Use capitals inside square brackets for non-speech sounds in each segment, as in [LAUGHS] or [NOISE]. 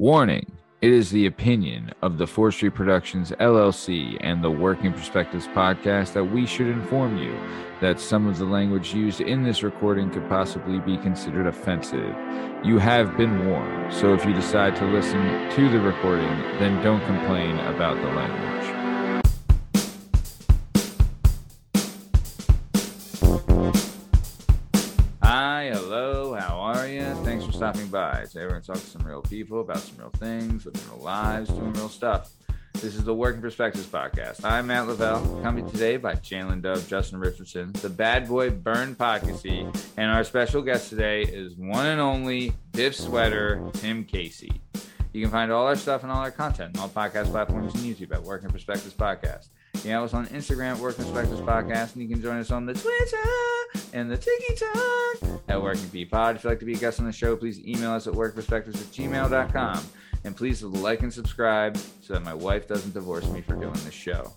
Warning It is the opinion of the Forestry Productions LLC and the Working Perspectives podcast that we should inform you that some of the language used in this recording could possibly be considered offensive. You have been warned, so if you decide to listen to the recording, then don't complain about the language. Stopping by. Today we're going to talk to some real people about some real things, living real lives, doing real stuff. This is the Working Perspectives podcast. I'm Matt Lavelle, accompanied today by Jalen Dove, Justin Richardson, the Bad Boy Burn Pockasy, and our special guest today is one and only Biff Sweater, Tim Casey. You can find all our stuff and all our content on all podcast platforms and YouTube at Working Perspectives Podcast. You can have us on Instagram at Working Perspectives Podcast, and you can join us on the Twitter and the TikTok at Working P Pod. If you'd like to be a guest on the show, please email us at workperspectives at gmail.com. And please like and subscribe so that my wife doesn't divorce me for doing this show.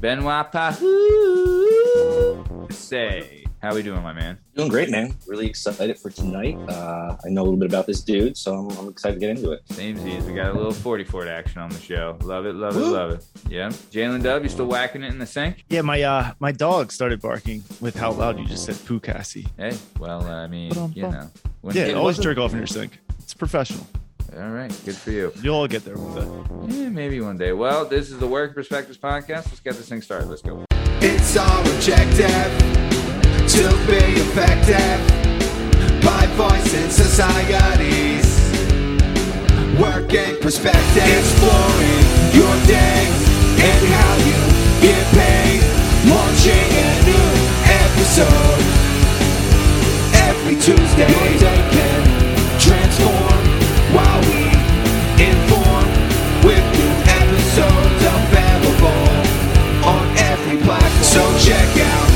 Benoit Pahoo say, how we doing, my man? Doing great, man. Really excited for tonight. Uh, I know a little bit about this dude, so I'm, I'm excited to get into it. Same Z's. We got a little 40 Ford action on the show. Love it, love it, love it. Yeah. Jalen Dub, you still whacking it in the sink? Yeah, my uh my dog started barking with how loud you just said poo Cassie. Hey, well, uh, I mean, you know. when- Yeah, it always jerk off in your sink. It's professional. All right, good for you. You'll all get there one day. Yeah, maybe one day. Well, this is the Work Perspectives podcast. Let's get this thing started. Let's go. It's all objective to be effective by voicing societies. Working perspective, exploring your day and how you get paid. Launching a new episode every Tuesday. Your day can transform while we inform with new episodes available on every platform. So check out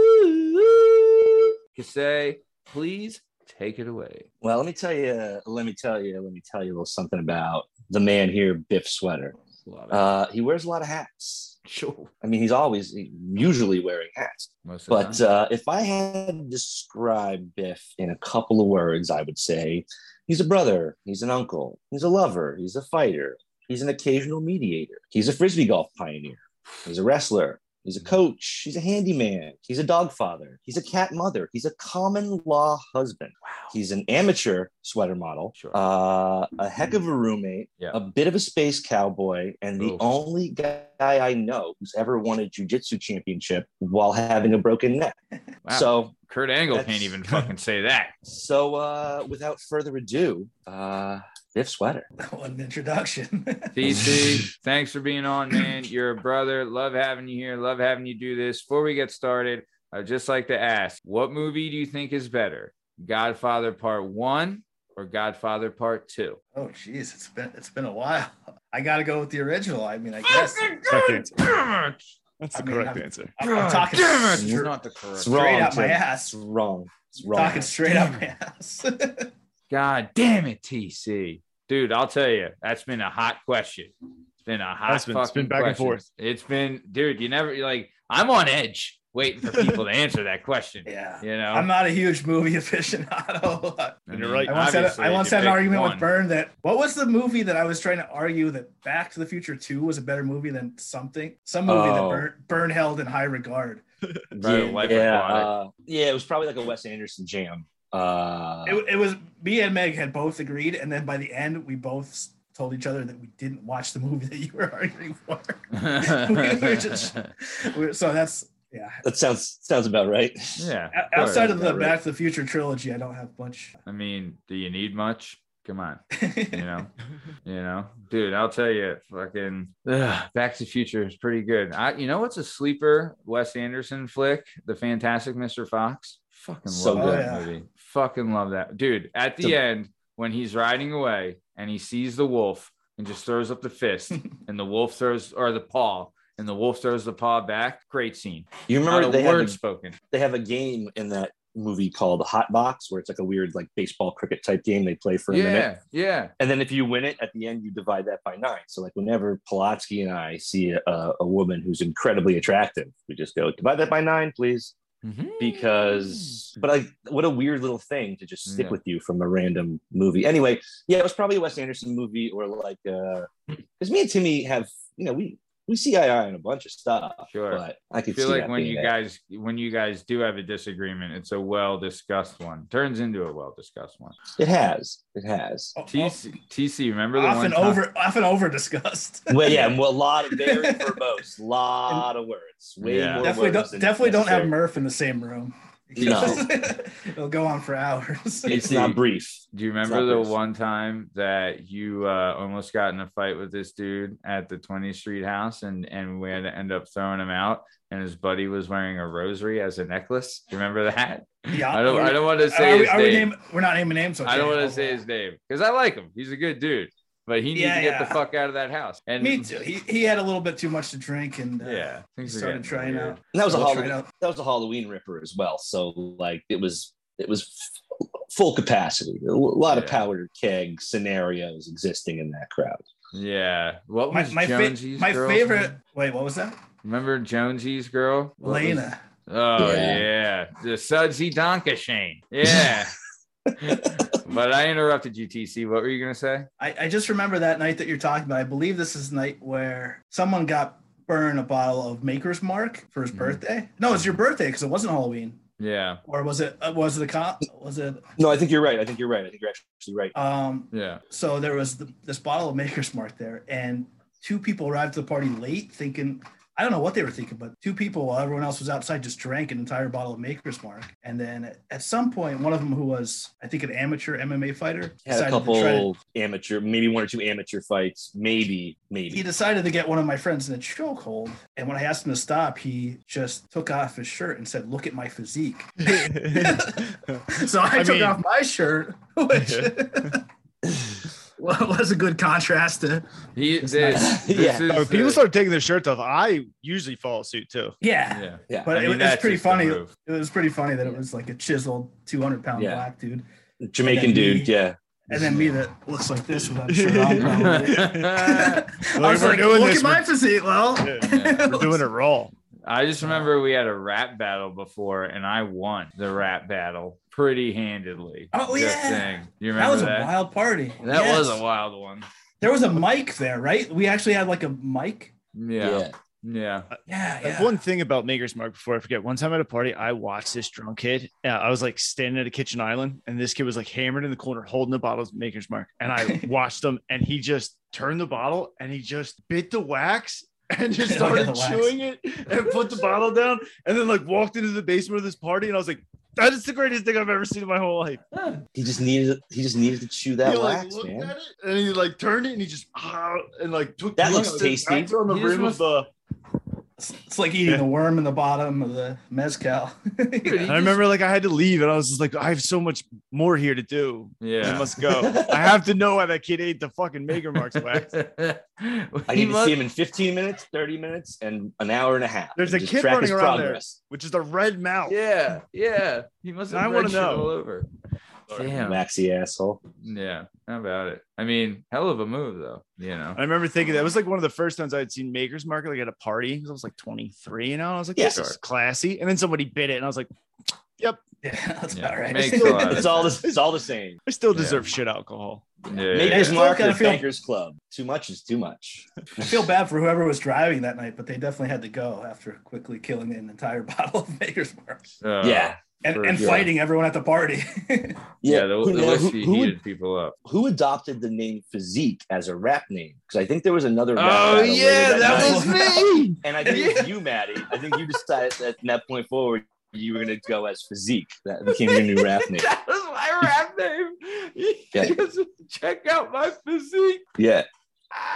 Say, please take it away. Well, let me tell you, let me tell you, let me tell you a little something about the man here, Biff Sweater. Uh, he wears a lot of hats. sure. I mean, he's always usually wearing hats. But uh, if I had to describe Biff in a couple of words, I would say he's a brother, he's an uncle, he's a lover, he's a fighter, he's an occasional mediator, he's a frisbee golf pioneer, he's a wrestler, he's a coach, he's a handyman, he's a dog father, he's a cat mother, he's a common law husband. wow. He's an amateur sweater model, Sure. uh, a heck of a roommate, Yeah. a bit of a space cowboy, and the only guy I know who's ever won a jujitsu championship while having a broken neck. [LAUGHS] Wow. So, Kurt Angle can't even [LAUGHS] fucking say that. so uh, without further ado, uh, Biff Sweater. [LAUGHS] What an introduction. [LAUGHS] TC, [LAUGHS] thanks for being on, man. You're a brother. Love having you here. Love having you do this. Before we get started, I'd just like to ask what movie do you think is better? Godfather Part One or Godfather Part Two? oh jeez, it's been it's been a while. I gotta go with the original. I mean, I guess Correct answer. That's I the mean, correct I'm- answer. I'm, I'm talking Damn it! str- It's not the correct. It's straight wrong, my ass. It's wrong. It's wrong. Talking straight out my ass. God damn it, TC. Dude, I'll tell you, that's been a hot question. It's been a hot Has been. It's fucking been back and question. forth. It's been, dude, you never you're like, I'm on edge waiting for people to answer that question. [LAUGHS] yeah. You know, I'm not a huge movie [LAUGHS] aficionado. I And you're mean, right. I once had, obviously, I once had an argument one. with Byrne that what was the movie that I was trying to argue that Back to the Future 2 was a better movie than something? Some movie that Oh. Byrne, Byrne held in high regard. Probably [LAUGHS] yeah, yeah, uh, yeah, it was probably like a Wes Anderson jam. Uh, It, it was me and Meg had both agreed, and then by the end, we both told each other that we didn't watch the movie [LAUGHS] that you were arguing for. [LAUGHS] we were just- [LAUGHS] We- so that's yeah. that sounds sounds about right. yeah. O- Outside of the right. Back to the Future trilogy, I don't have much. I mean, do you need much? Come on, you know, you know, dude. I'll tell you, fucking ugh, Back to the Future is pretty good. I, you know, what's a sleeper Wes Anderson flick? The Fantastic Mr. Fox. Fucking So love good. that Oh, yeah. movie. Fucking love that, dude. At the The- end, when he's riding away and he sees the wolf and just throws up the fist, [LAUGHS] and the wolf throws or the paw, and the wolf throws the paw back. Great scene. You remember they have, word a, spoken. they have a game in that movie called Hot Box where it's like a weird like baseball cricket type game they play for a minute. Yeah, yeah. And then if you win it at the end, you divide that by nine. So like whenever Pulatsky and I see a, a woman who's incredibly attractive, we just go divide that by nine, please. Because, but like, what a weird little thing to just stick Yeah. with you from a random movie. Anyway, yeah, it was probably a Wes Anderson movie or like, uh, because me and Timmy have, you know, we we see eye on a bunch of stuff. Sure. but I I feel see like when you it. guys when you guys do have a disagreement, it's a well discussed one. Turns into a well discussed one. it has, it has. Oh, oh. TC, TC remember the often one time- over often over discussed. [LAUGHS] Well, yeah, well, a lot of very [LAUGHS] verbose, lot of words. Way Yeah. more definitely words don't than definitely don't have. Murph in the same room. No. [LAUGHS] It'll go on for hours. It's not brief. Do you remember the brief. one time that you uh, almost got in a fight with this dude at the 20th Street house and, and we had to end up throwing him out and his buddy was wearing a rosary as a necklace? Do you remember that? Yeah, I don't I don't want to say Are we, his are we name. name, we're not naming names. So I don't want to say his name because I like him. He's a good dude, but he needs Yeah, to get the fuck out of that house. And Me too. He, he had a little bit too much to drink and uh, yeah, he things started getting trying weird. out. And that was a We'll try it Halloween. out. That was a Halloween ripper as well. So like it was it was f- full capacity. A lot of Yeah. powder keg scenarios existing in that crowd. Yeah. What My was my, fa- Jonesy's my favorite. name? Wait, what was that? Remember Jonesy's girl? What was- Lena. Oh Yeah. yeah, the Sudsy Donka Shane. Yeah. [LAUGHS] but I interrupted you, TC. What were you gonna say? I, I just remember that night that you're talking about. I believe this is the night where someone got burned a bottle of Maker's Mark for his Mhm. birthday. No, it's your birthday because it wasn't Halloween. Yeah, Or was it? Uh, was it a cop? Was it? No, I think you're right. I think you're right. I think you're actually right. Um. yeah. So there was the, this bottle of Maker's Mark there, and two people arrived to the party late, thinking I don't know what they were thinking, but two people while everyone else was outside just drank an entire bottle of Maker's Mark. And then at some point, one of them, who was I think an amateur MMA fighter, Had a decided to couple try to amateur, maybe one or two amateur fights, maybe, maybe. he decided to get one of my friends in a chokehold. And when I asked him to stop, he just took off his shirt and said, Look at my physique. [LAUGHS] [LAUGHS] So I, I took mean- off my shirt, [LAUGHS] which [LAUGHS] was a good contrast to, He It's this, nice. this [LAUGHS] Yeah. is Oh, people the- start taking their shirts off. I usually follow suit too. yeah. Yeah, yeah. But I it, mean, it was pretty funny. It was pretty funny that it was like a chiseled 200 pound Yeah. black dude. Jamaican dude, me- yeah. And then me that looks like this without a shirt on. [LAUGHS] probably. I was we're like, doing look at my physique. Well, Yeah, We're doing it raw. I just remember we had a rap battle before, and I won the rap battle pretty handedly. Oh, yeah. saying. You that remember was that? a wild party. that Yes. was a wild one. There was a mic there, right? We actually had like a mic. Yeah, yeah. Yeah, Like, yeah. One thing about Maker's Mark before I forget, one time at a party, I watched this drunk kid. Yeah, I was like standing at a kitchen island, and this kid was like hammered in the corner holding the bottle of Maker's Mark. And I [LAUGHS] watched him, and he just turned the bottle and he just bit the wax and just [LAUGHS] Oh, yeah, started chewing it and put the bottle down and then like walked into the basement of this party. And I was like, that is the greatest thing I've ever seen in my whole life. He just needed he just needed to chew that he like wax, looked man. at it and he like turned it and he just ah, and like took That the- looks the tasty. wax on the He rim must- of the It's, it's like eating Yeah. the worm in the bottom of the mezcal. [LAUGHS] Dude, I remember like I had to leave and I was just like, I have so much more here to do. Yeah. I must go. [LAUGHS] I have to know why that kid ate the fucking Maker Marks wax. [LAUGHS] I need to see him in 15 minutes, 30 minutes, and an hour and a half. There's a kid running his around there. Which is the red mouth. Yeah, yeah. He must have I wanna know. all over. Damn. Maxi asshole. Yeah. How about it? I mean, hell of a move though. You know. I remember thinking that was like one of the first times I had seen Maker's Mark like at a party. 'cause I was like 23, you know. And I was like, Yeah. this is classy. And then somebody bit it, and I was like, Yep. [LAUGHS] yeah, that's Yeah, about right. makes [LAUGHS] a It's all the, it's all the same. I still Yeah. deserve shit alcohol. Yeah. Maker's still Mark gotta feel- Bankers Club. Too much is too much. I [LAUGHS] feel bad for whoever was driving that night, but they definitely had to go after quickly killing an entire bottle of Maker's Mark Uh, yeah. And, For and sure. fighting everyone at the party. [LAUGHS] Yeah. The, Who- the now, whiskey who, who, heated people up. who adopted the name Physique as a rap name? Because I think there was another. Rap Oh battle later yeah, that night. was me. [LAUGHS] And I think it was you, Maddie. I think you decided that from that point forward you were going to go as Physique. That became your new rap [LAUGHS] name. that was my rap name. Yeah. Just check out my physique. Yeah.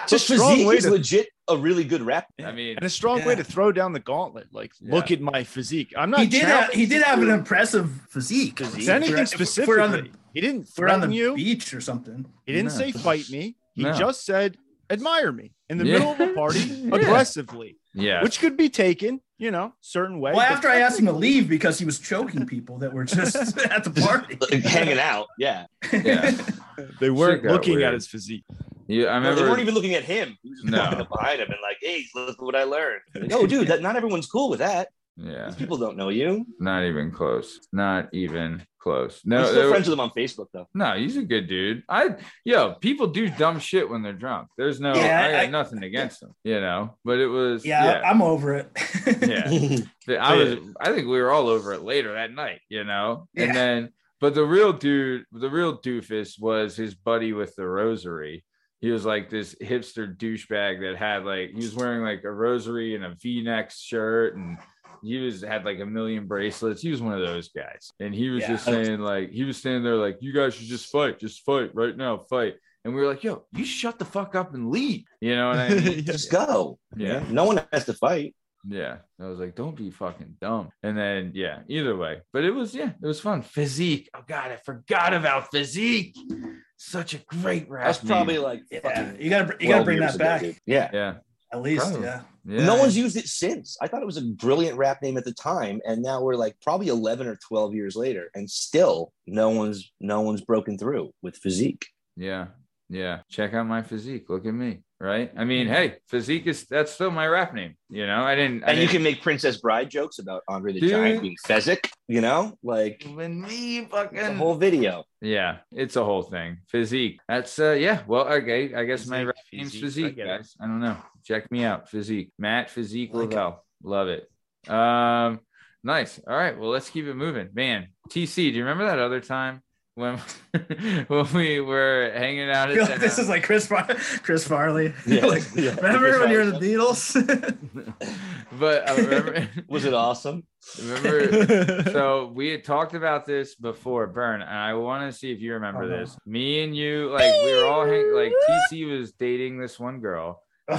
Just a strong physique way is to- legit a really good rap. I mean, and a strong way to throw down the gauntlet. Like, look at my physique. I'm not. he did have he did have an impressive physique. Physique. Is anything If we're- specifically? We're on the he didn't we're on the you. beach or something. He didn't No. say fight me. He No. just said admire me in the Yeah. middle of a party [LAUGHS] Yeah. aggressively, yeah, which could be taken, you know, certain way. Well, after I asked him to leave because he was choking people that were just [LAUGHS] at the party. Like, [LAUGHS] hanging out. Yeah. yeah. they weren't looking weird. at his physique. Yeah. I No, remember. they weren't even looking at him. He was just No. walking up behind him and like, hey, look what I learned. [LAUGHS] No, dude, that not everyone's cool with that. yeah, These people don't know you. not even close. Not even close. No, No, I'm still there- friends with him on Facebook though. no, he's a good dude. I yo, people do dumb shit when they're drunk. There's no, Yeah, I got nothing against them, you know. But it was, Yeah, yeah, I'm over it. yeah. [LAUGHS] I was, I think we were all over it later that night, you know. And Yeah. then, but the real dude, the real doofus was his buddy with the rosary. He was like this hipster douchebag that had like he was wearing like a rosary and a V-neck shirt and he was had like a million bracelets. He was one of those guys. And he was Yeah. just saying like he was standing there like you guys should just fight, just fight right now, fight. And we were like, yo, you shut the fuck up and leave. You know what I [LAUGHS] mean? Just go. Yeah. No one has to fight. Yeah. I was like, don't be fucking dumb. And then, yeah, either way. But it was, yeah, it was fun. Physique. Oh, God, I forgot about physique. Such a great rap. That's probably name. like yeah, you gotta you gotta bring that ago, back dude. Yeah. yeah. at least. Yeah. Yeah. No one's used it since. I thought it was a brilliant rap name at the time, and now we're like probably eleven or twelve years later, and still no one's no one's broken through with physique. Yeah. Yeah. Check out my physique. Look at me. Right. I Mm-hmm. mean, hey, physique is that's still my rap name. You know, I didn't. I And you didn't- can make Princess Bride jokes about Andre the Dude. Giant being Fezzik, you know, like when me the fucking whole video. Yeah, it's a whole thing. Physique. That's uh yeah. Well, okay. I guess my Physique, rap name's physique, I physique, it. guys. I don't know. Check me out. Physique. Matt Physique Like it. Love it. Um nice. All right. Well, let's keep it moving. Man, TC, do you remember that other time when [LAUGHS] when we were hanging out at like this is like Chris Far- Chris Farley. [LAUGHS] Yeah. like, Yeah. remember when you were the Beatles? [LAUGHS] but I remember Was it awesome? remember so we had talked about this before burn and i want to see if you remember no. this me and you like we were all hang- like tc was dating this one girl I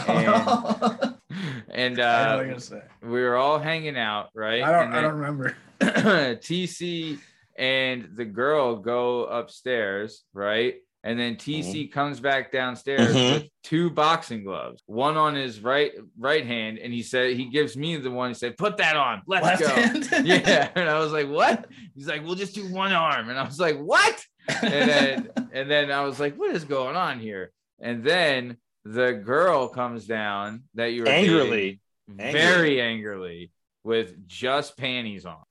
and know what uh you're gonna say. we were all hanging out right I don't. and I don't remember. [CLEARS THROAT] tc and the girl go upstairs right and then TC Mm-hmm. comes back downstairs Mhm. with two boxing gloves, one on his right right hand, and he said he gives me the one. He said, "Put that on. Let's Left go." [LAUGHS] [LAUGHS] yeah and i was like what he's like we'll just do one arm and i was like what and then [LAUGHS] and then i was like what is going on here and then the girl comes down that you were dating Angrily. very angrily with just panties on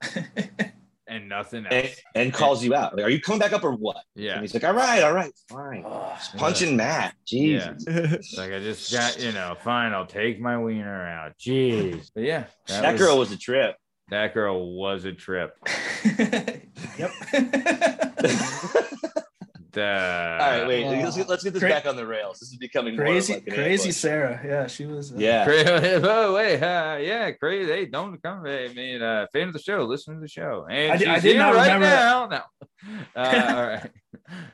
and nothing else And, and calls you out. Like, are you coming back up or what? yeah And he's like, all right, all right, fine. Ugh. Just punching Matt. Jesus. It's [LAUGHS] like i just got you know fine i'll take my wiener out jeez but yeah That, was- girl was a trip. that girl was a trip [LAUGHS] yep. [LAUGHS] the, All right, wait. Wow. Let's, get, let's get this Cra- back on the rails. This is becoming more crazy, like an crazy ambush. Sarah. Yeah, she was. uh, Yeah. Cra- [LAUGHS] oh wait, uh, yeah, crazy. Hey, don't come. I mean, uh, fan of the show, listen to the show. And I did- I she's did here not right remember now. No. Uh, all right. [LAUGHS]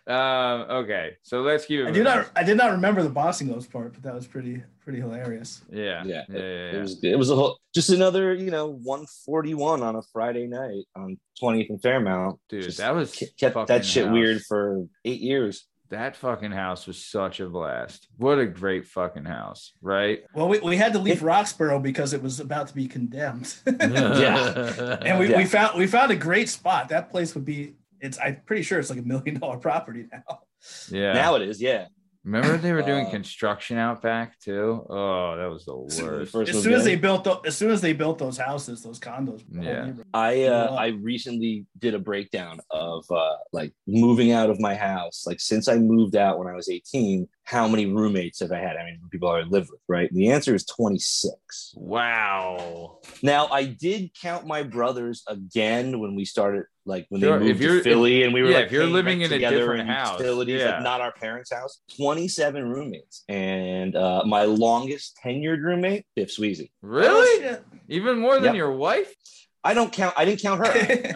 Um, okay, so let's keep it. I do not. I did not remember the bossing gloves part, but that was pretty pretty hilarious. Yeah, Yeah, yeah, yeah. It was it was a whole just another you know 141 on a Friday night on 20th and Fairmount. Dude, Just that was kept that shit house. weird for eight years. That fucking house was such a blast. What a great fucking house, right? Well, we, we had to leave Roxborough because it was about to be condemned, [LAUGHS] yeah, [LAUGHS] and we, Yeah. we found we found a great spot. That place would be. It's. I'm pretty sure it's like a million dollar property now. yeah. Now it is, yeah. Remember they were doing Uh, construction out back too. Oh, that was the soon as we worst. first As soon as they built, tho- as soon as they built those houses, those condos. Yeah. I uh, I recently did a breakdown of uh, like moving out of my house. Like since I moved out when I was 18, how many roommates have I had? I mean, people I live with, right? And the answer is 26. Wow. Now I did count my brothers again when we started, like when Sure, they if moved you're- to Philly, and we were yeah, like if you're paying living rent in a together different and house, utilities, yeah. like not our parents' house. 27 roommates, and uh, my longest tenured roommate, Biff Sweezy. Really? Oh, Even more than Yep. your wife? I don't count. I didn't count her.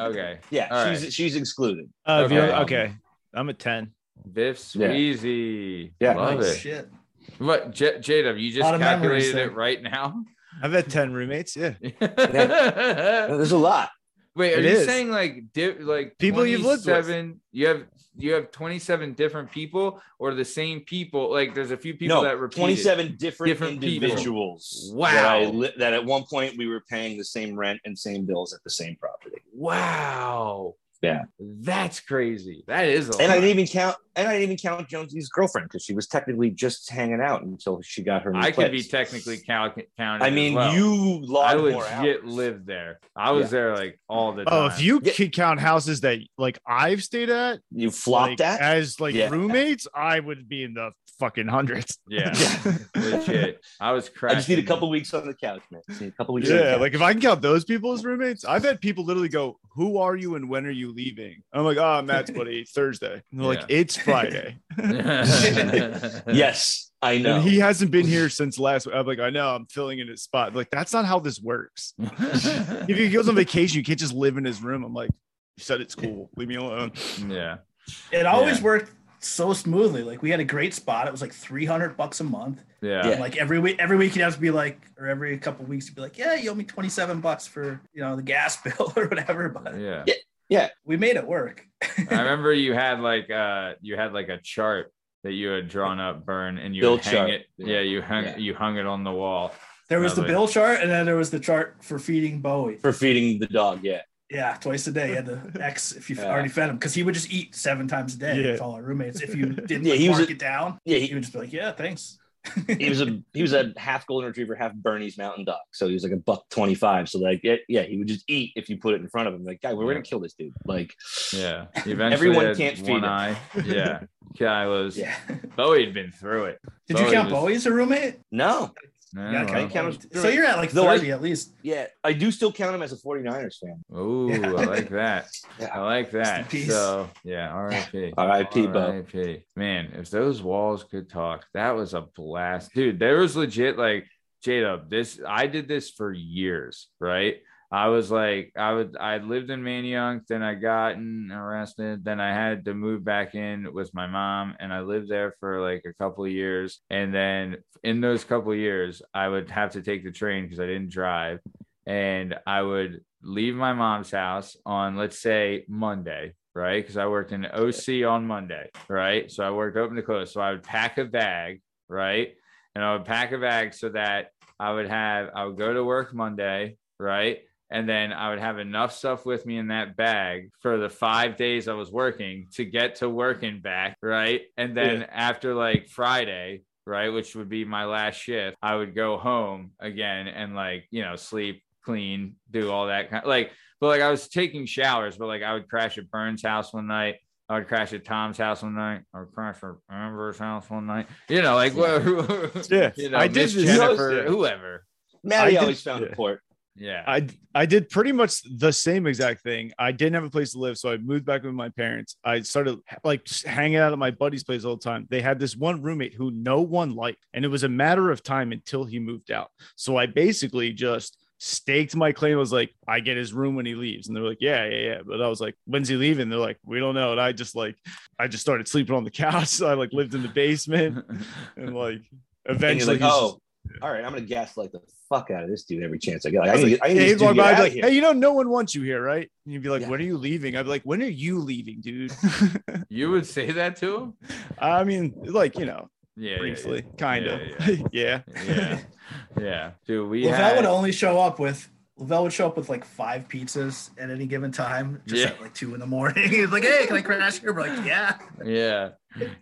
Okay. yeah, All she's right. she's excluded. Uh, if you're- Okay. okay. I'm at 10. Biff Yeah. Sweezy. Yeah. Love Oh, it. shit. What, J- Jada? You just Lot memories calculated there. it right now. I've had 10 roommates. [LAUGHS] Yeah. There's a lot. Wait, are It you is. saying like di- like People you've lived with. 27 You have you have twenty seven different people, or the same people? Like there's a few people no, that repeat. 27 different, Different people. individuals. Wow. That, I li- that at one point we were paying the same rent and same bills at the same property. Wow. Yeah. That's crazy. That is a And I didn't even count. And I didn't even count Jonesy's girlfriend because she was technically just hanging out until she got her. New I could be technically count, counted. I mean, well. you I logged more legit lived there. I was Yeah. there like all the time. Oh, if you Yeah. could count houses that like I've stayed at, You flopped like, that. as like Yeah. roommates, I would be in the fucking hundreds. yeah, [LAUGHS] Yeah. legit. I was I just need a couple weeks on the couch, man. Just need a couple weeks. Yeah, like if I can count those people as roommates, I've had people literally go, "Who are you and when are you leaving?" I'm like, "Oh, Matt's buddy, it's Thursday." And they're like, "It's Friday," [LAUGHS] [LAUGHS] yes, I know. and he hasn't been here since last. Week. I'm like, "I know, I'm filling in his spot." Like that's not how this works. If he goes on vacation, you can't just live in his room. I'm like, "You said it's cool, leave me alone." yeah. It always Yeah. worked so smoothly. Like we had a great spot. It was like 300 bucks a month. Yeah. Yeah. Like every week, every week you'd have to be like, or every couple of weeks you'd be like, yeah, you owe me 27 bucks for, you know, the gas [LAUGHS] bill or whatever. But Yeah. Yeah. We made it work. I remember you had like uh you had like a chart that you had drawn up, burn, and you Bill hang chart. it. Yeah, you hung Yeah. you hung it on the wall. There was the bill chart and then there was the chart for feeding Bowie. for feeding the dog. Yeah, Yeah, twice a day. You had the [LAUGHS] X if you Yeah. already fed him because he would just eat seven times a day Yeah. with all our roommates. If you [LAUGHS] didn't Yeah, like, he was mark a- it down, yeah. he He, would just be like, yeah, thanks. [LAUGHS] he was a he was a half golden retriever, half Bernese Mountain Dog. So he was like a buck twenty five. So like yeah, yeah, he would just eat if you put it in front of him. Like, guy, we're Yeah. gonna kill this dude. Like, Yeah. Eventually Everyone can't feed one him. eye. Yeah. Kylo's yeah. Bowie had been through it. Did you count was- Bowie as a roommate? no, Yeah, Yeah, well. count him- So you're at like Though I- 30 at least. yeah, I do still count him as a 49ers fan. Ooh, [LAUGHS] Yeah. I like that. I like that. So yeah, R.I.P. [LAUGHS] R.I.P., R.I.P. Man, if those walls could talk, that was a blast, dude. There was legit like Jada. This I did this for years, right? I was like, I would, I lived in Manayunk, then I gotten arrested, then I had to move back in with my mom, and I lived there for like a couple of years. And then in those couple years, I would have to take the train because I didn't drive, and I would leave my mom's house on, let's say, Monday, right? Because I worked in OC on Monday, right? So I worked open to close. So I would pack a bag, right? And I would pack a bag so that I would have, I would go to work Monday, right? And then I would have enough stuff with me in that bag for the five days I was working to get to work and back, right? And then after like Friday, right, which would be my last shift, I would go home again and like, you know, sleep, clean, do all that kind of, like, but like I was taking showers, but like I would crash at Burns' house one night. I would crash at Tom's house one night. I would crash at Amber's house one night. You know, like what? [LAUGHS] Yeah, you know, I did Jennifer, yeah. whoever. Maddie I did- always found yeah. a port. Yeah. I I did pretty much the same exact thing. I didn't have a place to live, so I moved back with my parents. I started like hanging out at my buddy's place all the time. They had this one roommate who no one liked, and it was a matter of time until he moved out. So I basically just staked my claim. I was like, I get his room when he leaves, and they're like, Yeah, yeah, yeah. But I was like, When's he leaving? They're like, We don't know. And I just like, I just started sleeping on the couch. [LAUGHS] So I like lived in the basement, [LAUGHS] and like eventually, like, oh, just- all right, I'm gonna gaslight the fuck out of this dude every chance I get. Like, I, I need, like, I need yeah, this walk to by, get I'd out like, here. hey, you know, no one wants you here, right? And you'd be like, Yeah. when are you leaving? I'd be like, when are you leaving, dude? [LAUGHS] you would say that to him? I mean, like, you know, Yeah. yeah, briefly, yeah. kind of. Yeah, [LAUGHS] Yeah, Yeah. yeah. Dude, we Lavelle had, would only show up with Lavelle would show up with like five pizzas at any given time, just Yeah. at like two in the morning. [LAUGHS] He's like, "Hey, can I crash here?" We're like, "Yeah," yeah.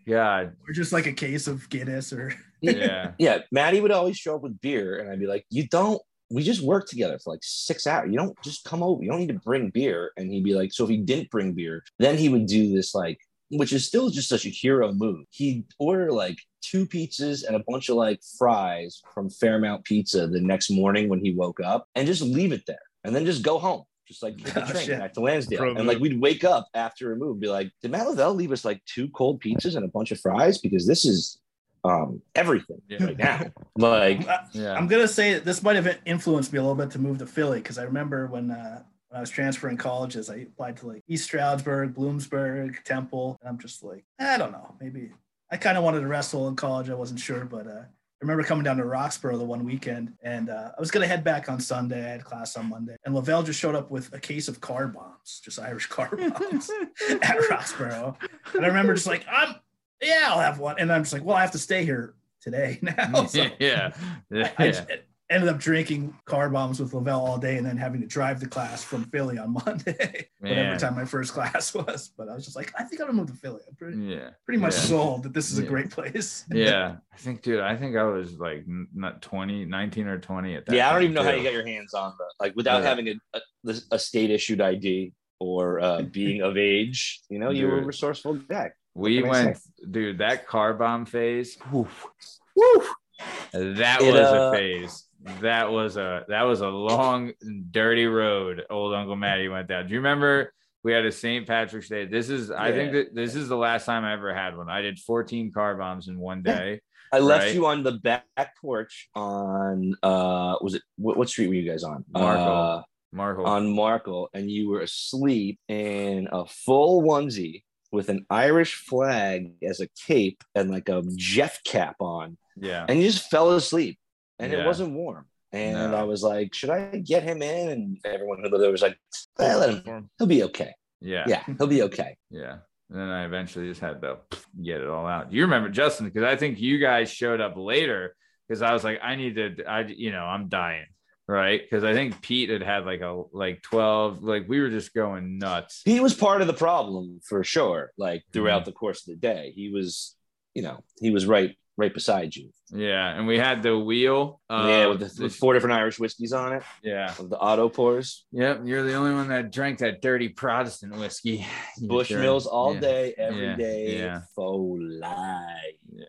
God. or just like a case of Guinness, or Yeah. [LAUGHS] Yeah, Maddie would always show up with beer, and I'd be like, "You don't. We just work together for like six hours. You don't just come over. You don't need to bring beer." And he'd be like, "So if he didn't bring beer, then he would do this like, which is still just such a hero move. He'd order like two pizzas and a bunch of like fries from Fairmount Pizza the next morning when he woke up, and just leave it there, and then just go home." Just like get the train back to Lansdale. Pro and like we'd wake up after a move, be like, did Matt Lavelle leave us like two cold pizzas and a bunch of fries? Because this is um everything Yeah. right now. [LAUGHS] Like Yeah. I'm gonna say this might have influenced me a little bit to move to Philly because I remember when uh, when I was transferring colleges, I applied to like East Stroudsburg, Bloomsburg, Temple, and I'm just like, I don't know, maybe I kind of wanted to wrestle in college. I wasn't sure, but uh, I remember coming down to Roxborough the one weekend, and uh, I was gonna head back on Sunday. I had class on Monday, and Lavelle just showed up with a case of car bombs, just Irish car bombs [LAUGHS] at Roxborough. And I remember just like, I'm yeah, I'll have one, and I'm just like, well, I have to stay here today [LAUGHS] now. [LAUGHS] So yeah. Yeah. I just ended up drinking car bombs with Lavelle all day and then having to drive to class from Philly on [LAUGHS] Monday, whatever time my first class was. But I was just like, I think I'm gonna move to Philly. I'm pretty, yeah. pretty much Yeah. sold that this is a great place. Yeah. I think, dude, I think I was like not 20, 19 or 20 at that Yeah, I don't time, even know how you got your hands on the like without Yeah. having a, a, a state issued ID or uh, being of age. You know, you were a resourceful guy. We went, dude, that car bomb phase. That It, was uh, a phase. That was a that was a long, dirty road. Old Uncle Matty went down. Do you remember we had a St. Patrick's Day? This is I think that this is the last time I ever had one. I did 14 car bombs in one day. I left Right. you on the back porch on uh was it what, what street were you guys on? Markle. Uh, Markle. on Markle, and you were asleep in a full onesie with an Irish flag as a cape and like a Jeff cap on, yeah. and you just fell asleep, and Yeah. it wasn't warm. And No. I was like, should I get him in? And everyone who there was like, eh, let him. He'll be okay. Yeah. Yeah, he'll be okay. Yeah. And then I eventually just had to get it all out. You remember Justin, because I think you guys showed up later because I was like, I need to, I, you know, I'm dying. Right. Because I think Pete had had like a, like 12, like we were just going nuts. He was part of the problem for sure. Like throughout Mm-hmm. the course of the day, he was, you know, he was right, right beside you. Yeah. And we had the wheel. Uh, yeah, with the with four different Irish whiskeys on it, yeah. of the auto pours. Yep. You're the only one that drank that dirty Protestant whiskey. [LAUGHS] You Bushmills all yeah. day, every Yeah, day. yeah. Faux lie. Yeah.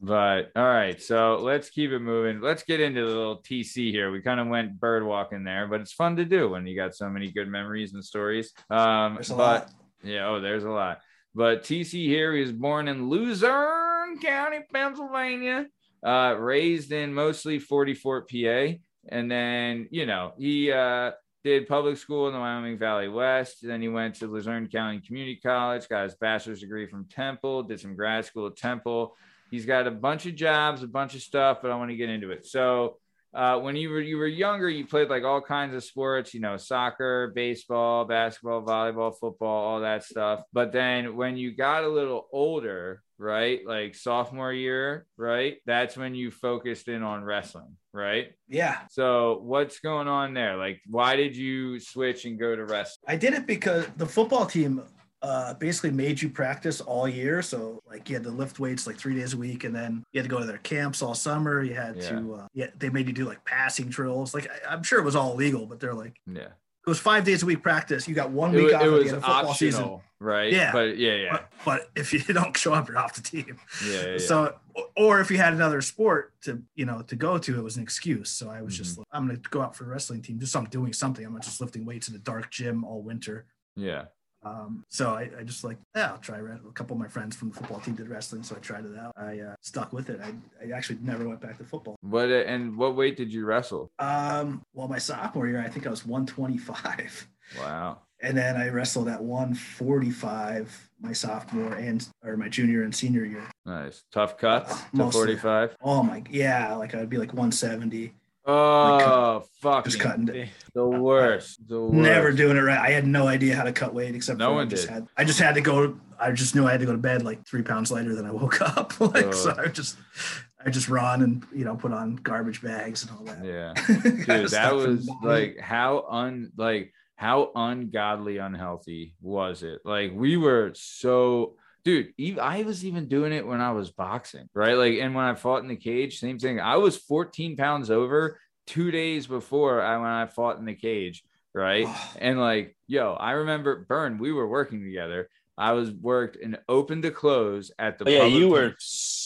But all right. So let's keep it moving. Let's get into the little TC here. We kind of went bird walking there, but it's fun to do when you got so many good memories and stories. Um, There's a but lot. yeah, oh, there's a lot. But TC here, he was born in Luzerne County, Pennsylvania, uh, raised in mostly 44 PA. And then, you know, he uh, did public school in the Wyoming Valley West. Then he went to Luzerne County Community College, got his bachelor's degree from Temple, did some grad school at Temple. He's got a bunch of jobs, a bunch of stuff, but I want to get into it. So, uh, when you were you were younger, you played like all kinds of sports, you know, soccer, baseball, basketball, volleyball, football, all that stuff. But then when you got a little older, right, like sophomore year, right, that's when you focused in on wrestling, right? Yeah, So what's going on there? Like, why did you switch and go to wrestling? I did it because the football team uh, basically made you practice all year. So like you had to lift weights like three days a week, and then you had to go to their camps all summer. You had to uh, yeah, they made you do like passing drills. Like I, I'm sure it was all illegal, but they're like Yeah, it was five days a week practice. You got one it, week off it was football season. optional, right? Yeah. but yeah, yeah, But, but if you [LAUGHS] don't show up, you're off the team. yeah, yeah, yeah. So, or if you had another sport to, you know, to go to, it was an excuse. So I was just, Mm-hmm. like, I'm going to go out for a wrestling team, just I'm doing something. I'm not just lifting weights in a dark gym all winter. yeah. Um, so I, I just like, yeah, I'll try. A couple of my friends from the football team did wrestling, so I tried it out. I uh, stuck with it. I, I actually never went back to football. What and what weight did you wrestle? Um, well, my sophomore year, I think I was 125. Wow. And then I wrestled at 145 my sophomore and or my junior and senior year. Nice. Tough cuts to 45. Oh my, yeah, like I'd be like 170. Oh, fuck. Just cutting it. The worst. The worst. Never doing it right. I had no idea how to cut weight except No for one I just did. had I just had to go I just knew I had to go to bed like three pounds lighter than I woke [LAUGHS] up. like so I just I just run and you know put on garbage bags and all that. Yeah. [LAUGHS] Dude, that stuff for the was like how un like how ungodly unhealthy was it? Like we were so dude, I was even doing it when I was boxing, right? Like and when I fought in the cage, same thing. I was 14 pounds over two days before I when I fought in the cage, right? [SIGHS] And like, yo, I remember Burn, we were working together. I was worked and open to close at the But yeah, you were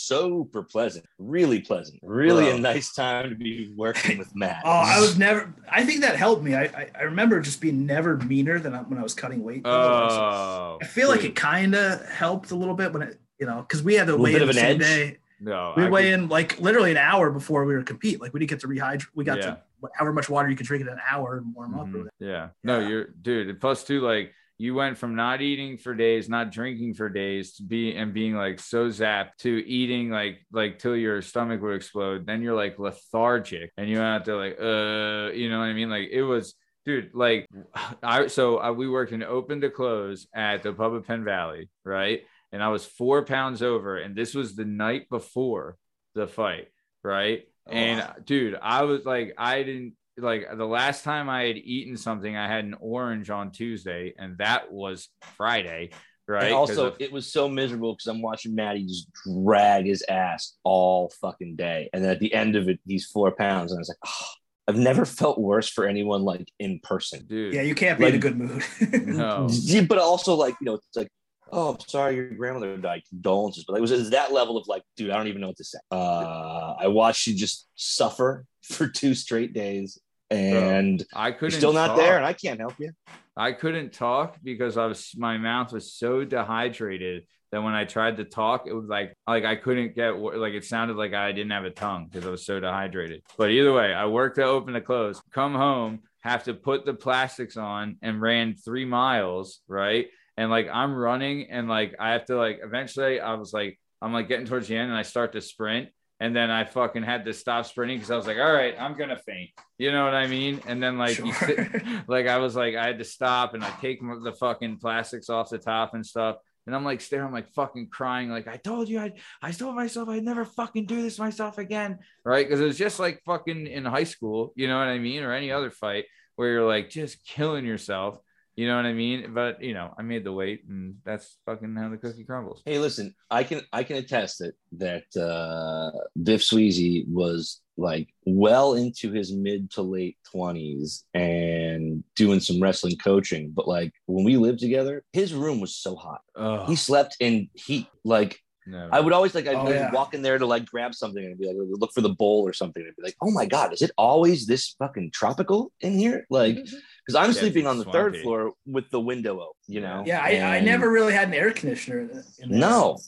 super pleasant, really pleasant, really Bro. a nice time to be working with Matt. [LAUGHS] Oh, I was never. I think that helped me. I I, I remember just being never meaner than I, when I was cutting weight. Oh, I feel like it kind of helped a little bit when it, you know, because we had to Little weigh in of the an same edge? day. no, We I weigh could- in like literally an hour before we were compete. Like we didn't get to rehydrate. We got Yeah. to however much water you could drink in an hour and warm up. or Mhm. whatever. Yeah. No, you're dude. and Plus two, like you went from not eating for days, not drinking for days, to be and being like so zapped to eating like like till your stomach would explode. Then you're like lethargic, and you have to like uh, you know what I mean? Like it was, dude. Like [SIGHS] I so I, we worked in open to close at the pub of Penn Valley, right? And I was four pounds over, and this was the night before the fight, right? And dude, I was like, I didn't like the last time I had eaten something, I had an orange on Tuesday, and that was Friday, right? And 'Cause also, of- it was so miserable because I'm watching Matty just drag his ass all fucking day, and then at the end of it, he's four pounds, and I was like, oh, I've never felt worse for anyone like in person. dude, Yeah, you can't be in a good mood. [LAUGHS] no, [LAUGHS] but also like you know, it's like, oh, I'm sorry, your grandmother died. Condolences, but it was it was that level of like, dude, I don't even know what to say. Uh, I watched you just suffer [LAUGHS] for two straight days, and I couldn't. still not talk. there, and I can't help you. I couldn't talk because I was my mouth was so dehydrated that when I tried to talk, it was like like I couldn't get like it sounded like I didn't have a tongue because I was so dehydrated. But either way, I worked to open to close, come home, have to put the plastics on, and ran three miles, right? And like I'm running, and like I have to like eventually I was like I'm like getting towards the end, and I start to sprint. And then I fucking had to stop sprinting because I was like, all right, I'm gonna faint. You know what I mean? And then like Sure. sit, [LAUGHS] [LAUGHS] like I was like, I had to stop and I take the fucking plastics off the top and stuff. And I'm like staring, I'm like fucking crying, like I told you, I I told myself I'd never fucking do this myself again, right? Because it was just like fucking in high school, you know what I mean, or any other fight where you're like just killing yourself, you know what I mean? But you know, I made the weight, and that's fucking how the cookie crumbles. Hey, listen, I can I can attest that that uh, Biff Sweezy was like well into his mid to late twenties and doing some wrestling coaching. But like when we lived together, his room was so hot. Oh, He slept in heat. Like no. I would always like I'd, Oh, yeah. walk in there to like grab something and be like look for the bowl or something and be like, oh my god, is it always this fucking tropical in here? Like because I'm Yeah, sleeping on the third swampy. floor with the window open. You know? yeah, I, I never really had an air conditioner. In in there. No,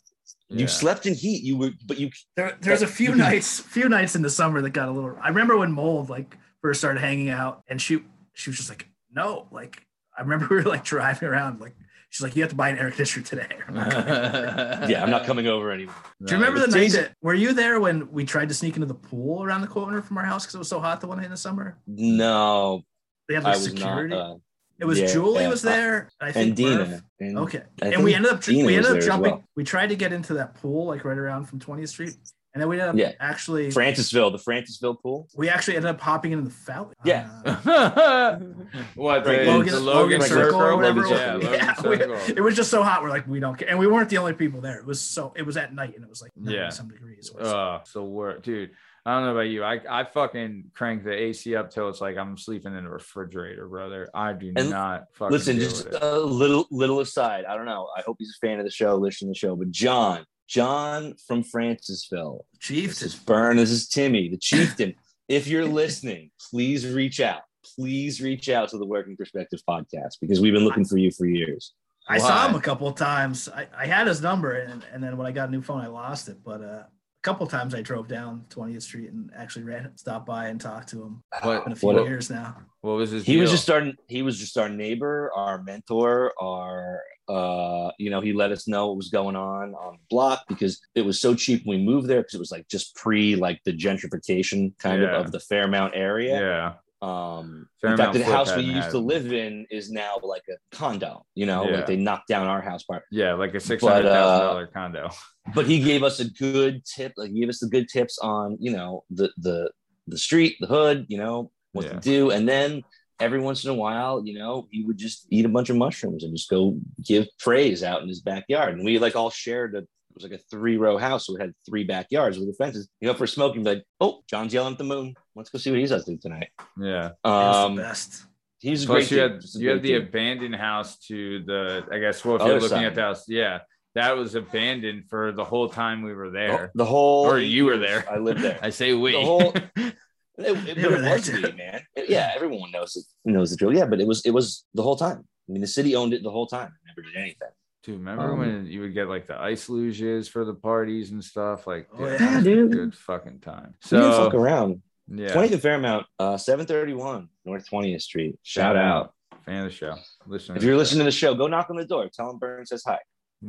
you Yeah. slept in heat. You were, but you There, there's a few [LAUGHS] nights, few nights in the summer that got a little. I remember when Mold like first started hanging out, and she she was just like, no, like I remember [LAUGHS] we were like driving around, like she's like, you have to buy an air conditioner today. [LAUGHS] I'm yeah, I'm not coming over anymore. Do you remember the It's night that were you there when we tried to sneak into the pool around the corner from our house because it was so hot the one night in the summer? No, They had I like security. not. Uh, it was yeah, Julie yeah. was there. I think and Dina. And Okay, I and we ended up Dina we ended up jumping. well. We tried to get into that pool like right around from 20th Street, and then we ended up Yeah. actually Francisville, the Francisville pool. we actually ended up hopping into the fountain. Yeah. Uh, [LAUGHS] what the, Right, Logan, the Logan, Logan Circle or whatever. Logan it was. Yeah, Circle. Yeah, we- it was just so hot. We're like, we don't care, and we weren't the only people there. It was so it was at night, and it was like Yeah. some degrees. It was- Oh, so work, dude. I don't know about you. I, I fucking crank the AC up till it's like I'm sleeping in a refrigerator, brother. I do And not fucking Listen, deal just with it. a little little aside. I don't know. I hope he's a fan of the show, listening to the show. But John, John from Francisville, Chief, this is Burn. This is Timmy, the chieftain. if you're listening, please reach out. Please reach out to the Working Perspective podcast because we've been looking for you for years. I saw him a couple of times. I, I had his number, and, and then when I got a new phone, I lost it. But uh, a couple times I drove down 20th Street and actually ran, stopped by and talked to him. What, Been a few What years now. what was his he was just starting he was just our neighbor our mentor our uh you know he let us know what was going on on the block because it was so cheap when we moved there because it was like just pre like the gentrification kind Yeah. of of the fairmount area yeah. Um in fact the house we used had- to live in is now like a condo you know Yeah. like they knocked down our house part Yeah, like a six hundred thousand dollar condo. [LAUGHS] but he gave us a good tip like he gave us the good tips on you know the the the street the hood you know what Yeah. to do and then every once in a while you know he would just eat a bunch of mushrooms and just go give praise out in his backyard and we like all shared a was like a three row house so we had three backyards with the fences you know for smoking like oh john's yelling at the moon let's go see what he's up to tonight Yeah. He was um the best. he's a Plus, great you dude. had a you had the dude. abandoned house to the. I guess well, if Other you're looking side. at the house, yeah, that was abandoned for the whole time we were there. the whole Or you were there. i lived there [LAUGHS] I say we. The whole- [LAUGHS] It, it, They but were it was too. me, man. Yeah, everyone knows it, knows the drill. Yeah, but it was it was the whole time. I mean, the city owned it the whole time. Never did anything. Dude, remember Um, when you would get like the ice luges for the parties and stuff? Like, Oh, dude, yeah. that was a dude. good fucking time. So didn't fuck around. yeah, 20th and Fairmount, uh, 731 North 20th Street. shout out. fan of the show. Listener. If you're listening to the show, go knock on the door. Tell him Burn says hi.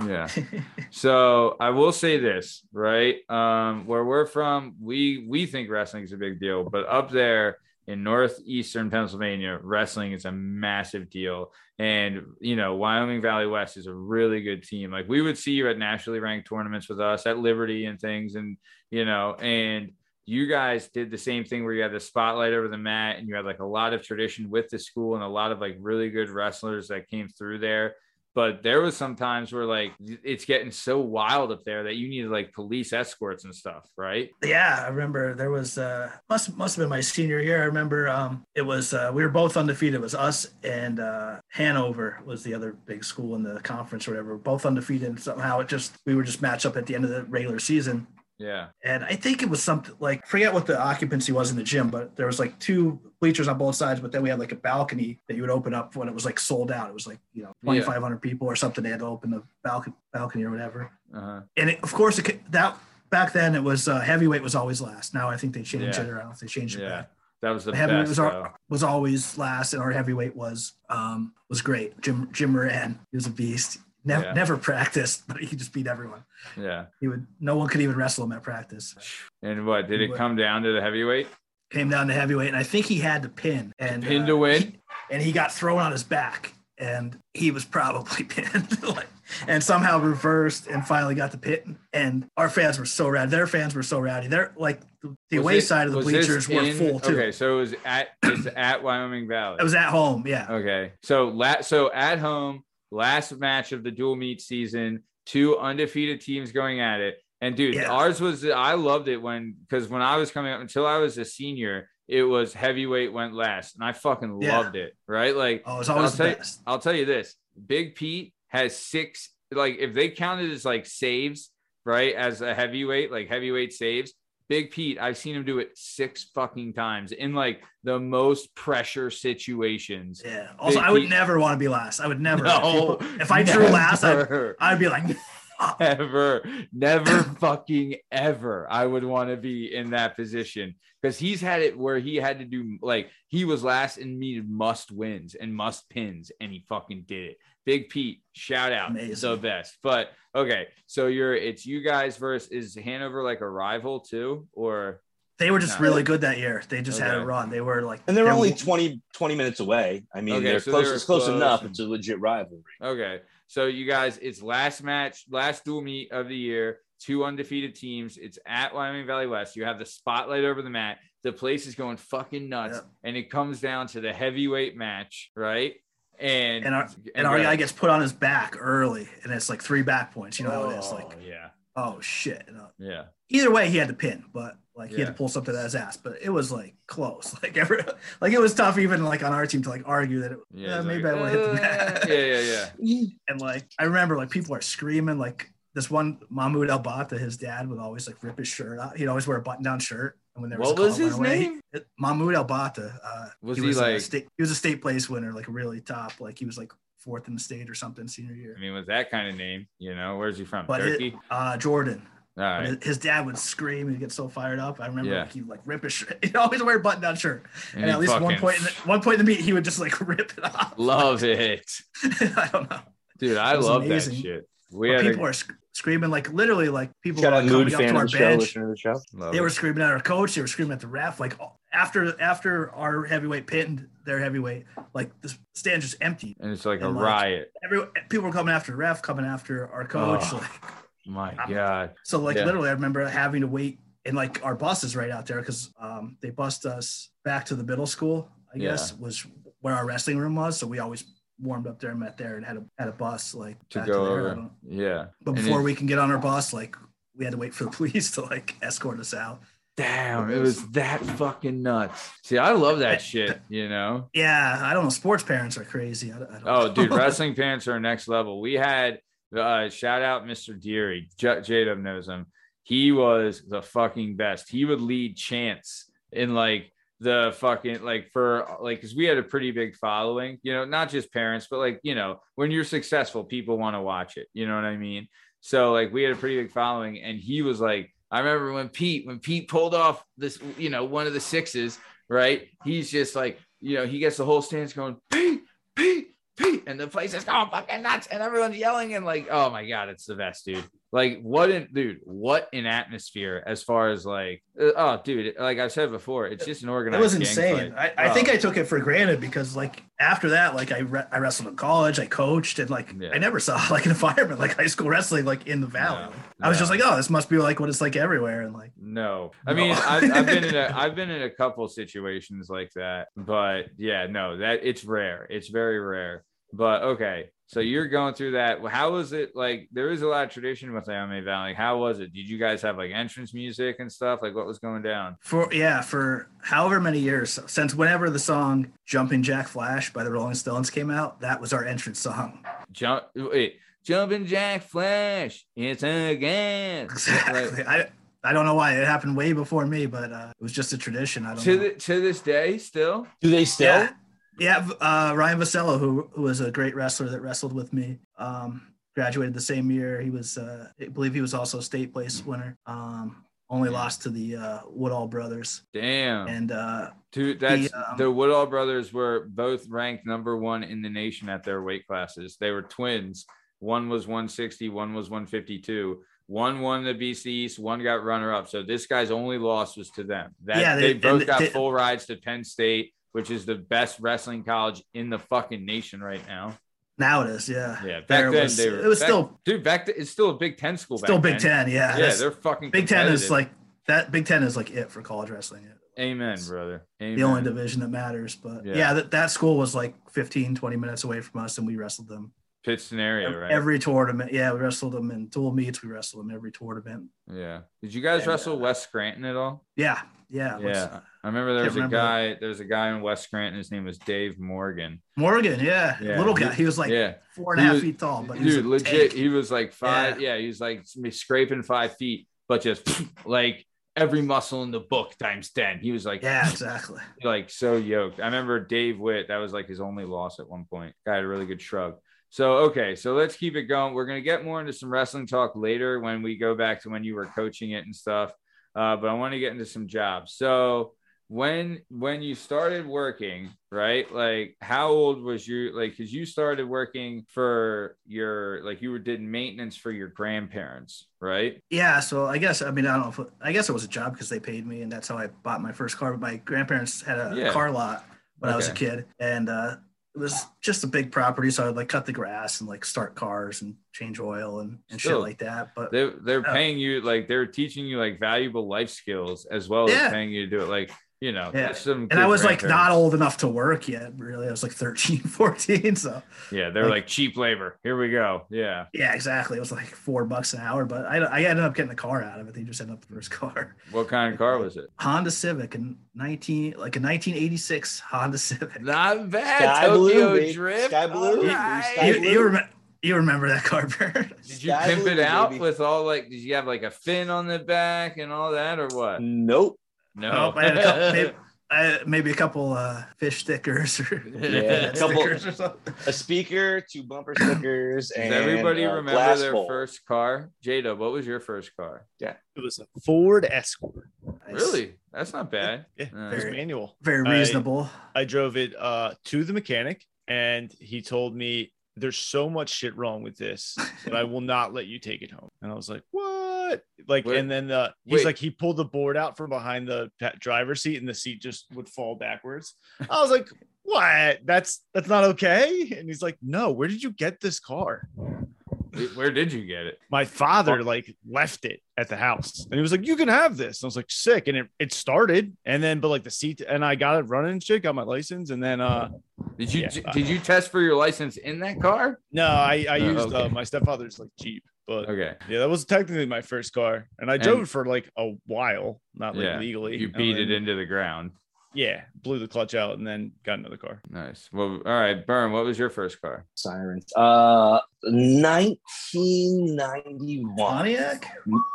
Yeah. [LAUGHS] So I will say this, right? Um, where we're from, we we think wrestling is a big deal, but up there in northeastern Pennsylvania, wrestling is a massive deal. And you know, Wyoming Valley West is a really good team. Like we would see you at nationally ranked tournaments with us at Liberty and things, and you know, and you guys did the same thing where you had the spotlight over the mat and you had like a lot of tradition with the school and a lot of like really good wrestlers that came through there but there was some times where like it's getting so wild up there that you needed like police escorts and stuff, right? Yeah, I remember there was uh must must have been my senior year. I remember um it was uh we were both undefeated. It was us and uh Hanover was the other big school in the conference or whatever. Both undefeated and somehow it just we were just matched up at the end of the regular season. Yeah. And I think it was something like forget what the occupancy was in the gym, but there was like two bleachers on both sides, but then we had like a balcony that you would open up when it was like sold out. It was like, you know, Yeah. 2,500 people or something. They had to open the balcony, balcony or whatever. Uh-huh. And it, of course, it, that back then it was uh, heavyweight was always last. Now I think they changed Yeah. it. Or I don't know if they changed it. Yeah. back. That was the The heavyweight best. was, al- was always last, and our heavyweight was um, was great. Jim Jim Moran, he was a beast. Never Yeah. never practiced, [LAUGHS] but he just beat everyone. Yeah. He would no one could even wrestle him at practice. And what did it come down to the heavyweight? Came down to heavyweight, and I think he had to pin and Pin uh, to win? he- and he got thrown on his back, and he was probably [LAUGHS] pinned, like, and somehow reversed and finally got the pin. And our fans were so rowdy. Their fans were so rowdy. They're like the, Was away it- side of the bleachers were in- full too. Okay, so it was at it's at Wyoming Valley. It was at home, yeah. Okay. So la- so at home, last match of the dual meet season, two undefeated teams going at it. And dude, Yeah. ours was I loved it when because when I was coming up until I was a senior, it was heavyweight went last. And I fucking Yeah. loved it. Right. Like Oh, it was always I'll tell you- I'll tell you this: Big Pete has six. Like if they counted as like saves, right, as a heavyweight, like heavyweight saves. Big Pete, I've seen him do it six fucking times in like the most pressure situations. Yeah. Also, Big I would Pete- never want to be last. I would never. No, if I drew last, I'd, I'd be like, [LAUGHS] ever, never fucking ever. I would want to be in that position because he's had it where he had to do like he was last and needed must wins and must pins, and he fucking did it. Big Pete, shout out, Amazing. the best. But okay, so you're it's you guys versus is Hanover like a rival too, or they were just No. really good that year. They just had a run. They were like, And they're they only were- 20, 20 minutes away. I mean, Okay, they're so close. they it's close, close enough. and- It's a legit rivalry. Okay. So you guys, it's last match, last dual meet of the year, two undefeated teams. It's at Wyoming Valley West. You have the spotlight over the mat. The place is going fucking nuts. Yep. And it comes down to the heavyweight match, right? And And our- and our guy gets put on his back early, and it's like three back points. You know how it is. Like, yeah, oh shit. Yeah. either way, he had to pin, but like he had to pull something out of his ass. But it was like close. [LAUGHS] Like every, like it was tough even like on our team to like argue that it, Yeah, yeah, maybe like, I would hit the "Uh," mat. yeah, yeah, yeah. [LAUGHS] And like I remember like people are screaming like this one Mahmoud Al Bata, his dad would always like rip his shirt out. He'd always wear a button down shirt. And when there was What was his name? he- Mahmoud Al Bata. Uh, Was he a like- state, he was a state place winner, like really top. Like he was like fourth in the state or something senior year. I mean, was that kind of name, you know, where's he from? But it, Turkey. uh, Jordan, All right. his, dad would scream and he'd get so fired up. I remember Yeah. like he'd like rip his shirt. [LAUGHS] He'd always wear a button down shirt. And, he at least one point, in the, one point in the meet, he would just like [LAUGHS] rip it off. love it, [LAUGHS] I don't know. dude. I love amazing. that shit. We But had people a, are screaming like literally like people Shout were like, coming up fan to our the bench. listener to the show. love They were screaming at our coach. They were screaming at the ref. Like after after our heavyweight pinned their heavyweight, like the stand just empty. and it's like a like, riot. Every people were coming after the ref, coming after our coach. Oh. Like, My [LAUGHS] God. so like Yeah. literally, I remember having to wait and like our bus is right out there because um, they bussed us back to the middle school. I Yeah. guess was where our wrestling room was. So we always warmed up there and met there and had a had a bus like To go there. Over. Yeah. But And before it- we can get on our bus, like we had to wait for the [LAUGHS] police to like escort us out. Damn, it was that fucking nuts. See, I love that shit, you know? Yeah, I don't know. Sports parents are crazy. I, I don't Oh, [LAUGHS] know. dude, wrestling parents are next level. We had uh shout out Mr. Deary. J- J-Dub knows him. He was the fucking best. He would lead chants in like the fucking like for like because we had a pretty big following, you know, not just parents, but like, you know, when you're successful, people want to watch it. You know what I mean? So like we had a pretty big following, and he was like, I remember when Pete, when Pete pulled off this, you know, one of the sixes, right? He's just like, you know, he gets the whole stance going, Pete, Pete, Pete, and the place is going fucking nuts, and everyone's yelling and like, oh my god, it's the best, dude. Like, what an dude, what an atmosphere as far as like, uh, oh, dude, like I've said before, it's just an It organized. was gang insane. I, I Oh, think I took it for granted because, like, after that, like, I re- I wrestled in college, I coached, and like, Yeah. I never saw [LAUGHS] like an environment like high school wrestling, like in the valley. No, I was just like, oh, this must be like what it's like everywhere, and like, No, I No. mean, I've, I've been in a, [LAUGHS] I've been in a couple situations like that, but yeah, no, that it's rare. It's very rare. But okay, so you're going through that. How was it? Like, there is a lot of tradition with Anime Valley. How was it? Did you guys have like entrance music and stuff? Like, what was going down? for yeah, for however many years since whenever the song "Jumping Jack Flash" by the Rolling Stones came out, that was our entrance song. Jump, wait, jumping Jack Flash, it's again. [LAUGHS] Exactly. I I don't know why it happened way before me, but uh, it was just a tradition. I don't to know. the, to this day, still. Do they still? Yeah, yeah. Uh, Ryan Vasello, who who was a great wrestler that wrestled with me, um, graduated the same year. He was, uh, I believe, he was also a state place winner. Um, only lost to the uh, Woodall brothers, Damn. and uh, Dude, that's The, um, the Woodall brothers were both ranked number one in the nation at their weight classes. They were twins. One was 160, one was 152. One won the BC East, one got runner up. So this guy's only loss was to them. That Yeah, they, they- both got they- full rides to Penn State, which is the best wrestling college in the fucking nation right now. now it is. Yeah, Yeah, back There then was- they were. it was back- still dude. Back then, it's still a Big Ten school. still Big then. Ten. Yeah, Yeah, they're fucking. Big Ten is like that. Big Ten is like it for college wrestling. Amen, brother. Amen. The only division that matters. But Yeah. yeah, that, that school was like 15, 20 minutes away from us, and we wrestled them Pittston area, right? every tournament. Yeah, we wrestled them in dual meets. We wrestled them every tournament. yeah. Did you guys wrestle uh, West Scranton at all? Yeah, yeah. Yeah, I remember there was a remember. guy. There's a guy in West Scranton. His name was Dave Morgan. Morgan, yeah, Yeah, little guy. He was like yeah, four and a half was- feet tall, but he was dude, legit. tank. He was like five. Yeah, he was like scraping five feet, but just [LAUGHS] like every muscle in the book times ten. He was like, Yeah, [LAUGHS] exactly. like so yoked. I remember Dave Witt. That was like his only loss at one point. Guy had a really good shrug. So okay, so let's keep it going. We're gonna get more into some wrestling talk later when we go back to when you were coaching it and stuff. Uh, but I want to get into some jobs. So when when you started working, right? Like how old was you? Like because you started working for your like you were did maintenance for your grandparents, right? Yeah, so I guess I mean I don't know. If I guess it was a job because they paid me, and that's how I bought my first car. But my grandparents had a Yeah. car lot when I was a kid, and uh, it was just a big property. So I'd like cut the grass and like start cars and change oil and, and Still, shit like that. But they they're Yeah. paying you like they're teaching you like valuable life skills as well as paying you to do it like you know Yeah. some and I was like not old enough to work yet. Really, I was like 13, [LAUGHS] 14. So yeah they're like- like cheap labor here we go yeah yeah, exactly. It was like four bucks an hour, but I, I ended up getting the car out of it. They just ended up the first car. what kind of car was it Honda Civic in 19 like a 1986 Honda Civic. not bad Sky Tokyo blue, drift Sky blue. All right. Sky you, you, rem- you remember that car, Bird? did you Sky pimp blue, it out baby. with all like did you have like a fin on the back and all that or what Nope. No Oh, I had a couple, maybe, [LAUGHS] I, maybe a couple uh, fish stickers or Yeah, [LAUGHS] a couple- stickers or something. A speaker, two bumper stickers, does and everybody a remember glass their bowl. first car jada what was your first car Yeah, It was a Ford Escort. Nice. really that's not bad Yeah, Uh, it was Very- manual. Very I- reasonable. I drove it uh, to the mechanic, and he told me there's so much shit wrong with this that I will not let you take it home. And I was like, what? Like, Wait, and then uh, he's wait. like, he pulled the board out from behind the driver's seat, and the seat just would fall backwards. [LAUGHS] I was like, what? That's that's not okay. And he's like, no. Where did you get this car? where did you get it My father like left it at the house, and he was like, "You can have this." I was like, "Sick!" And it, it started, and then but like the seat, and I got it running and shit, got my license, and then uh did you Yeah. did you test for your license in that car No, I, I Oh, used uh, my stepfather's like Jeep, but okay yeah, that was technically my first car, and I drove And- it for like a while, not like Yeah, legally. you and beat it into the ground Yeah, blew the clutch out, and then got another car. Nice. Well, all right, Burn. What was your first car? Sirens. Uh, 1991 Pontiac?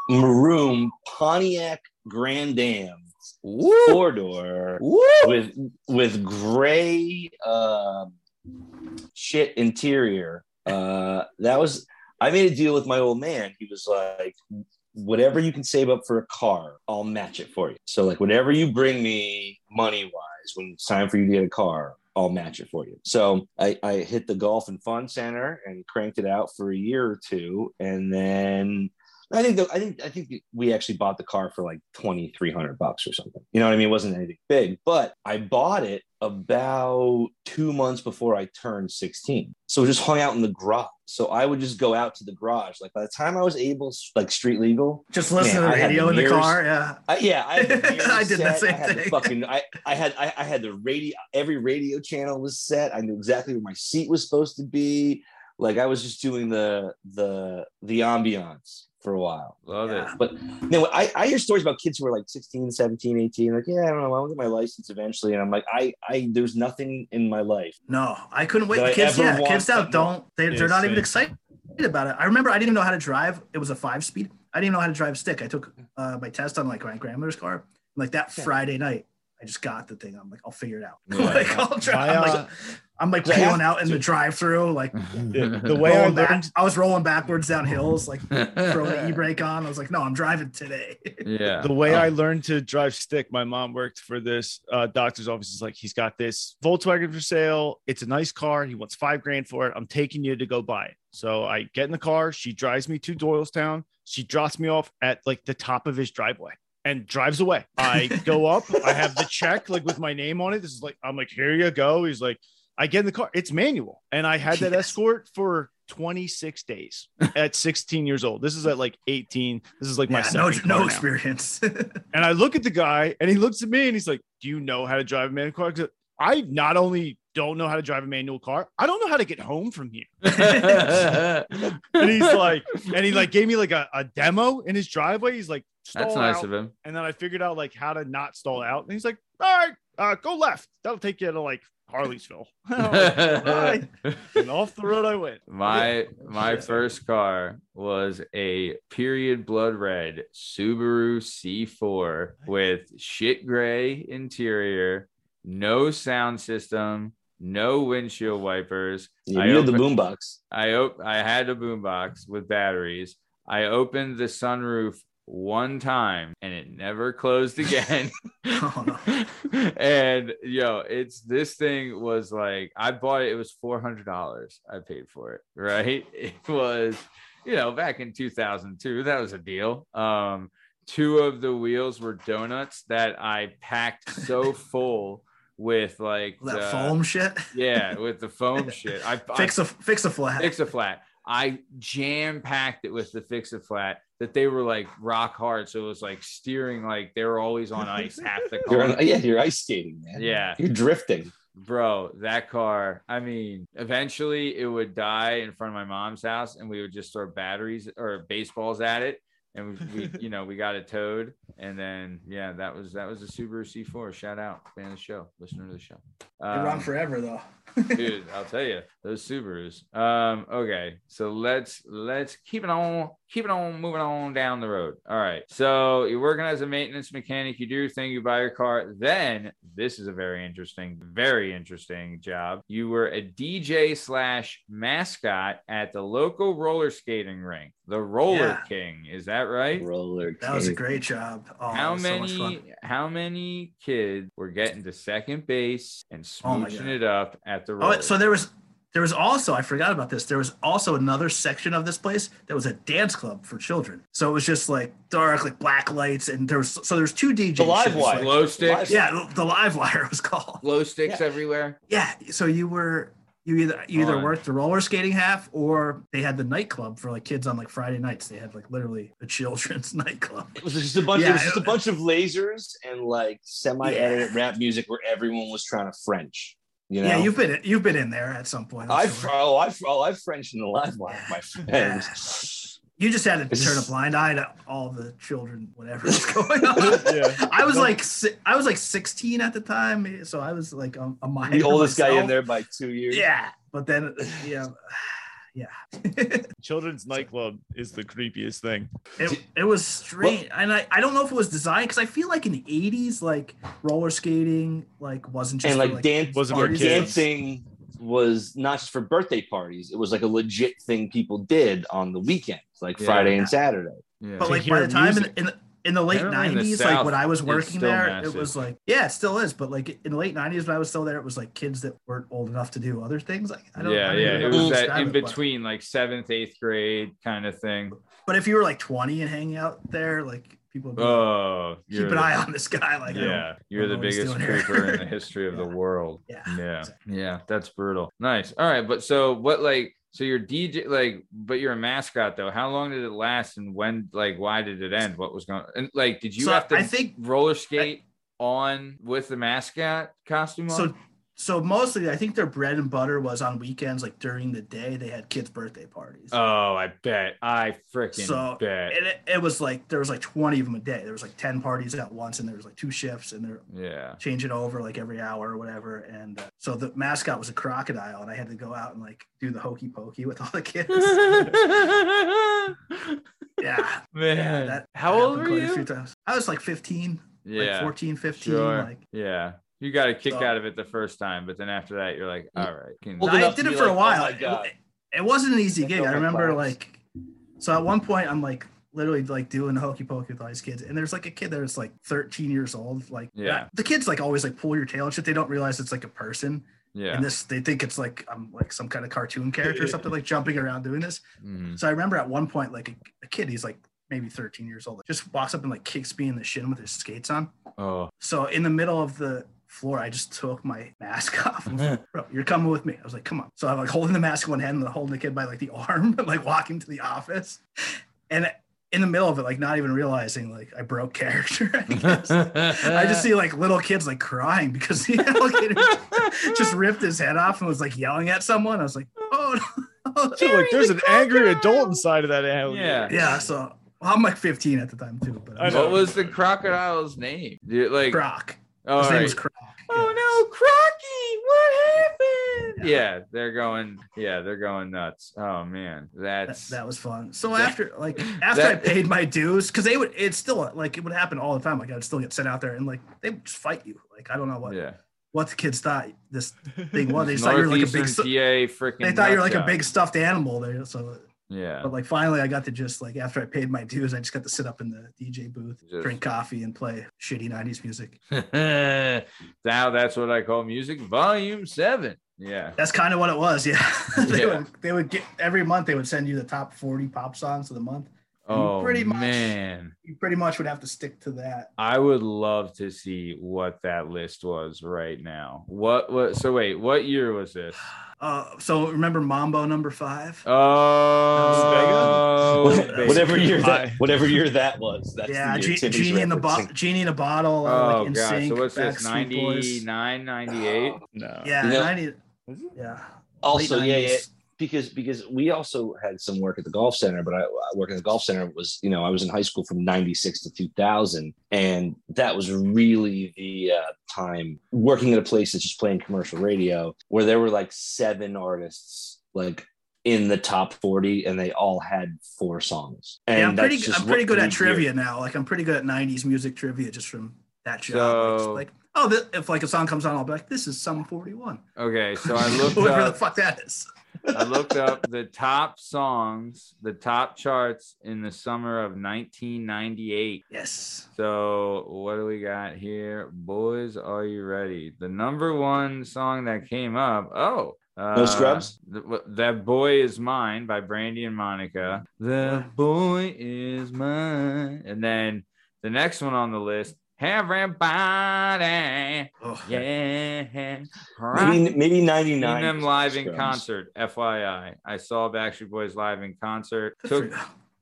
maroon Pontiac Grand Am Woo! four door with with gray uh, shit interior. Uh, that was I made a deal with my old man. He was like, whatever you can save up for a car, I'll match it for you. So like whatever you bring me money wise when it's time for you to get a car, I'll match it for you. So I, I hit the golf and fun center and cranked it out for a year or two, and then I think the, I think I think we actually bought the car for like twenty three hundred bucks or something. You know what I mean? It wasn't anything big, but I bought it about two months before I turned sixteen. So it just hung out in the garage. So I would just go out to the garage. Like by the time I was able, like street legal, Just listen Man, to the radio the in the car. Yeah. I, yeah, I, the [LAUGHS] I did that set. same I had the thing. fucking, I, I had, I, I had the radio. Every radio channel was set. I knew exactly where my seat was supposed to be. Like I was just doing the the the ambiance for a while. Love Yeah. it. But no, I, I hear stories about kids who are like 16, 17, 18, like, yeah, I don't know, I'll get my license eventually. And I'm like, I, I, there's nothing in my life. No, I couldn't wait. Did kids, yeah, kids now that? don't. they, they're not even excited about it. I remember I didn't even know how to drive. It was a five speed. I didn't even know how to drive stick. I took uh, my test on like my grandmother's car. Like that Yeah. Friday night, I just got the thing. I'm like, I'll figure it out. [LAUGHS] Yeah. like I'll drive. My, I'm uh, like, I'm like I peeling out in the drive-through, like [LAUGHS] [LAUGHS] Yeah, the way I rolling back. I was rolling backwards down hills, like throwing the e-brake on. I was like, no, I'm driving today. yeah. the way Oh. I learned to drive stick, my mom worked for this uh, doctor's office. Is like, he's got this Volkswagen for sale. It's a nice car. He wants five grand for it. I'm taking you to go buy it. So I get in the car. She drives me to Doylestown. She drops me off at like the top of his driveway and drives away. I go [LAUGHS] up. I have the check like with my name on it. This is like, I'm like, here you go. He's like, I get in the car. It's manual, and I had that Yes. escort for 26 days at 16 years old. This is at like 18. This is like my no, no experience. [LAUGHS] And I look at the guy and he looks at me and he's like, Do you know how to drive a manual car? I not only don't know how to drive a manual car, I don't know how to get home from here. [LAUGHS] And he's like, and he like gave me like a, a demo in his driveway. He's like, That's nice out. of him. And then I figured out like how to not stall out. And he's like, All right, uh, go left. That'll take you to like Harleysville. [LAUGHS] Like, [LAUGHS] and off the road I went. My my Yeah. first car was a period blood red Subaru C4 with shit gray interior, no sound system, no windshield wipers. You I had the boombox. I op- I had a boombox with batteries. I opened the sunroof one time and it never closed again. [LAUGHS] Oh, [LAUGHS] and yo, it's this thing was like I bought it. It was four hundred dollars. I paid for it. Right? [LAUGHS] It was, you know, back in two thousand two. That was a deal. Um, two of the wheels were donuts that I packed so full with like that the- foam shit. Yeah, with the foam shit. I I Fix a fix a flat. fix a flat. I jam packed it with the fix a flat that they were like rock hard. So it was like steering like they were always on ice half the [LAUGHS] You're car. on, yeah, you're ice skating, man. Yeah, You're drifting. bro, that car. I mean, eventually it would die in front of my mom's house, and we would just throw batteries or baseballs at it, and we, we you know, we got it towed, and then yeah, that was that was a Subaru C4. Shout out, fan of the show, listener to the show. They run Um, forever though. dude [LAUGHS] i'll tell you those subarus um okay so let's let's keep it on keep it on moving on down the road all right so you're working as a maintenance mechanic you do your thing you buy your car then this is a very interesting very interesting job you were a dj slash mascot at the local roller skating rink the roller Yeah. king is that right Roller. King. That was a great job. Oh, how was so many fun. how many kids were getting to second base and Oh smooching God. it up at the oh, Roller Oh, roller? so there was there was also I forgot about this. There was also another section of this place that was a dance club for children. So it was just like dark, like black lights, and there was so there's two DJs. The live It wire. like- glow sticks yeah, the- the live wire [LAUGHS] was called. glow sticks Yeah. everywhere Yeah, so you were you either you either On. worked the roller skating half or they had the nightclub for like kids on like Friday nights. They had like literally a children's [LAUGHS] nightclub. It was just a bunch. Yeah, it was just a bunch of lasers and like semi-edited rap music where everyone was trying to French. You know. Yeah, you've been you've been in there at some point. I'm I've sure. oh, I've oh, I've Frenched in the live wire, my friends. [LAUGHS] You just had to This turn a blind eye to all the children, whatever was going on. [LAUGHS] Yeah. I was like, I was like 16 at the time, so I was like a, a minor. the oldest guy in there by two years. Yeah, but then, yeah, yeah, [LAUGHS] Children's nightclub is the creepiest thing. it, it was strange, and I, I don't know if it was designed because I feel like in the 80s, like roller skating, like wasn't just and for, like dance Wasn't for kids. dancing was not just for birthday parties. It was like a legit thing people did on the weekends, like Yeah. Friday and Saturday. yeah But To like by the time in, in the in the late Apparently in the '90s, like when I was working there, massive. it was like, yeah, it still is. But like in the late '90s, when I was still there, it was like kids that weren't old enough to do other things. Like, I don't, I yeah, don't yeah. It was that in it, between like seventh, eighth grade kind of thing. But if you were like 20 and hanging out there, like people would be like, Oh, keep an the- eye on this guy. Like, yeah, you're the know what he's biggest creeper in the [LAUGHS] history of the world. yeah, Yeah, exactly. yeah, that's brutal. Nice. All right, but so what? Like, so you're DJ, like, but you're a mascot though. How long did it last, and when? Like, why did it end? What was going? And like, did you So, have to I think- roller skate on with the mascot costume on? So, so mostly, I think their bread and butter was on weekends. Like during the day, they had kids' birthday parties. oh, I bet. I freaking So, bet. and it, it was like there was like 20 of them a day. There was like 10 parties at once, and there was like two shifts, and they're yeah. changing over like every hour or whatever. And uh, so the mascot was a crocodile, and I had to go out and like do the hokey pokey with all the kids. [LAUGHS] yeah, Man, that how old were quite a few you? I was like 15, Yeah, like 14, 15. sure. Like yeah. You got a kick So- out of it the first time, but then after that, you're like, all right. can- Old I did it for a like, oh while. my It- It, it wasn't an easy Let gig. I remember class. like, so at one point I'm like literally like doing a hokey pokey with all these kids, and there's like a kid that's like 13 years old. Like, Yeah. the kids like always like pull your tail and shit. They don't realize it's like a person. yeah. And this, they think it's like I'm like some kind of cartoon character or [LAUGHS] something, like jumping around doing this. Mhm. So I remember at one point, like a, a kid, he's like maybe 13 years old, just walks up and like kicks me in the shin with his skates on. Oh, So in the middle of the floor, I just took my mask [LAUGHS] off. and was like, mm-hmm. Bro, you're coming with me. I was like, come on. So I'm like holding the mask in one hand and holding the kid by like the [LAUGHS] arm, and like walking to the office. And in the middle of it, like not even realizing like I broke [LAUGHS] character. I. I just see like little kids like crying because the alligator just ripped his head off and was like yelling at someone. I was like, oh no. So, like, there's an angry adult inside of that alligator. Yeah. yeah. So well, I'm like 15 at the time too, but I I'm know. What was the crocodile's name? Dude, like, Croc. Oh, His name right. was Croc. oh no, Crocky, what happened? Yeah. they're going, yeah, they're going nuts. Oh man, That, that's that was fun. So That- after like [LAUGHS] after I paid my dues, because they would it's still like it would happen all the time. Like I would still get sent out there and like they would just fight you. Like I don't know what yeah. what the kids thought this thing was. They [LAUGHS] thought you were like a big Northeastern stu- PA freaking. they thought you were like a big stuffed animal there. So Yeah. but like finally I got to just like after I paid my dues, I just got to sit up in the DJ booth, Just- drink coffee and play shitty 90s music. [LAUGHS] now that's what I call music volume seven. Yeah. That's kind of what it was. Yeah. [LAUGHS] they Yeah. would they would get every month they would send you the top 40 pop songs of the month. You Oh pretty much- man. You pretty much would have to stick to that. I would love to see what that list was right now. What what so wait, what year was this? [SIGHS] Uh, so remember Mambo number five? Oh, Vegas? baby. whatever year that whatever year that was. That's yeah, the Ge- genie in the referencing. bottle, genie in a bottle. Uh, Oh like in god. sync, So what's this? Backstreet 99, 98? No. Yeah, You know- 90. Yeah. Also, late yeah, yeah, 90s. Because because we also had some work at the golf center, but I, I work at the golf center was you know I was in high school from '96 to 2000, and that was really the uh, time working at a place that's just playing commercial radio where there were like seven artists like in the top 40, and they all had four songs. And yeah, I'm pretty. I'm pretty good at did. trivia now. Like I'm pretty good at 90s music trivia just from that job. Like, So- like, oh, th- if like a song comes on, I'll be like, this is some 41. Okay, so I [LAUGHS] looked Whatever the fuck that is. I looked up the top songs, the top charts in the summer of 1998. Yes. So what do we got here? Boys, are you ready? The number one song that came up. Oh, uh, No Scrubs? th- that boy is mine by Brandy and Monica. The boy is mine, and then the next one on the list. Everybody, Oh, yeah, Maybe maybe seen 99. them live in concert. FYI, I saw Backstreet Boys live in concert. Took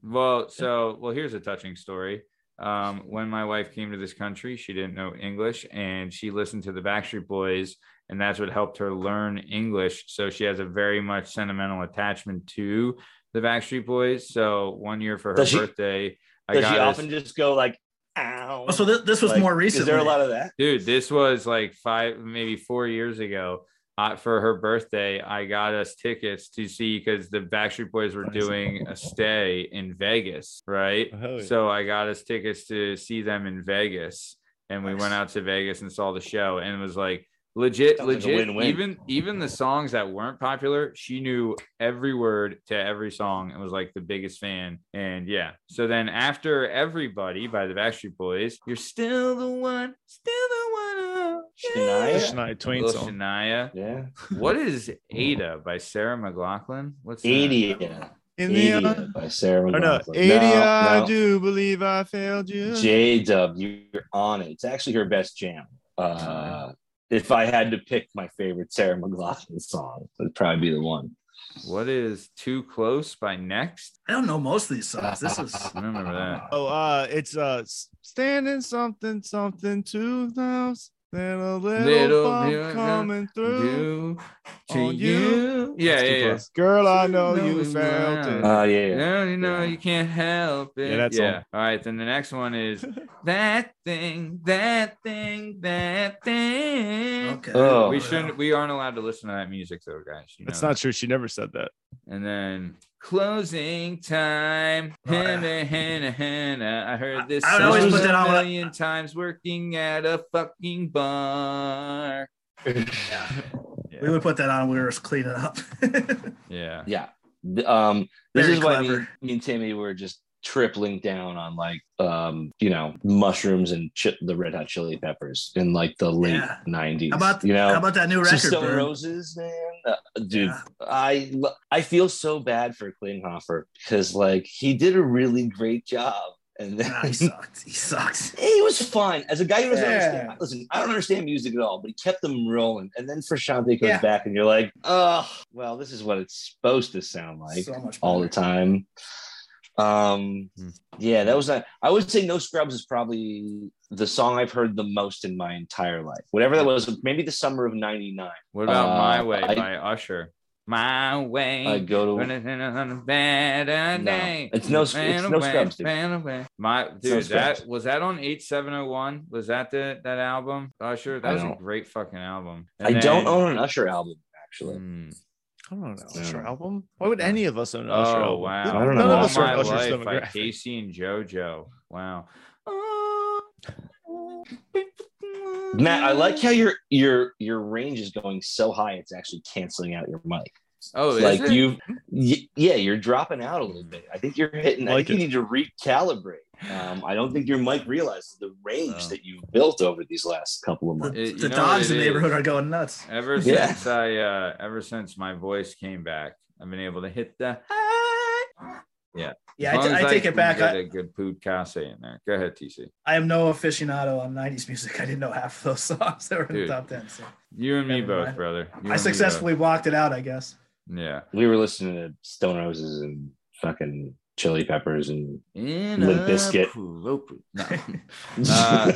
well, so well, here's a touching story. Um, when my wife came to this country, she didn't know English, and she listened to the Backstreet Boys, and that's what helped her learn English. So she has a very much sentimental attachment to the Backstreet Boys. So one year for her Does she- birthday, I Does got she us- often just go like, ow? Oh, so th- this was Like, more recent. Is there a lot of that? dude this was like five maybe four years ago uh, for her birthday i got us tickets to see because the backstreet boys were doing a stay in vegas right Oh, yeah. so i got us tickets to see them in vegas and we Nice. went out to vegas and saw the show and it was like legit Sounds like legit win-win. even even the songs that weren't popular she knew every word to every song and was like the biggest fan and yeah so then after everybody by the backstreet boys you're still the one still the one oh, Shania? yeah. Shania Twain Little song. Shania. Yeah. what is adia by sarah mclachlan what's that? 80. In the 80 uh, by Sarah or no, McLachlan. 80 I do believe I failed you. J Dub, you're on it. It's actually her best jam. Uh, if I had to pick my favorite Sarah McLachlan song, it'd probably be the one. what is too close by next I don't know most of these songs. This is I remember that Oh, uh, it's uh, standing something something two thousand. Then a little, Little bump bit coming through. you to on you, you. yeah yeah, yeah. Girl, I know No, you felt won't. it. Uh, yeah, yeah. No, you know Yeah. you can't help it. Yeah, that's yeah. All right, then the next one is [LAUGHS] that thing, that thing, that thing. okay. Oh. We shouldn't. We aren't allowed to listen to that music, though, guys. You That's not true. She never said that. that. And then closing time. Oh, yeah. Hannah, Hannah, Hannah. I heard this I would song always put a that on when I- million times working at a fucking bar. Yeah, [LAUGHS] We would put that on when we were cleaning up. [LAUGHS] Yeah. Yeah. Um, this Very is why me, me and Timmy were just tripling down on like um you know mushrooms and chi- the red hot chili peppers in like the late Yeah. 90s How about you know how about that new record? Stone? Roses, man. Uh, dude, Yeah. I I feel so bad for Klinghoffer because like he did a really great job, and then Nah, he [LAUGHS] sucked. He sucks. he was fine as a guy who doesn't Yeah. understand. Listen, I don't understand music at all, but he kept them rolling. And then Frusciante comes Yeah. back, and you're like, oh, well, this is what it's supposed to sound like so all the time. Um, Hmm. yeah, that was a, I would say No Scrubs is probably the song I've heard the most in my entire life. Whatever that was, maybe the summer of '99. What about Uh, My Way I- by Usher? My Way. I go to it's a better No, it's no- it's no away, Scrubs, dude. My no dude, that Scrubs. was that on 8701? Was that the that album? Usher? That I was a great fucking album. I And don't own an Usher album actually. Mm. I don't know. Yeah. Usher album? Why would any of us own an Usher Oh album? wow! I don't None know. of us are my Usher's life by. K-Ci and JoJo. Wow. Matt, I like how your your your range is going so high it's actually canceling out your mic. Oh, is like it? you, y- yeah, you're dropping out a little bit. I think you're hitting. I Like think you need to recalibrate. Um, I don't think your mic realizes the range Oh. that you've built over these last couple of months. It- the dogs in the neighborhood is? are going nuts. Ever Yeah. since I, uh, ever since my voice came back, I've been able to hit the. Yeah, Yeah, I, long t- as I take it back. I get I, a good podcast in there. Go ahead, TC. I am no aficionado on '90s music. I didn't know half of those [LAUGHS] songs that were in Dude. the top ten. So You and me Never both, mind. brother. You and me I both. successfully blocked it out. I guess. Yeah. We were listening to Stone Roses and fucking Chili Peppers and In Limp a No. [LAUGHS] Uh,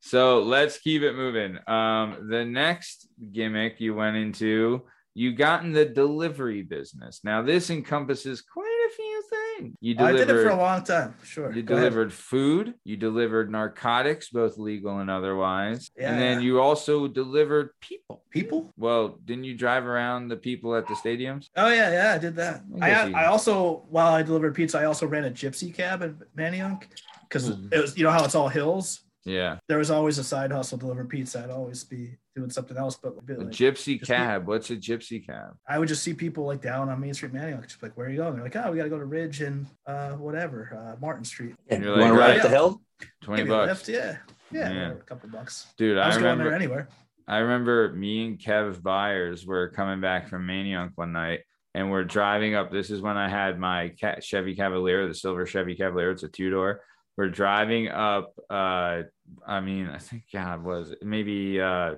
so let's keep it moving. Um, the next gimmick you went into, you got in the delivery business. Now this encompasses quite a few things. You I did it for a long time. Sure. You Go ahead. delivered food, you delivered narcotics, both legal and otherwise. Yeah, and then yeah. you also delivered people. people. Well, didn't you drive around the people at the stadiums? Oh yeah, yeah, I did that. I I I also while I delivered pizza, I also ran a gypsy cab in Manayunk because Mhm. it was you know how it's all hills. Yeah. There was always a side hustle delivering pizza. I'd always be doing something else, but a A gypsy just be- cab. What's a gypsy cab? I would just see people like down on Main Street Manayunk, just like, where are you going? They're like, oh, we got to go to Ridge and uh, whatever, uh, Martin Street. you You're want to ride up the hill? 20 Give bucks. lift, yeah. Yeah, Yeah. whatever, a couple bucks. Dude, I I was going there anywhere. I remember me and Kev Byers were coming back from Manayunk one night and we're driving up. This is when I had my Chevy Cavalier, the silver Chevy Cavalier. It's a two door. We're driving up. Uh, I mean, I think God was it maybe uh,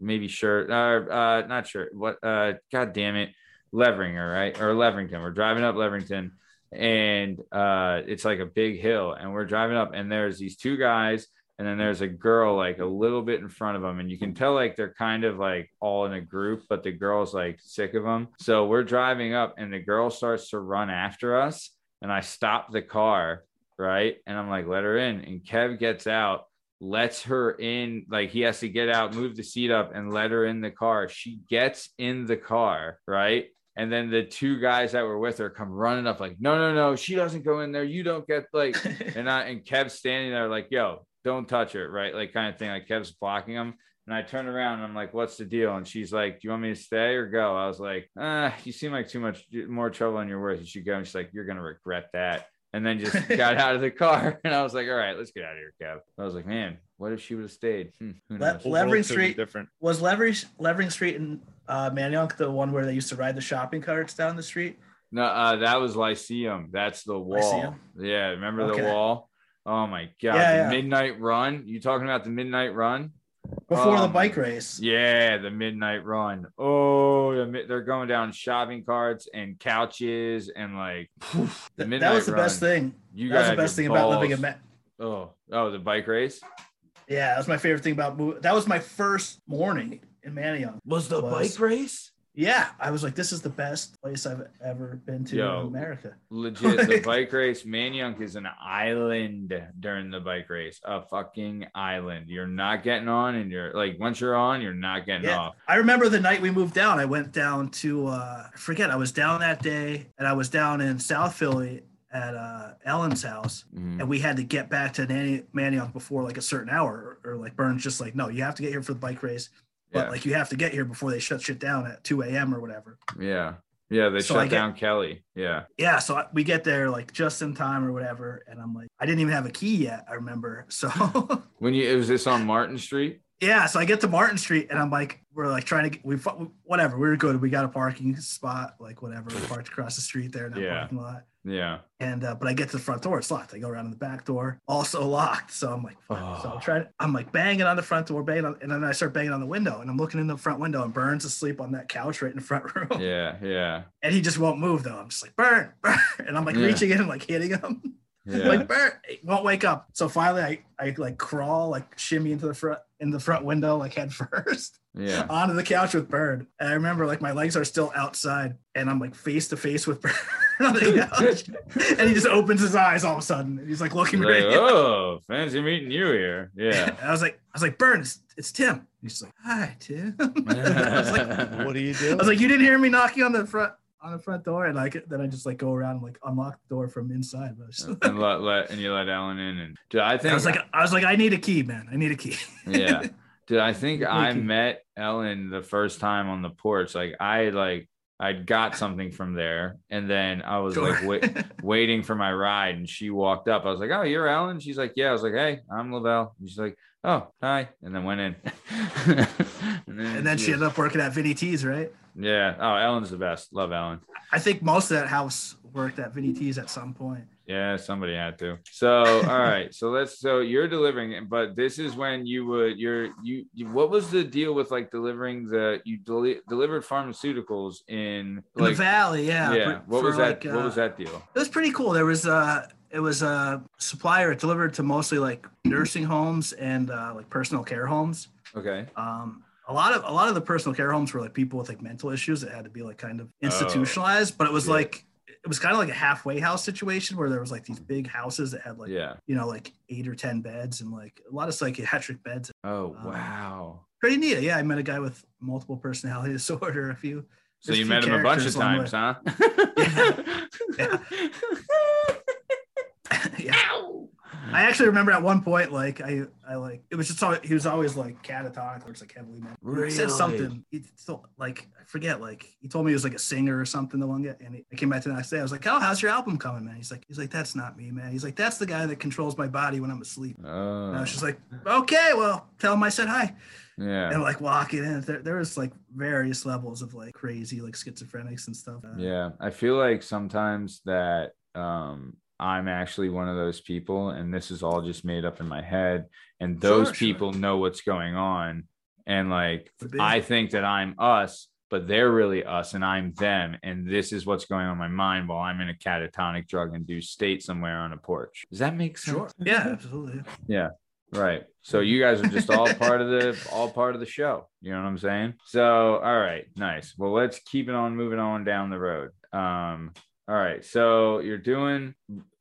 maybe sure, uh, uh, not sure what uh, God damn it, Leveringer, right? Or Leverington. We're driving up Leverington and uh, it's like a big hill and we're driving up and there's these two guys and then there's a girl like a little bit in front of them and you can tell like they're kind of like all in a group but the girl's like sick of them so we're driving up and the girl starts to run after us and i stop the car right? And i'm like let her in. And kev gets out lets her in like he has to get out move the seat up and let her in the car she gets in the car right and then the two guys that were with her come running up like no no no she doesn't go in there you don't get like [LAUGHS] and I and Kev's standing there like, yo, don't touch her, right? Like kind of thing. Like Kev's blocking him. And I turned around and I'm like, "What's the deal?" And she's like, "Do you want me to stay or go?" I was like, "Ah, you seem like too much more trouble than you're worth. You should go." And she's like, "You're gonna regret that." And then just [LAUGHS] got out of the car, [LAUGHS] and I was like, "All right, let's get out of here, Kev." I was like, "Man, what if she would have stayed?" Hmm, who Le- knows? Le- Levering Street- different. Was Levering, Levering Street in uh, Manayunk the one where they used to ride the shopping carts down the street? No, uh, that was Lyceum. That's the wall. Lyceum? Yeah, remember Okay. the wall? Oh my god, Yeah, yeah. midnight run. You talking about the midnight run? Before the Um, bike race. Yeah, the midnight run. Oh, the, they're going down shopping carts and couches and like [SIGHS] the midnight that was the best thing. You that was the best thing about living in balls. Ma- Oh, oh, the bike race Yeah, that was my favorite thing about. That was my first morning in Manayunk. was the Was- bike race. Yeah, I was like, this is the best place I've ever been to Yo. in America. Legit, the [LAUGHS] bike race. Manayunk is an island during the bike race. A fucking island. You're not getting on, and you're like, once you're on, you're not getting Yeah. off. I remember the night we moved down. I went down to uh I forget. I was down that day, and I was down in South Philly at uh Ellen's house, Mhm. and we had to get back to Nanny Manayunk before like a certain hour, or, or like Burns just like, no, you have to get here for the bike race, but Yeah. like you have to get here before they shut shit down at 2 a.m. or whatever. Yeah. Yeah. They So shut get- down Kelly. Yeah. Yeah, so I- we get there like just in time or whatever, and I'm like, I didn't even have a key yet. I remember, so. [LAUGHS] When you, it was this on Martin Street? Yeah, so I get to Martin Street and I'm like, we're like trying to get, we whatever, we were good. We got a parking spot, like whatever, we parked across the street there in that Yeah. parking lot. Yeah. And uh, but I get to the front door, it's locked. I go around to the back door, also locked. So I'm like, fuck. so Oh. I'm trying. I'm like banging on the front door, banging on, and then I start banging on the window, and I'm looking in the front window, and Burns asleep on that couch right in the front [LAUGHS] room, Yeah. Yeah. and he just won't move though. I'm just like Burn, Burn, [LAUGHS] and I'm like Yeah. reaching in and like hitting him. [LAUGHS] Yeah. like Burn, won't wake up. So finally, I I like crawl, like shimmy into the front in the front window, like head first Yeah. [LAUGHS] onto the couch with Bird. And I remember like my legs are still outside and I'm like face to face with [LAUGHS] Bird on the couch. and he just opens his eyes all of a sudden. He's like looking Like, right at me. oh, fancy meeting you here. Yeah. And [LAUGHS] I was like, I was like, Bird, it's, it's Tim. He's like, hi, Tim. I was like, What do you doing? I was like, you didn't hear me knocking on the front on the front door, and like then I just like go around and like unlock the door from inside. But I, and let, let and you let Ellen in and I think I was like, I was like, I need a key, man. I need a key. yeah. Dude, I think I you. met Ellen the first time on the porch. Like I like I'd got something from there and then I was like wait, [LAUGHS] waiting for my ride and she walked up. I was like, "Oh, you're Ellen?" She's like, "Yeah." I was like, "Hey, I'm Lavelle." And she's like, "Oh, hi." And then went in. [LAUGHS] and and then she was- ended up working at Vinny T's, right? Yeah. Oh, Ellen's the best. Love Ellen. I think most of that house worked at Vinny T's at some point. Yeah, somebody had to. So, all right. So let's. So you're delivering, it, but this is when you would. You're you. you what was the deal with like delivering the you deli- delivered pharmaceuticals in In the valley, yeah. yeah. for- What was that? like, what uh, was that deal? It was pretty cool. There was uh it was a supplier it delivered to mostly like nursing homes and uh, like personal care homes. Okay. Um a lot of a lot of the personal care homes were like people with like mental issues that had to be like kind of Oh, institutionalized, but it was yeah. like it was kind of like a halfway house situation where there was like these big houses that had like yeah. you know like eight or ten beds and like a lot of psychiatric beds. Oh um, wow. Pretty neat. Yeah, I met a guy with multiple personality [LAUGHS] disorder. A few. So you a met him a bunch of times, huh? [LAUGHS] yeah. [LAUGHS] I actually remember at one point, like I, I like it was just always, he was always like catatonic, or it's like heavily mental. He said something. He still like I forget. Like he told me he was like a singer or something. The one guy, and he, I came back to the next day. I was like, "Oh, how's your album coming, man?" He's like, "He's like, that's not me, man." He's like, "That's the guy that controls my body when I'm asleep." And I Oh, was just like, "Okay, well, tell him I said hi." yeah. And like walking in, there, there was like various levels of like crazy like schizophrenics and stuff. Uh, Yeah, I feel like sometimes that um I'm actually one of those people and this is all just made up in my head and those Sure, sure. people know what's going on and like I think that I'm us but they're really us and I'm them and this is what's going on in my mind while I'm in a catatonic drug induced state somewhere on a porch. Does that make sense? Sure. Yeah, absolutely. Yeah. Right. So you guys are just all part of the all part of the show. You know what I'm saying? So all right, nice. Well, let's keep it on moving on down the road. Um, all right. So you're doing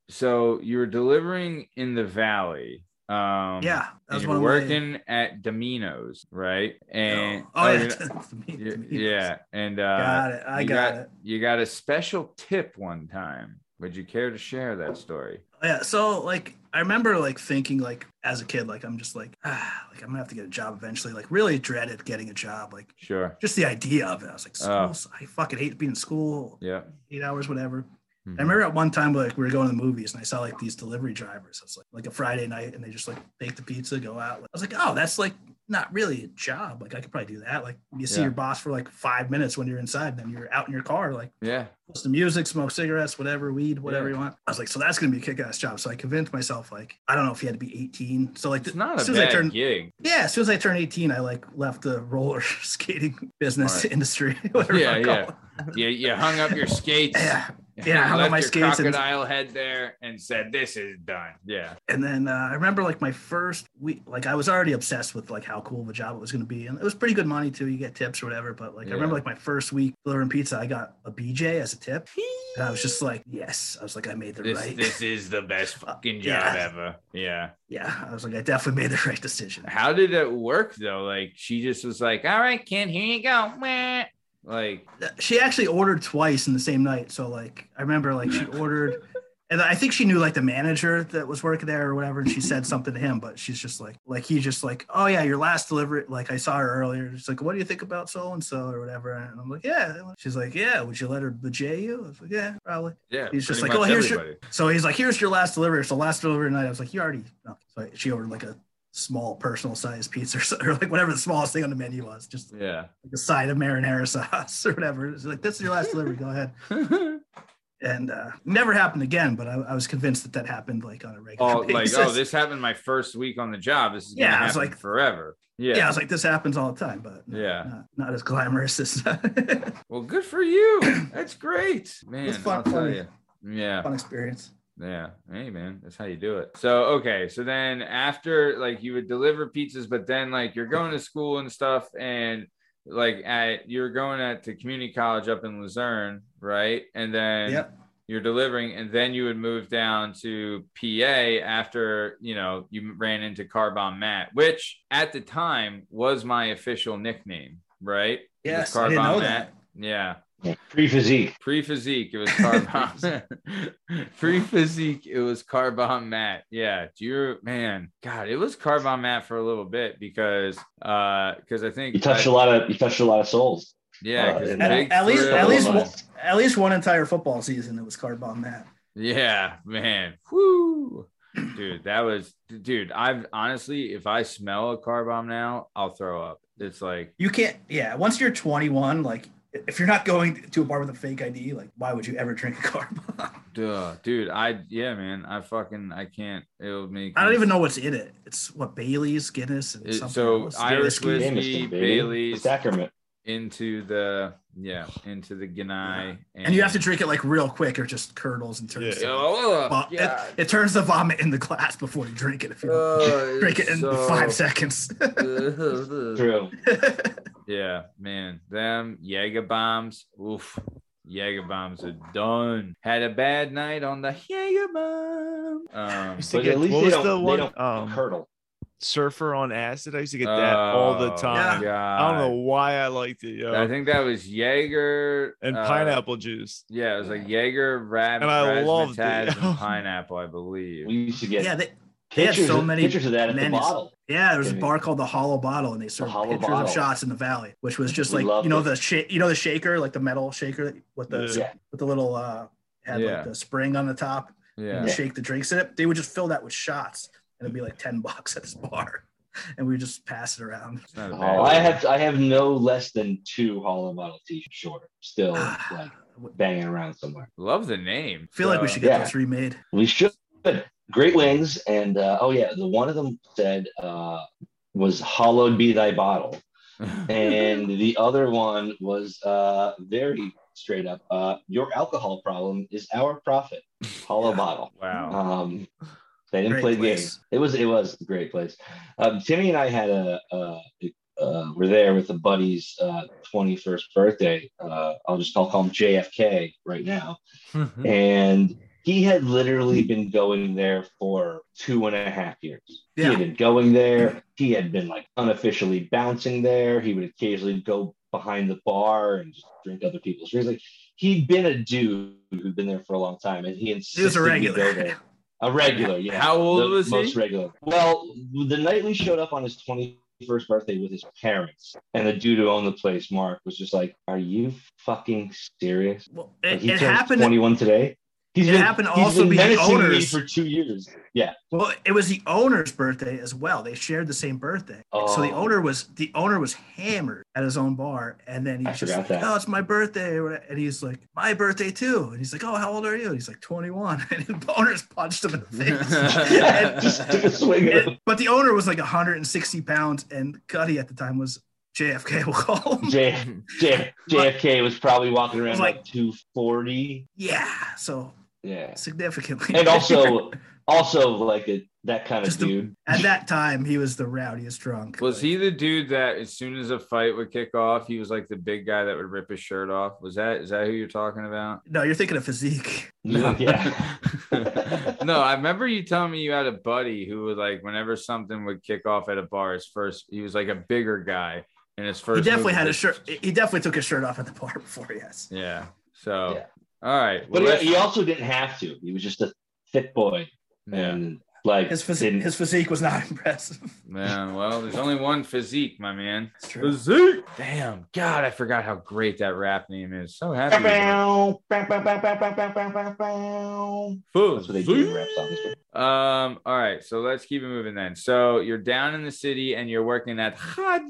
so you were delivering in the valley. Um Yeah, that and was you're one of my- working at Domino's, right? And oh, oh, yeah, [LAUGHS] you're- to yeah, And uh got it. I you got, it. you got a special tip one time Would you care to share that story? Yeah, so like I remember like thinking like as a kid, like I'm just like ah, like I'm gonna have to get a job eventually. Like really dreaded getting a job. Like Sure. just the idea of it. I was like, school, Oh. I fucking hate being in school, Yeah. Eight hours, whatever. Mhm. I remember at one time like we were going to the movies and I saw like these delivery drivers. It's like like a Friday night and they just like bake the pizza, go out. I was like, oh, that's like not really a job. Like I could probably do that. Like you see Yeah. your boss for like five minutes when you're inside, then you're out in your car, like Yeah. listen to music, smoke cigarettes, whatever, weed, whatever Yeah. you want. I was like, so that's gonna be a kick-ass job. So I convinced myself, like, I don't know if you had to be 18. So like, It's not as a soon as I bad turned, gig. yeah, as soon as I turned 18, I like left the roller [LAUGHS] skating business Smart. industry. [LAUGHS] whatever you Yeah, yeah. You, you hung up your skates. [LAUGHS] yeah. Yeah, I hung up my skates and- crocodile head there and said, "This is done." Yeah. And then uh, I remember like my first week, like I was already obsessed with like how cool of a job it was going to be, and it was pretty good money too. You get tips or whatever. But like I remember like my first week delivering pizza, I got a BJ as a tip, and I was just like, yes, I was like, I made the This right. this is the best [LAUGHS] fucking job Yeah. ever. Yeah. yeah, I was like, I definitely made the right decision. How did it work though? Like she just was like, "All right, kid, here you go." Meh. Like, She actually ordered twice in the same night. So like I remember like she [LAUGHS] ordered. And I think she knew like the manager that was working there or whatever, and she said something to him. But she's just like, like he just like, oh yeah, your last delivery. Like I saw her earlier. She's like, what do you think about so and so or whatever? And I'm like, yeah. She's like, yeah. Would you let her bejay you? I was like, yeah, probably. yeah, He's just like, "Oh, here's your- So he's like, here's your last delivery. So last delivery night, I was like, you already. No. So she ordered like a small personal size pizza or, [LAUGHS] or like whatever the smallest thing on the menu was, just Yeah. like a side of marinara [LAUGHS] sauce or whatever. It's like, this is your last delivery. Go ahead. [LAUGHS] And uh, never happened again, but I, I was convinced that that happened like on a regular oh, like, oh, this happened my first week on the job. This is Yeah, I was like- forever. Yeah. yeah. I was like, this happens all the time, but Yeah. not, not as glamorous as Well, good for you. That's great, man. It's fun I'll tell you. Yeah. fun experience. Yeah. Hey, man, that's how you do it. So, okay. So then after, like, you would deliver pizzas, but then, like, you're going to school and stuff, and like, at you're going at the community college up in Luzerne, right? And then Yep. you're delivering, and then you would move down to PA after, you know, you ran into Car Bomb Matt, which at the time was my official nickname, right? Yes, I didn't know Matt. that. Yeah. Pre physique. Pre physique, it was car bomb. [LAUGHS] [LAUGHS] Pre physique, it was car bomb Matt. Yeah, do you man? God, it was car bomb Matt for a little bit because uh because I think You touched I- a lot of you touched a lot of souls. yeah, uh, 'cause and At, at least, at least, one, at least one entire football season, it was card bomb Matt. yeah, man, whoo, dude, that was dude. I've honestly, if I smell a car bomb now, I'll throw up. It's like You can't, yeah. Once you're 21, like if you're not going to a bar with a fake ID, like why would you ever drink a card bomb? duh, dude. I yeah, man. I fucking I can't. It'll make. I don't even know what's in it. It's what Bailey's, Guinness, and It- something so else. Irish whiskey, Jameson, baby. Bailey's. The sacrament. into the yeah into the Ganai and you have to drink it like real quick, or just curdles and turns. Yeah. oh, Vo- it, it turns the vomit in the glass before you drink it. If you don't Oh, [LAUGHS] drink it in so- five seconds. [LAUGHS] True. yeah man them Jaeger bombs oof Jaeger bombs are done had a bad night on the Jaeger bomb um used But at least what they don't, the they one don't um, curdle. Surfer on acid? I used to get that all the oh, time. God. I don't know why I liked it, yo. I think that was Jaeger and uh, pineapple juice. yeah it was like Jaeger rab And I loved it. and [LAUGHS] pineapple I believe We used to get yeah, they, they had so many pictures of that at the bottle. Yeah, there was a bar called the Hollow Bottle, and they served Hollow pictures Bottle. of shots in the valley, which was just We like you know it. the sh- you know the shaker, like the metal shaker with the Yeah. with the little uh had Yeah. like the spring on the top, yeah and you shake the drinks in it. They would just fill that with shots, and it'd be like ten [LAUGHS] bucks at this bar, and we just pass it around. It's not a Oh, I have I have no less than two hollow bottle t-shirts short, still [SIGHS] like banging around somewhere. love the name feel like we should get Yeah. those remade. We should. Great wings, and uh, oh yeah, the one of them said uh, was "Hollowed be thy bottle," [LAUGHS] and the other one was uh, very straight up. Uh, Your alcohol problem is our profit. Hollow Yeah. bottle. wow Um, they didn't Great play the game. place. It was it was a great place. Um, Timmy and I had a, a, uh, we're there with a buddy's uh, 21st birthday. Uh, I'll just I'll call him JFK right now, and he had literally been going there for two and a half years. He had been going there. He had been like unofficially bouncing there. He would occasionally go behind the bar and just drink other people's drinks. Like he'd been a dude who'd been there for a long time, and he insisted He was a we regular. go there. [LAUGHS] A regular, yeah. How old the was he? most regular. Well, the night we showed up on his 21st birthday with his parents, and the dude who owned the place, Mark, was just like, "Are you fucking serious?" Well, Like, it, he it turns happened. 21 today. He's It been, happened he's also been being menacing me owners. for two years. Yeah. Well, it was the owner's birthday as well. They shared the same birthday. So the Oh. owner was the owner was hammered at his own bar, and then I he's just like, that. "Oh, it's my birthday," and he's like, "My birthday too." And he's like, "Oh, how old are you?" And he's like, "21." [LAUGHS] And the owner's punched him in the face. [LAUGHS] And- just took a swing and- but the owner was like 160 pounds, and Cuddy at the time was JFK. We'll call him. J, [LAUGHS] J, JFK was probably walking around was like, like- 240. Yeah, so Yeah. significantly. And also, also like a, that kind of Just a- dude. at that time, he was the rowdiest drunk. Was Like, he the dude that as soon as a fight would kick off, he was like the big guy that would rip his shirt off? Was that is that who you're talking about? No, you're thinking of physique. No, [LAUGHS] yeah. [LAUGHS] no, I remember you telling me you had a buddy who was like, whenever something would kick off at a bar, his first, he was like a bigger guy, and his first. He definitely move had a shirt. He definitely took his shirt off at the bar [LAUGHS] before. Yes. Yeah. So, Yeah. All right. But he, he also didn't have to. He was just a thick boy. yeah. And like, His physique. didn't- His physique was not [LAUGHS] impressive. Man, well, there's only one physique, my man. It's true. Physique. Damn. God, I forgot how great that rap name is. So happy. about it. That's what they do in rap songs. Um, all right, so let's keep it moving then. So you're down in the city and you're working at Jajentos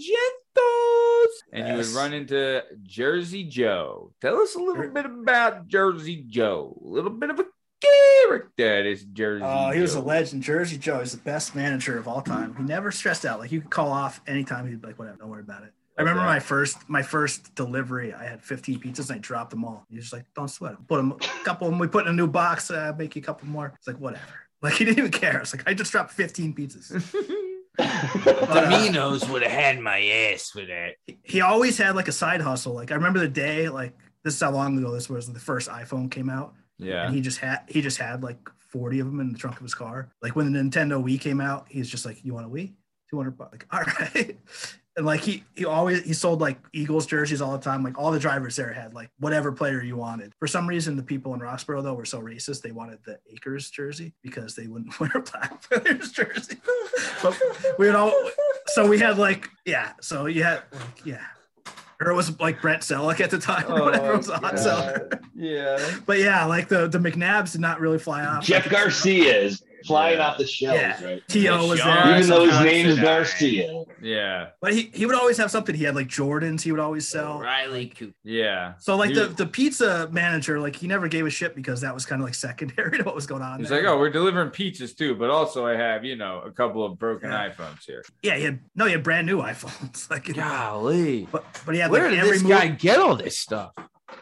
and you would run into Jersey Joe. Tell us a little bit about Jersey Joe. A little bit of a character, this Jersey Joe. Oh, he was a legend. Jersey Joe is the best manager of all time. He never stressed out. Like you could call off anytime. He'd be like, whatever, don't worry about it. I remember Okay. my first my first delivery. I had 15 pizzas and I dropped them all. He's just like, don't sweat them. Put them a [LAUGHS] couple of them. We put in a new box. Uh, make you a couple more. It's like whatever. [LAUGHS] Like he didn't even care. It's like I just dropped 15 pizzas. [LAUGHS] [LAUGHS] Domino's would have had my ass for that. he always had like a side hustle. Like I remember the day, like this is how long ago this was. The first iPhone came out, Yeah. and he just had he just had like 40 of them in the trunk of his car. Like when the Nintendo Wii came out, he's just like, "You want a Wii? 200 bucks." Like, [LAUGHS] all right. And like he he always he sold like Eagles jerseys all the time. Like all the drivers there had like whatever player you wanted. For some reason, the people in Roxborough though were so racist. They wanted the Akers jersey because they wouldn't [LAUGHS] wear a black player's jersey. but we would all so we had like yeah. So you had like yeah. Or it was like Brent Celek at the time [LAUGHS] or oh, whatever it was on seller. Yeah. But yeah, like the the McNabbs did not really fly off. Jeff Garcia is flying Yeah. off the shelves, Yeah. right? T.O. was Sean there. Even though his Johnson, name is I- Garcia. Yeah. But he, he would always have something. He had like Jordans he would always sell. Riley Cooper. Yeah. So like He the, the pizza manager, like he never gave a shit because that was kind of like secondary [LAUGHS] to what was going on. He's there. like, oh, we're delivering pizzas too, but also I have, you know, a couple of broken Yeah. iPhones here. yeah, he had no, he had brand new [LAUGHS] iPhones. [LAUGHS] like, Golly. but but he had Where like did every this move- guy get all this stuff?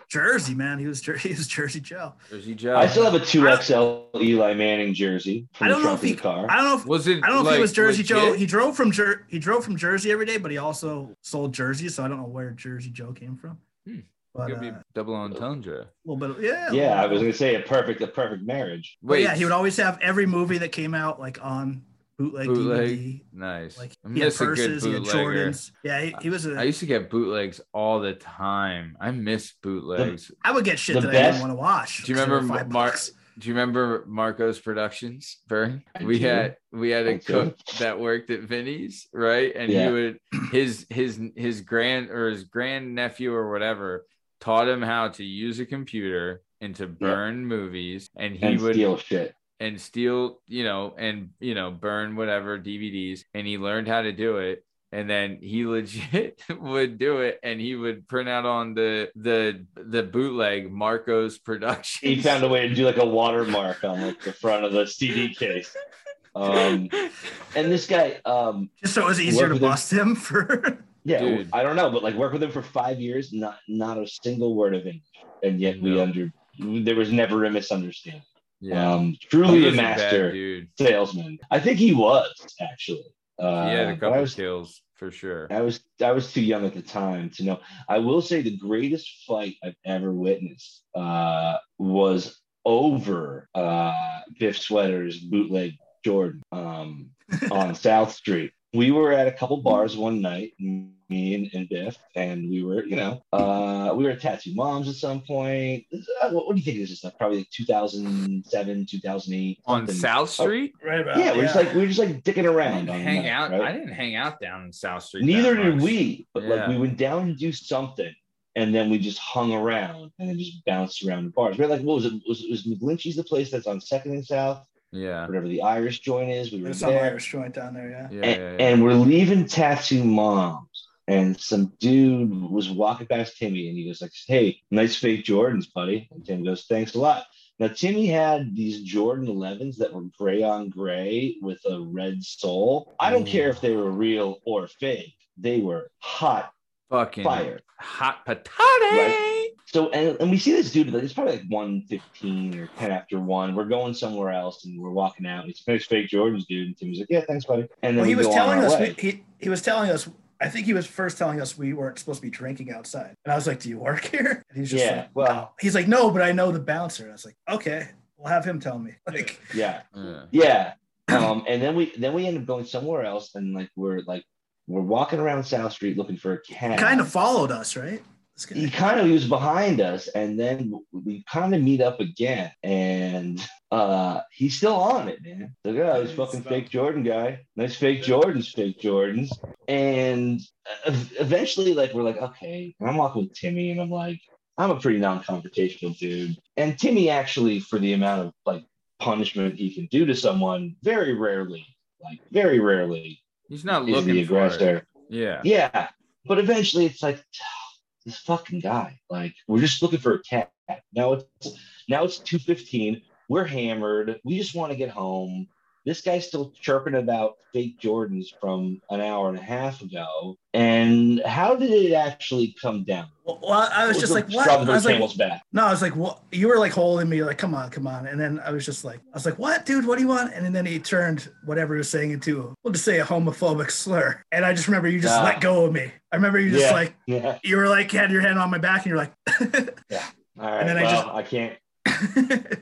Jersey man. He was Jer- [LAUGHS] he was Jersey Joe. Jersey Joe. I still have a 2XL Eli Manning jersey from I don't the know if he. car. I don't know if was it? I don't know if he was Jersey Joe. He drove from Jer- he drove from Jersey every day, but he also sold jerseys. So I don't know where Jersey Joe came from. Hmm. But Could uh, be a double entendre. A little bit, of, yeah. yeah, I was gonna say a perfect, a perfect marriage. But yeah, he would always have every movie that came out like on bootleg, Bootleg. DVD. nice. Like I he had miss a good purses, he had. Jordans. Yeah, he, he was a. I used to get bootlegs all the time. I miss bootlegs. I would get shit the that I didn't want to watch. Do you 'cause they were remember five Mark- Do you remember Marco's Productions, Barry? We do. had we had I a do. cook that worked at Vinny's, right? And Yeah. he would his his his grand or his grand nephew or whatever taught him how to use a computer and to burn movies, and he and would steal shit. And steal, you know, and you know, burn whatever DVDs, and he learned how to do it. And then he [LAUGHS] legit would do it, and he would print out on the the the bootleg Marco's production. [LAUGHS] He found a way to do like a watermark on like the front of the CD case. Um, and this guy, um, Just so it was easier to with him. bust him for. [LAUGHS] yeah, Dude. I don't know, but like work with him for five years, not not a single word of English, and yet we No. under there was never a misunderstanding. Yeah, Um, truly a master dude. salesman. I think he was actually. Uh, He had a couple I was, kills for sure. I was I was too young at the time to know. I will say the greatest fight I've ever witnessed uh, was over uh, Biff Sweater's bootleg Jordan um, [LAUGHS] on South Street. we were at a couple bars one night, me and, and Biff, and we were, you know, uh, we were at Tattoo Moms at some point. Uh, What, what do you think this is? Like probably like 2007, 2008. On something. South Street? Right about Yeah, we're just like we were just like dicking around. on hang night, out. right? I didn't hang out down in South Street. Neither did we, but like we went down and do something, and then we just hung around and then just bounced around the bars. We're like, what was it? Was was McGlinchey's the place that's on Second and South, Yeah. whatever the Irish joint is? We were There's some there, Irish joint down there, yeah. Yeah. and, yeah, yeah. and we're leaving Tattoo Moms, and some dude was walking past Timmy, and he goes like, "Hey, nice fake Jordans, buddy." And Tim goes, "Thanks a lot." Now Timmy had these Jordan 11s that were gray on gray with a red sole. I don't Ooh. care if they were real or fake; they were hot Fucking fire. hot potato. Right. So and, and we see this dude like it's probably like 115 or 10 after one. We're going somewhere else and we're walking out. He's like, "Nice fake Jordans, dude." And Timmy's like, "Yeah, thanks, buddy." And then Well, he we was go on telling our us way. we, he he was telling us. I think he was first telling us we weren't supposed to be drinking outside, and I was like, "Do you work [LAUGHS] here?" And he's just Yeah, like, well- "No." He's like, "No, but I know the bouncer." And I was like, "Okay, we'll have him tell me." [LAUGHS] Like, yeah, Yeah. yeah. Um, and then we then we end up going somewhere else, and like we're like we're walking around South Street looking for a cab. kind of followed us, right? Guy- he kind of he was behind us and then we kind of meet up again and uh he's still on it man. Like oh this fucking fake jordan guy. Nice fake jordans fake jordans. And eventually like we're like okay. And i'm walking with timmy and i'm like i'm a pretty non-confrontational dude. And timmy actually for the amount of like punishment he can do to someone very rarely like very rarely He's not the looking for it. aggressor Yeah. yeah, but eventually it's like this fucking guy. Like we're just looking for a cat. Now it's now it's two fifteen. We're hammered. We just want to get home. This guy's still chirping about fake Jordans from an hour and a half ago. And how did it actually come down? well, I was just like, "What?" I was like, back. "No," I was like, "What?" You were like holding me, like, "Come on, come on," and then I was just like, "I was like, what, dude? What do you want?" And then he turned whatever he was saying into, we'll just say a homophobic slur, and I just remember you just Ah. let go of me. I remember you just Yeah. like Yeah. you were like had your hand on my back, and you're like. [LAUGHS] Yeah. All right. And then I well, just- I can't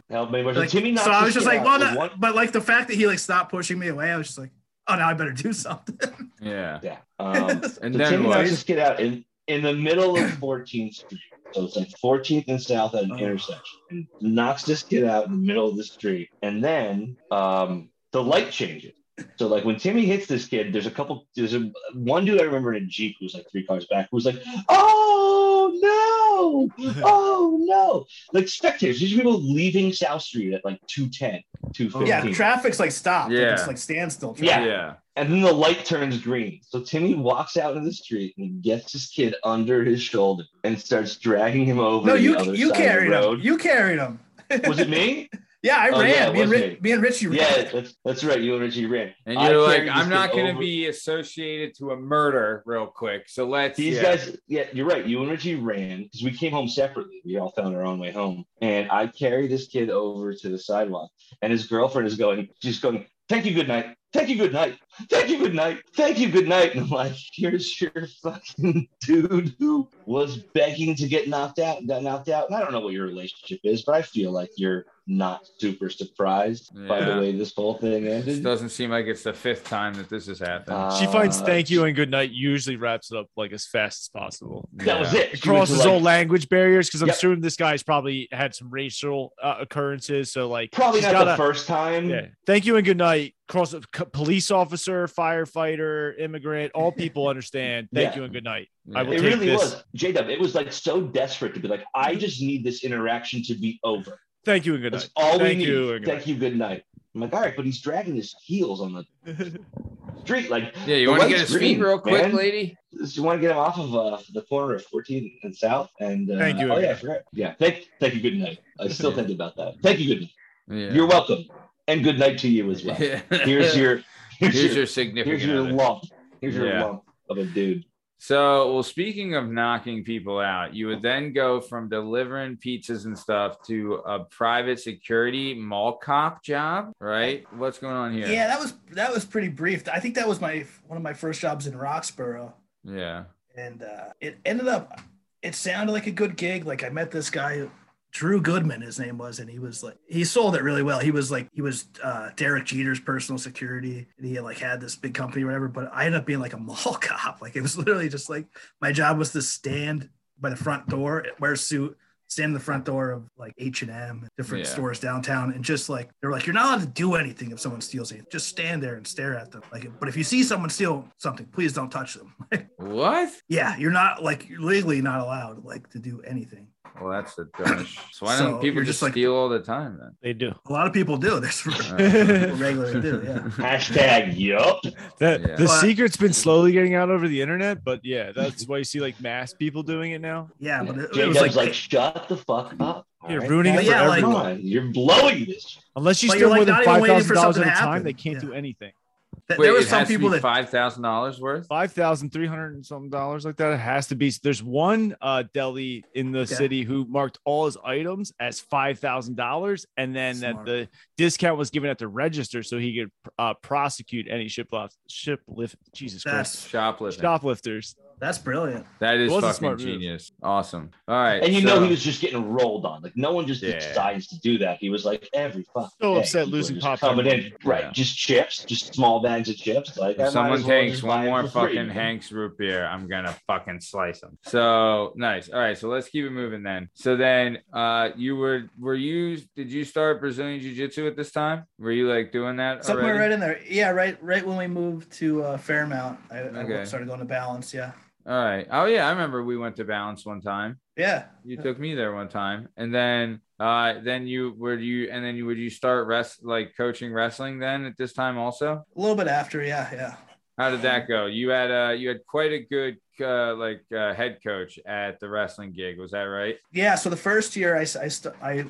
help anymore. So Like, Timmy knocked so I was just like, well, with no, one- but like the fact that he like stopped pushing me away, I was just like, oh, now I better do something. [LAUGHS] Yeah. Yeah. Um, [LAUGHS] And so then Timmy what? knocks this kid out in, in the middle of 14th Street. So it's like 14th and South at an Oh. intersection. And knocks this kid out in the middle of the street. And then um, the light changes. So like when Timmy hits this kid, there's a couple. There's a one dude I remember in a jeep who was like three cars back, who was like, "Oh no, [LAUGHS] oh no!" Like spectators, these people leaving South Street at like 210, 215. yeah, traffic's like stopped. Like, Yeah. it's like standstill. Yeah. traffic. Yeah. And then the light turns green. So Timmy walks out into the street and gets his kid under his shoulder and starts dragging him over. No, you the other you side carried of the him. You carried him. Was it [LAUGHS] me? Yeah, I Oh, ran. yeah, it me, and was Ri- me. me and Richie ran. yeah, that's, that's right. You and Richie ran. And you're like, I'm not going to be associated to a murder real quick. So let's. These yeah. guys, yeah, you're right. You and Richie ran because we came home separately. We all found our own way home. And I carry this kid over to the sidewalk, and his girlfriend is going, she's going, Thank you, good night. Thank you, good night. Thank you, good night. Thank you, good night. And I'm like, Here's your fucking [LAUGHS] dude who was begging to get knocked out and got knocked out. And I don't know what your relationship is, but I feel like you're not super surprised by the way this whole thing This ended. doesn't seem like it's the fifth time that this has happened. She finds Uh, thank you and good night usually wraps it up like as fast as possible. That was it. She was Crosses like- all language barriers because I'm Yep. assuming this guy's probably had some racial uh, occurrences. So like Probably not the gotta- first time. Yeah. Thank you and good night. Cross c- police officer, firefighter, immigrant, all people [LAUGHS] understand. Thank Yeah. you and good night. Yeah. I will It take really this. was. J Dub, it was like so desperate to be like, I just need this interaction to be over. Thank you and good That's night. all Thank we need. you good Thank you, good night. I'm like, all right, but he's dragging his heels on the [LAUGHS] street. Like, Yeah, you want to get his feet real quick, man. lady? you want to get him off of uh, the corner of 14 and South? And uh, Thank you, Oh yeah, I forgot. Yeah, thank, thank you, good night. I still Yeah. [LAUGHS] think about that. Thank you, good night. Yeah. You're welcome, and good night to you as well. [LAUGHS] Here's your here's, Here's your, your significant here's your other. lump. Here's your lump of a dude. So, well, speaking of knocking people out, you would then go from delivering pizzas and stuff to a private security mall cop job, right? What's going on here? Yeah, that was that was pretty brief. I think that was my one of my first jobs in Roxborough, Yeah. and uh, it ended up. It sounded like a good gig. Like I met this guy, Drew Goodman, his name was, and he was like he sold it really well. He was like he was uh, Derek Jeter's personal security, and he like had this big company or whatever. But I ended up being like a [LAUGHS] mall cop. Like it was literally just like my job was to stand by the front door, wear a suit, stand in the front door of like H and M, different Yeah. stores downtown, and just like they're like, you're not allowed to do anything if someone steals anything. Just stand there and stare at them. Like, but if you see someone steal something, please don't touch them. [LAUGHS] What? yeah, you're not like you're legally not allowed like to do anything. Well, that's the dumbest. [LAUGHS] So why So don't people just just like- steal all the time then? They do. A lot of people do. [LAUGHS] That's what Uh, [LAUGHS] regularly do. Yeah. Hashtag yup. That Yeah. the But- secret's been slowly getting out over the internet, but yeah, that's why you see like mass people doing it now. Yeah, but it, it was like, like, shut the fuck up. You're all right? ruining Well, it for yeah, everyone. on, you're blowing this. Unless you But steal you're, more like, than not even five waiting thousand for dollars at a time, they can't Yeah. do anything. Th- Wait, there were some people that five thousand dollars worth. Five thousand three hundred and something dollars like that. It has to be. There's one uh, deli in the Okay. city who marked all his items as five thousand dollars, and then that the discount was given at the register so he could uh, prosecute any shiplift shiplift Jesus Christ that's Shoplifting. shoplifters. That's brilliant. That is It was a fucking smart move. genius. Awesome. All right. And you so- know he was just getting rolled on. Like no one just Yeah. decides to do that. He was like every fucking So day, upset losing just Pop coming in. Right, Yeah. just chips, just small bags of chips. Like If someone well takes one more for free. fucking Hank's root beer, I'm gonna fucking slice them. So nice. All right, so let's keep it moving then. So then, uh, you were were you did you start Brazilian Jiu Jitsu at this time? Were you like doing that Somewhere already? right in there. Yeah, right. Right when we moved to uh, Fairmount, I, Okay. I started going to Balance. Yeah. All right. Oh yeah, I remember we went to Balance one time. Yeah. You took me there one time, and then uh, then you were you and then you would you start rest like coaching wrestling then at this time also? A little bit after. Yeah. Yeah. How did that go? You had uh you had quite a good uh, like uh, head coach at the wrestling gig. Was that right? Yeah. So the first year, I st- I,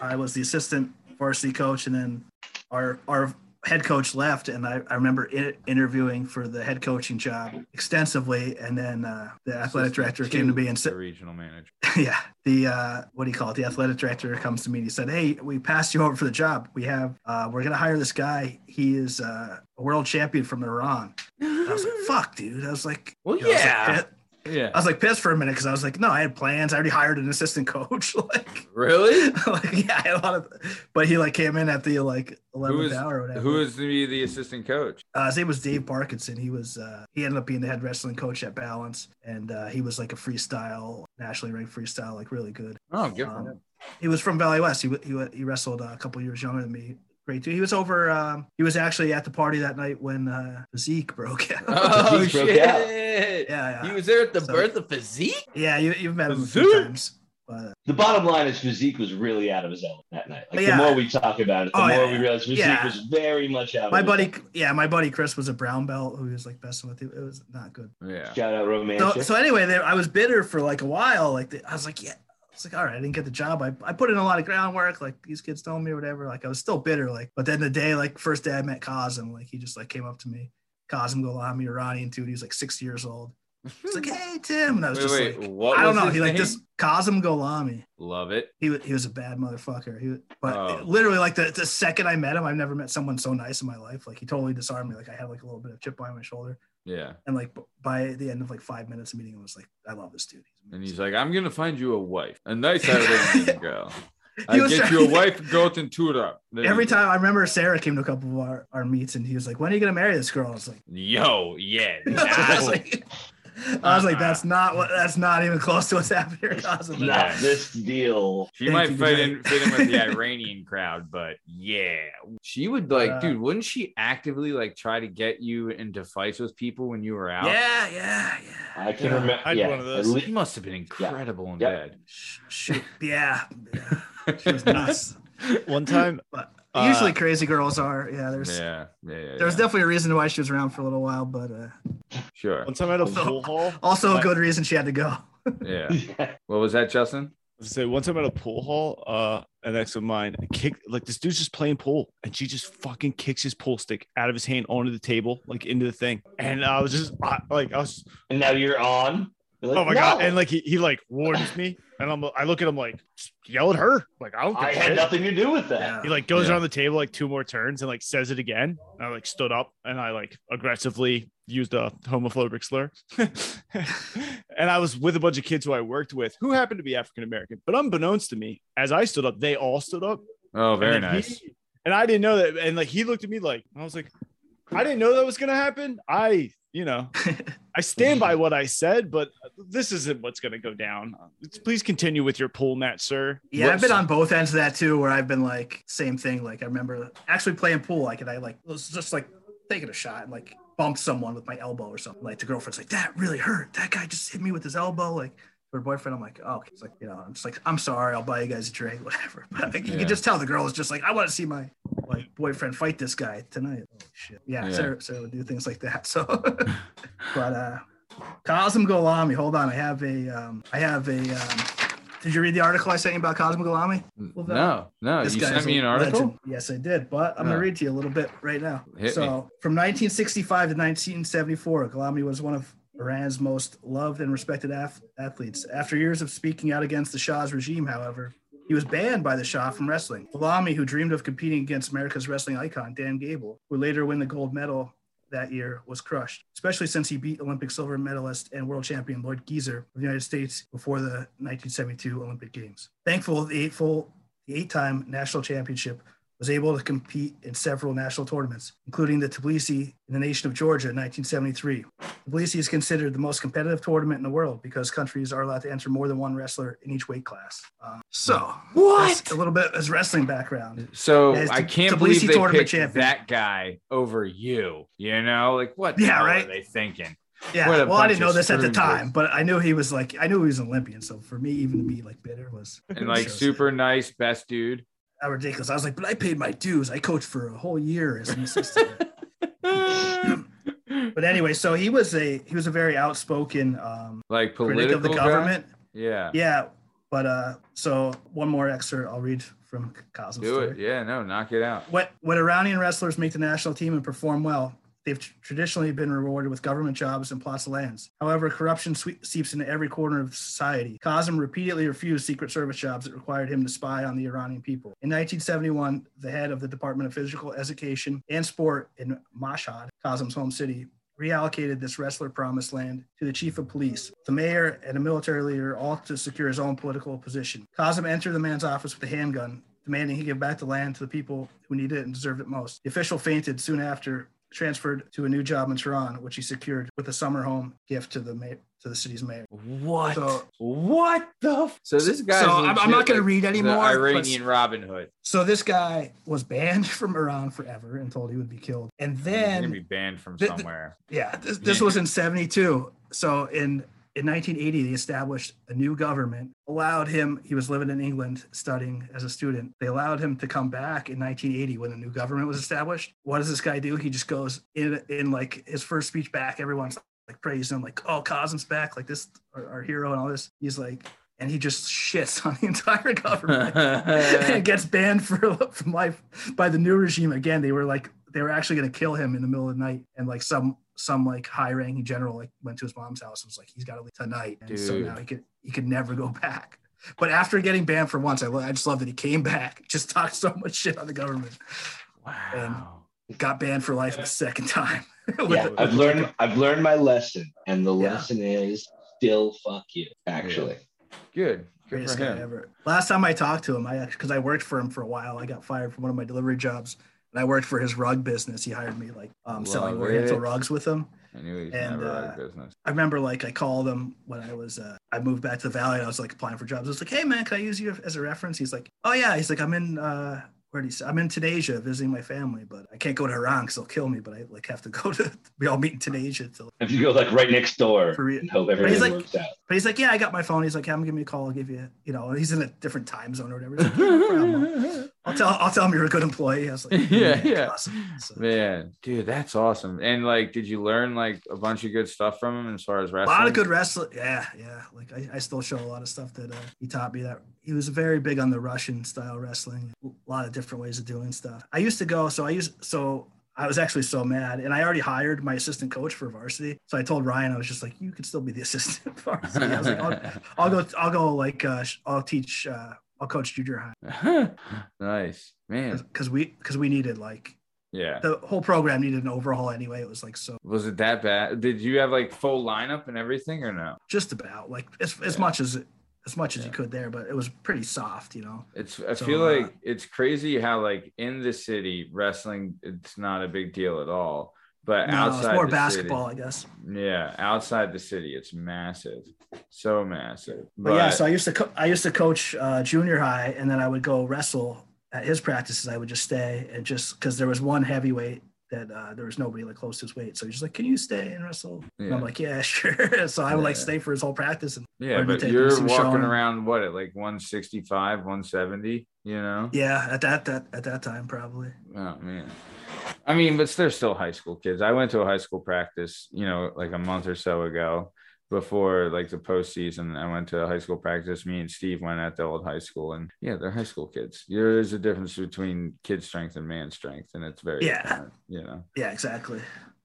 I was the assistant varsity coach, and then our our head coach left, and I, I remember I- interviewing for the head coaching job extensively, and then uh, the athletic director came to me and said, regional manager. [LAUGHS] yeah, the uh, what do you call it? The athletic director comes to me and he said, "Hey, we passed you over for the job. We have uh, we're gonna hire this guy. He is uh, a world champion from Iran." I was like, [LAUGHS] "Fuck, dude!" I was like, Well, you know, I was like, yeah. Yeah. I was like pissed for a minute because I was like, "No, I had plans. I already hired an assistant coach." [LAUGHS] like, Really? [LAUGHS] like yeah, I had a lot of, but he like came in at the like eleventh hour or whatever. who is the the assistant coach? Uh, his name was Dave Parkinson. He was uh, he ended up being the head wrestling coach at Balance, and uh, he was like a freestyle, nationally ranked freestyle, like really good. Oh, good for Um, him. he was from Valley West. He he, he wrestled uh, a couple years younger than me. Great too. He was over. Um, he was actually at the party that night when uh, Zeke broke out. Oh [LAUGHS] Zeke broke shit! out. yeah, yeah, He was there at the So- birth of physique. yeah. You, you've met him a few times, but The bottom line is physique was really out of his element that night. Like Yeah. the more we talk about it, the Oh, more yeah. we realize physique Yeah. was very much out. my of buddy, element. yeah, my buddy Chris was a brown belt who was like messing with you. It was not good. Yeah. Shout out So, romantic. so anyway, there, I was bitter for like a while. Like the, I was like, yeah, I was like, all right, I didn't get the job. I, I put in a lot of groundwork. Like these kids told me or whatever. Like I was still bitter. Like, but then the day, like first day I met Kazim, like he just like came up to me, Kazim Golami, Iranian dude. He was like six years old. He's like, [LAUGHS] hey Tim, and I was Wait, just wait. like, what I don't know. He like name? this Kazim Golami. Love it. He was he was a bad motherfucker. He but Oh. literally like the, the second I met him, I've never met someone so nice in my life. Like he totally disarmed me. Like I had like a little bit of chip on my shoulder. Yeah. And like by the end of like five minutes of meeting, I was like, I love this dude. And he's like, I'm gonna find you a wife, a nice Iranian [LAUGHS] girl. I get trying- you a wife, Goten Tura. There Every go. time I remember Sarah came to a couple of our, our meets and he was like, When are you gonna marry this girl? I was like, Yo, yeah. [LAUGHS] I was like, I was like, that's not what that's not even close to what's happening here, Cosmo. Not this deal. She Thank might you, fit in fit in with the Iranian crowd, but yeah, she would like, Uh, dude. Wouldn't she actively like try to get you into fights with people when you were out? Yeah, yeah, yeah. I can Yeah. remember. I had yeah, one of those. le- She must have been incredible in Yeah. bed. Sh- Shoot, yeah, yeah. She was nuts. One time, But Uh, usually crazy girls are. Yeah, there's yeah, yeah, yeah. there's yeah. definitely a reason why she was around for a little while, but uh, sure. one time at a pool hall. also a good reason she had to go. Yeah. [LAUGHS] What was that, Justin? I was gonna say one time at a pool hall, uh, an ex of mine kicked like this dude's just playing pool, and she just fucking kicks his pool stick out of his hand onto the table, like into the thing. And I was just I, like, I was and now you're on. You're like, Oh my god! And like he, he like warns me, and I'm I look at him like yell at her. Like I don't give I a had shit. nothing to do with that. Yeah. He like goes Yeah. around the table like two more turns and like says it again. And I like stood up and I like aggressively used a homophobic slur. [LAUGHS] and I was with a bunch of kids who I worked with who happened to be African American. But unbeknownst to me, as I stood up, they all stood up. Oh, very And nice. he- and I didn't know that. And like he looked at me like I was like, I didn't know that was gonna happen. I, you know, [LAUGHS] I stand by what I said, but this isn't what's gonna go down. Please continue with your pool mat, sir. Yeah, I've been on both ends of that too, where I've been like same thing. Like I remember actually playing pool, like and I like was just like taking a shot and like bumped someone with my elbow or something. Like the girlfriend's like, that really hurt. That guy just hit me with his elbow. Like her boyfriend, I'm like, oh, it's like you know, I'm just like, I'm sorry, I'll buy you guys a drink, [LAUGHS] whatever. But like, you can just tell the girl is just like, I want to see my like boyfriend fight this guy tonight. Oh shit, yeah, Yeah. Sarah, Sarah would do things like that. [LAUGHS] So, [LAUGHS] but uh, Kazim Golami, hold on, I have a, um, I have a. Um, did you read the article I sent you about Cosmo Golami? No, no. This You sent me an article. legend. Yes, I did. But I'm Oh. gonna read to you a little bit right now. Hit so, me. from 1965 to 1974, Galami was one of Iran's most loved and respected ath- athletes. After years of speaking out against the Shah's regime, however, he was banned by the Shah from wrestling. Galami, who dreamed of competing against America's wrestling icon Dan Gable, would later win the gold medal that year, was crushed, especially since he beat Olympic silver medalist and world champion Lloyd Keaser of the United States before the 1972 Olympic Games. Thankful, the eightfold the eight-time national championship was able to compete in several national tournaments, including the Tbilisi in the nation of Georgia in 1973. Tbilisi is considered the most competitive tournament in the world because countries are allowed to enter more than one wrestler in each weight class. Um, so, that's a little bit as wrestling background. So Yeah, I can't Tbilisi believe they tournament picked champion. that guy over you. You know, like what? Yeah, right? Are they thinking? Yeah, well, I didn't know this at the time, but I knew he was like, I knew he was an Olympian. So for me, even to be like bitter was And like [LAUGHS] super nice, best dude. That ridiculous. I was like, but I paid my dues. I coached for a whole year as an assistant. [LAUGHS] but anyway, so he was a he was a very outspoken um, like critic political of the guy? government. Yeah. Yeah, but uh, so one more excerpt I'll read from Cosmos. Do it. Yeah. No, knock it out. What when Iranian wrestlers make the national team and perform well, they've tr- traditionally been rewarded with government jobs and plots of lands. However, corruption seeps into every corner of society. Kazim repeatedly refused Secret Service jobs that required him to spy on the Iranian people. In 1971, the head of the Department of Physical Education and Sport in Mashhad, Kazim's home city, reallocated this wrestler promised land to the chief of police, the mayor, and a military leader, all to secure his own political position. Kazim entered the man's office with a handgun, demanding he give back the land to the people who needed it and deserved it most. The official fainted soon after, transferred to a new job in Tehran, which he secured with a summer home gift to the ma- to the city's mayor. What? So- what the? F- so this guy. So I'm, I'm not going to read anymore. The but- Iranian Robin Hood. so this guy was banned [LAUGHS] from Iran forever and told he would be killed. And He's gonna then be banned from the- the- somewhere. Yeah, this, this was in 72. So in in 1980, they established a new government, allowed him, he was living in England studying as a student. They allowed him to come back in 1980 when the new government was established. What does this guy do? He just goes in, in like his first speech back, everyone's like praising him, like, oh, Cosm's back, like this, our, our hero and all this. He's like, and he just shits [LAUGHS] on the entire government [LAUGHS] and gets banned for from life by the new regime again. They were like they were actually going to kill him in the middle of the night, and like some some like high ranking general like went to his mom's house and was like he's got to leave tonight, and so now he could he could never go back. But after getting banned for once, I, lo- I just love that he came back, [LAUGHS] just talked so much shit on the government, wow. got banned for life the second time. [LAUGHS] Yeah, I've learned I've learned my lesson, and the Yeah. lesson is still fuck you. Actually, Good. Good greatest for guy ever. Last time I talked to him, I because I worked for him for a while. I got fired from one of my delivery jobs, and I worked for his rug business. He hired me like um, selling Love Oriental rugs with him. I knew he's And, never out uh, of business. I remember like I called him when I was uh, I moved back to the valley and I was like applying for jobs. I was like, hey man, can I use you as a reference? He's like, oh yeah. He's like, I'm in uh, where do you say? I'm in Tunisia visiting my family, but I can't go to Iran because they'll kill me. But I like have to [LAUGHS] go to. We all meet in Tunisia. To, [LAUGHS] if you go like right next door For real. and hope he's everything like- works out. but he's like, yeah, I got my phone. He's like, yeah, I'm gonna give me a call. I'll give you, you know, he's in a different time zone or whatever. He's like, yeah, no problem. [LAUGHS] I'll tell I'll tell him you're a good employee. I was like, [LAUGHS] Yeah, yeah. awesome. So, Man, dude, that's awesome. And like, did you learn like a bunch of good stuff from him as far as wrestling? a lot of good wrestling. Yeah, yeah. Like I, I still show a lot of stuff that uh, he taught me. That he was very big on the Russian style wrestling. A lot of different ways of doing stuff. I used to go. So I used so I was actually so mad, and I already hired my assistant coach for varsity. So I told Ryan, I was just like, "You could still be the [LAUGHS] assistant varsity." I was like, "I'll, [LAUGHS] I'll go, I'll go, like, uh, I'll teach, uh, I'll coach junior high [LAUGHS] nice, man. because we, because we needed like Yeah. the whole program needed an overhaul anyway. It was like so Was it that bad? Did you have like full lineup and everything or no? just about like as, as much as as much as Yeah. you could there, but it was pretty soft, you know. It's I So, feel uh, like it's crazy how like in the city wrestling it's not a big deal at all. But No, outside it's more basketball, I guess. Yeah, outside the city it's massive. So massive. But, yeah, so I used to co- I used to coach uh, junior high, and then I would go wrestle at his practices. I would just stay and just because there was one heavyweight that uh, there was nobody like close to his weight, so he's just like, "Can you stay and wrestle?" And I'm like, "Yeah, [LAUGHS] sure." so I would like stay for his whole practice, and yeah, but you're walking showing. around what at like 165, 170, you know? yeah, at that that at that time probably. Oh man. I mean, but they're still high school kids. I went to a high school practice, you know, like a month or so ago before like the postseason. I went to a high school practice. Me and Steve went at the old high school, and yeah, they're high school kids. There's a difference between kid strength and man strength, and it's very Yeah. apparent, you know. Yeah, exactly.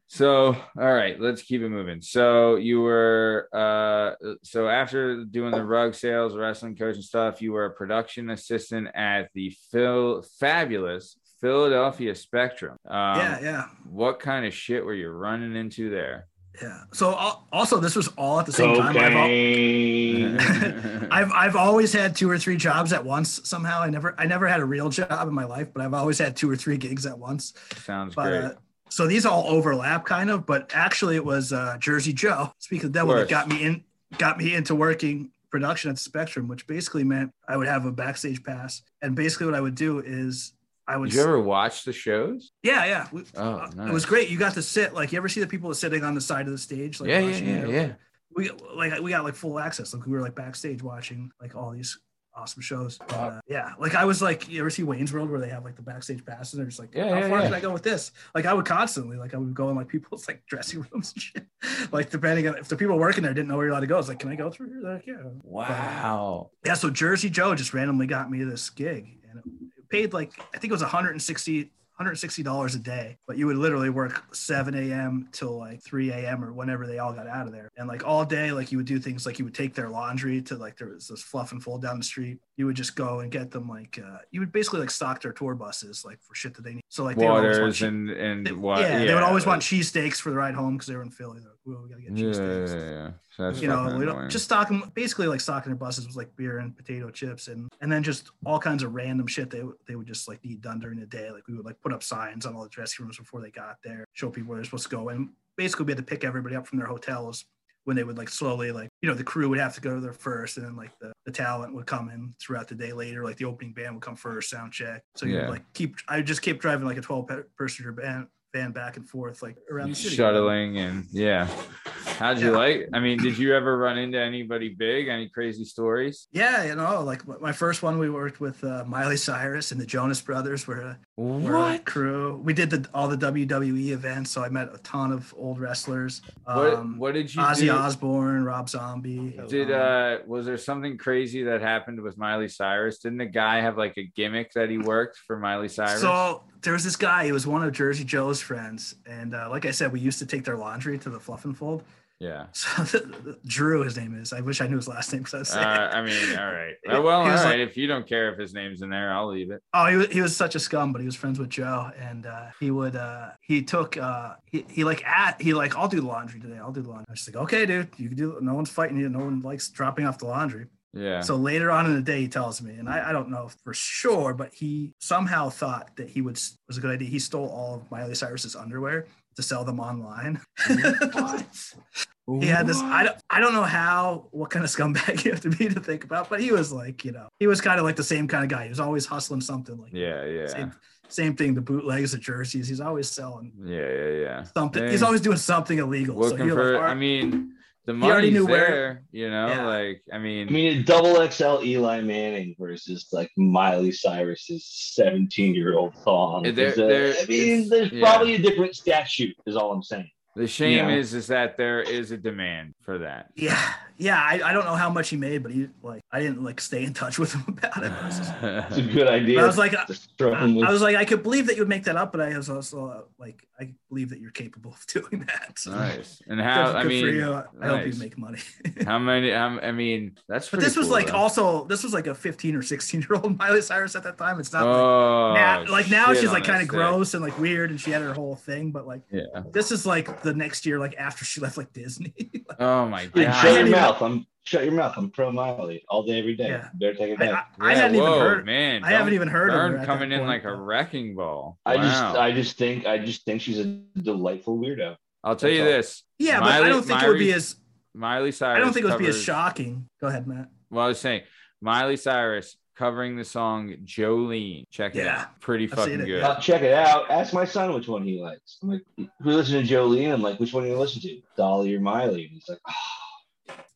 So, all right, let's keep it moving. So, you were uh so after doing the rug sales, wrestling coach and stuff, you were a production assistant at the Phil fabulous Philadelphia Spectrum. Um, yeah, yeah, What kind of shit were you running into there? Yeah. So al- also, this was all at the same time. I've, al- [LAUGHS] I've I've always had two or three jobs at once. Somehow, I never I never had a real job in my life, but I've always had two or three gigs at once. Sounds But great. uh, so these all overlap kind of, but actually it was uh, Jersey Joe. Speaking of the devil, that got me in, got me into working production at Spectrum, which basically meant I would have a backstage pass, and basically what I would do is I would, Did you ever watch the shows? yeah, yeah, we, Oh, uh, nice. it was great. You got to sit like you ever see the people sitting on the side of the stage, like yeah, yeah, watching yeah, it? yeah. We like we got like full access, like we were like backstage watching like all these awesome shows. But, uh, yeah, like I was like, you ever see Wayne's World where they have like the backstage passes? And they're just like, Yeah, how yeah, far yeah. can I go with this? Like I would constantly, like I would go in like people's [LAUGHS] like dressing rooms and shit. like depending on if the people working there didn't know where you're allowed to go, it's like, can I go through here? They're like, yeah. Wow. Yeah. So Jersey Joe just randomly got me this gig, and it, it paid like I think it was 160 $160 a day, but you would literally work 7 a.m. till like 3 a.m. or whenever they all got out of there. And like all day, like you would do things like you would take their laundry to like there was this fluff and fold down the street. You would just go and get them like, uh, you would basically like stock their tour buses like for shit that they need. So like they would always want Waters che- and and they- what? yeah, they would always like- want cheesesteaks for the ride home because they were in Philly. They're like, "Whoa, we gotta get Yeah, cheesesteaks yeah, yeah. So you know, we don't, just stocking basically like stocking their buses was like beer and potato chips and and then just all kinds of random shit they would- they would just like need done during the day. Like we would like put up signs on all the dressing rooms before they got there, show people where they're supposed to go, and basically we had to pick everybody up from their hotels when they would like slowly like you know the crew would have to go there first and then like the, the talent would come in throughout the day later like the opening band would come first sound check so you Yeah. like keep i just kept driving like a 12 pe- person van back and forth like around the city shuttling and yeah. How'd you Yeah. like? I mean, did you ever run into anybody big? Any crazy stories? Yeah, you know, like my first one, we worked with uh, Miley Cyrus and the Jonas Brothers. Were a, were a crew. We did the, all the WWE events, so I met a ton of old wrestlers. What Um, What did you Ozzy do? Osbourne, Rob Zombie. Did um, uh was there something crazy that happened with Miley Cyrus? Didn't the guy have like a gimmick that he worked for Miley Cyrus? So there was this guy. He was one of Jersey Joe's friends, and uh, like I said, we used to take their laundry to the Fluff and Fold. yeah. [LAUGHS] So Drew, his name is. I wish I knew his last name because I was Uh. I mean, all right. [LAUGHS] Uh, well, all right. like- if you don't care if his name's in there, I'll leave it. Oh, he was, he was such a scum, but he was friends with Joe, and uh, he would uh, he took uh, he, he like at he like I'll do the laundry today. I'll do the laundry. I was just like, okay, dude, you can do. No one's fighting you. No one likes dropping off the laundry. Yeah. So later on in the day, he tells me, and I, I don't know for sure, but he somehow thought that he would was a good idea. He stole all of Miley Cyrus's underwear to sell them online. What? [LAUGHS] He had this. I don't, I don't know how, what kind of scumbag [LAUGHS] you have to be to think about, but he was like, you know, he was kind of like the same kind of guy. He was always hustling something like yeah, yeah, same, same thing. The bootlegs, the jerseys. He's always selling yeah, yeah, yeah. something. He's always doing something illegal. So for. like, I mean, the He already money's knew where- there. You know, Yeah. like I mean, I mean, a double XL Eli Manning versus like Miley Cyrus's 17 year old thong. There- is, there- I mean, there's yeah. probably a different statute, is all I'm saying. The shame Yeah. is is that there is a demand for that. Yeah, yeah. I, I don't know how much he made, but he like I didn't like stay in touch [LAUGHS] with him about it. But I [LAUGHS] It's a good idea. but I was like, Just throw him with- I was like, I could believe that you would make that up, but I was also like, I believe that you're capable of [LAUGHS] doing that. So nice. And how? good I for mean, you. I hope you make money. how many? How, I mean, that's. but this was cool, like though. also this was like a 15 or 16 year old Miley Cyrus at that time. It's not like Oh, now, like now she's like kind of gross and like weird, and she had her whole thing. But like Yeah. this is like the next year, like after she left like Disney. [LAUGHS] Oh my Dude, god. shut your even- mouth. I'm shut your mouth. I'm pro Miley all day, every day. Yeah. Better take it I, back. I, I Yeah, hadn't even heard. Man, I haven't even heard of her coming in point, like a wrecking ball. I just I just think I just think she's a delightful weirdo. I'll tell that's you all. this. Yeah, but I don't think it would be as. Miley Cyrus. I don't think it would be as shocking. Go ahead, Matt. Well, I was saying Miley Cyrus covering the song Jolene. Check it Yeah. out. Pretty I've fucking it, good. yeah. Uh, check it out. Ask my son which one he likes. I'm like, who listens to Jolene? I'm like, which one do you listen to? Dolly or Miley? And he's like, "Ah."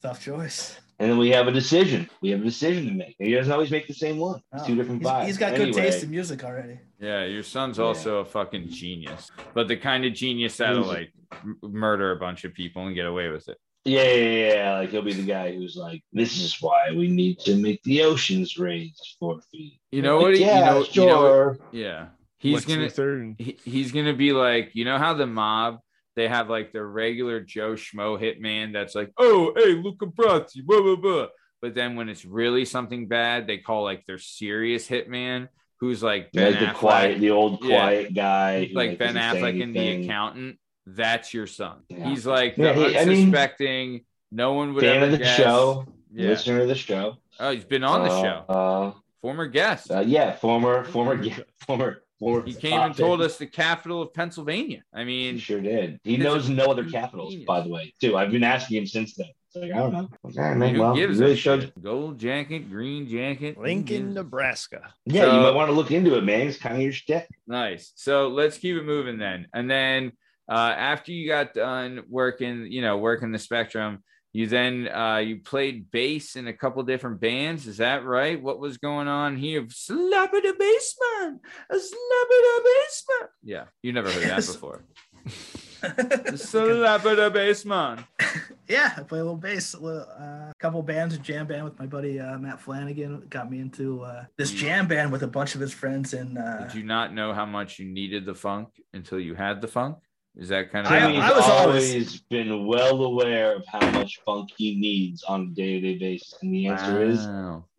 Tough choice. and then we have a decision. We have a decision to make. And he doesn't always make the same one. It's two Oh, different he's- vibes. he's got Anyway, good taste in music already. Yeah, your son's Yeah. also a fucking genius, but the kind of genius that'll like m- murder a bunch of people and get away with it. Yeah, yeah, yeah, yeah. Like he'll be the guy who's like, "This is why we need to make the oceans raise four feet." You know Like, what? he- yeah, you know, sure. you know what- yeah. He's Lex gonna he, he's gonna be like, you know how the mob they have like their regular Joe Schmo hitman that's like, oh hey Luca Brasi, blah blah blah. But then when it's really something bad, they call like their serious hitman, who's like Ben like the Affleck, quiet, the old Yeah. quiet guy, who, like Ben Affleck in the accountant. That's your son. Yeah. He's like Yeah, the he- I mean- unsuspecting. no one would Fan ever of the guess. show, Yeah. listener of the show. Oh, he's been on the Uh, show. Uh, Former guest. uh, yeah, former, former, former, [LAUGHS] former. he came and [LAUGHS] told us the capital of Pennsylvania. I He mean, sure did. He knows no other capitals, genius. by the way, too. I've been asking him since then. It's like, I don't know. Like, all right, man, who well, gives really a showed. Gold jacket, green jacket. who Lincoln, Nebraska. Yeah, So- you might want to look into it, man. It's kind of your shtick. Nice. So let's keep it moving then. And then uh, after you got done working, you know, working the spectrum, you then uh, you played bass in a couple different bands. Is that right? What was going on here? Slap in the basement. A slap in the basement. Yeah, you never heard that before. [LAUGHS] [LAUGHS] slap in the basement. [LAUGHS] yeah, I play a little bass, a little, uh, couple bands, a jam band with my buddy uh, Matt Flanagan. Got me into uh, this jam band with a bunch of his friends. And uh, Did you not know how much you needed the funk until you had the funk? Is that kind of I- Jimmy's I was always- always been well aware of how much funk he needs on a day-to-day basis, and the answer is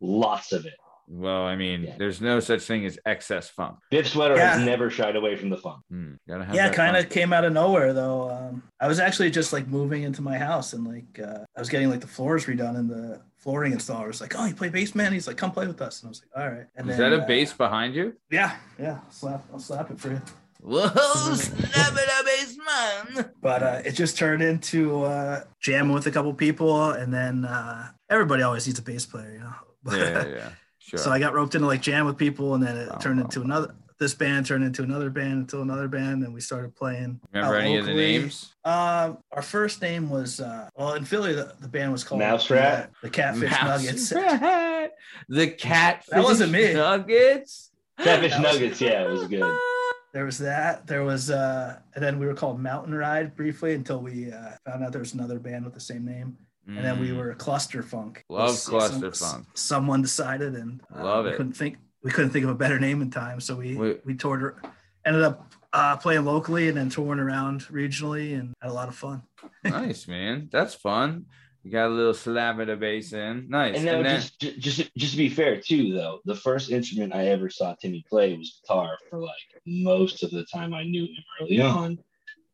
lots of it. Well, I mean, Yeah. there's no such thing as excess funk. Biff Sweater has never shied away from the funk. Gotta have yeah, kind of came out of nowhere though. Um, I was actually just like moving into my house and like uh, I was getting like the floors redone and the flooring installer was like, "Oh, you play bass, man?" He's like, "Come play with us." And I was like, "All right." And Is then, that a uh, bass behind you? Yeah, yeah. I'll slap, I'll slap it for you. Whoa, snap it a bass man. But uh, it just turned into uh, jamming with a couple people, and then uh, everybody always needs a bass player, you know. [LAUGHS] Yeah, yeah, yeah. Sure. So I got roped into like jam with people, and then it Wow, turned wow, into wow. another. This band turned into another band, into another band, and we started playing. Remember out any of the names? Uh, our first name was uh, well in Philly. The, the band was called Mouse the, Rat? the Catfish Mouse Nuggets. Rat. [LAUGHS] The catfish That wasn't me. nuggets. Catfish Nuggets, yeah, it was good. [LAUGHS] There was that. There was uh, and then we were called Mountain Ride briefly until we uh, found out there was another band with the same name, and then we Mm, were Cluster Funk. Love Some- Cluster Funk. Someone decided, and uh, Love we it. Couldn't think. We couldn't think of a better name in time, so we Wait. we toured. Ended up uh, playing locally and then touring around regionally, and had a lot of fun. [LAUGHS] nice, man. That's fun. You got a little slap of the bass in. Nice. And And, then, just, just, just to be fair, too, though, the first instrument I ever saw Timmy play was guitar for like most of the time I knew him early on.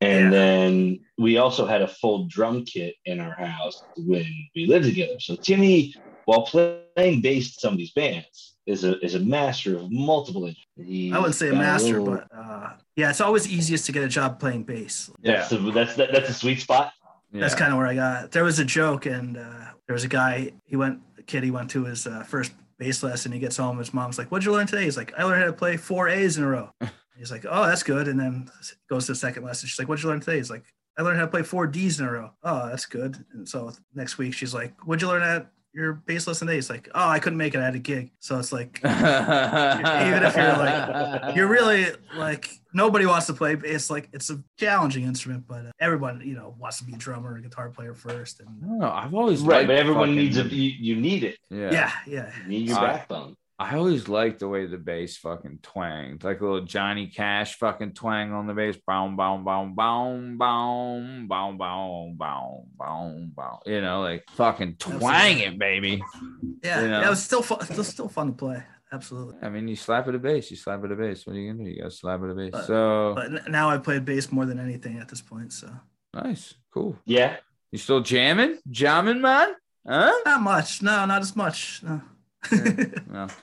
And Yeah. then we also had a full drum kit in our house when we lived together. So Timmy, while playing bass in some of these bands, is a is a master of multiple instruments. He's I wouldn't say a got master, little- but uh, yeah, it's always easiest to get a job playing bass. that's yeah. the, that's that, that's a sweet spot. That's kind of where I got. There was a joke, and uh, there was a guy. He went, a kid. He went to his uh, first bass lesson. He gets home. His mom's like, "What'd you learn today?" He's like, "I learned how to play four A's in a row." He's like, "Oh, that's good." And then goes to the second lesson. She's like, "What'd you learn today?" He's like, "I learned how to play four D's in a row." Oh, that's good. And so next week, she's like, "What'd you learn at you're baseless and It's like, oh, I couldn't make it. I had a gig. So it's like [LAUGHS] Even if you're like- you're [LAUGHS] really like nobody wants to play. It's like it's a challenging instrument, but uh, everyone you know wants to be a drummer, a guitar player first, and No, I've always Right, but everyone fucking- needs a you, you need it. yeah. yeah, yeah. You need your I- backbone. I always liked the way the bass fucking twanged, like a little Johnny Cash fucking twang on the bass. Boom, boom, boom, boom, boom, boom, boom, boom, boom, boom. You know, like fucking twang it, baby. Yeah, You know? yeah, it was still fun. Still, still fun to play. Absolutely. I mean, you slap at a bass, you slap at a bass. What are you gonna do? You gotta slap at a bass. But- So But now I played bass more than anything at this point. So nice, cool. Yeah. You still jamming, jamming, man? Huh? not much. No, not as much. No. No. [LAUGHS]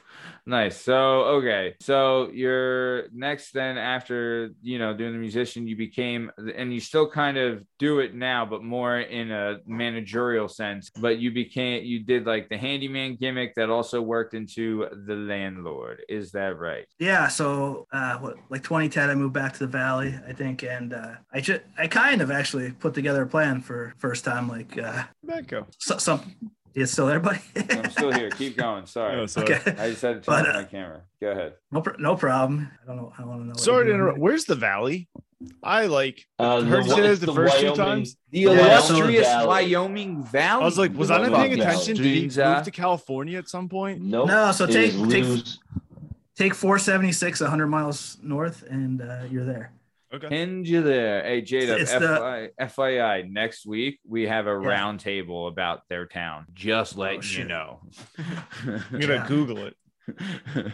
Nice. So okay. So you're next then after you know doing the musician, you became and you still kind of do it now, but more in a managerial sense. But you became you did like the handyman gimmick that also worked into the landlord. Is that right? yeah. So uh, what, like 2010, I moved back to the valley, I think, and uh, I just I kind of actually put together a plan for first time. Like uh, That go. so, some. You still there, buddy? [LAUGHS] I'm still here. Keep going. Sorry. Oh, sorry. okay. I just had to turn But, off uh, my camera. Go ahead. No, pr- no problem. I don't know. I want to know. Sorry to interrupt. Where's the valley? I like. Uh, heard you the- say that the the first two times. The Yeah, illustrious Valley. Wyoming Valley. I was like, was the I not paying attention? Did he move uh, to California at some point? Nope. No, so take- take- lose- Take 476, 100 miles north, and uh, you're there. Okay. Pinned you there. Hey, Jada, It's the- FYI, FYI, next week we have a Yeah. round table about their town. Just letting you know. I'm gonna Google it. [LAUGHS]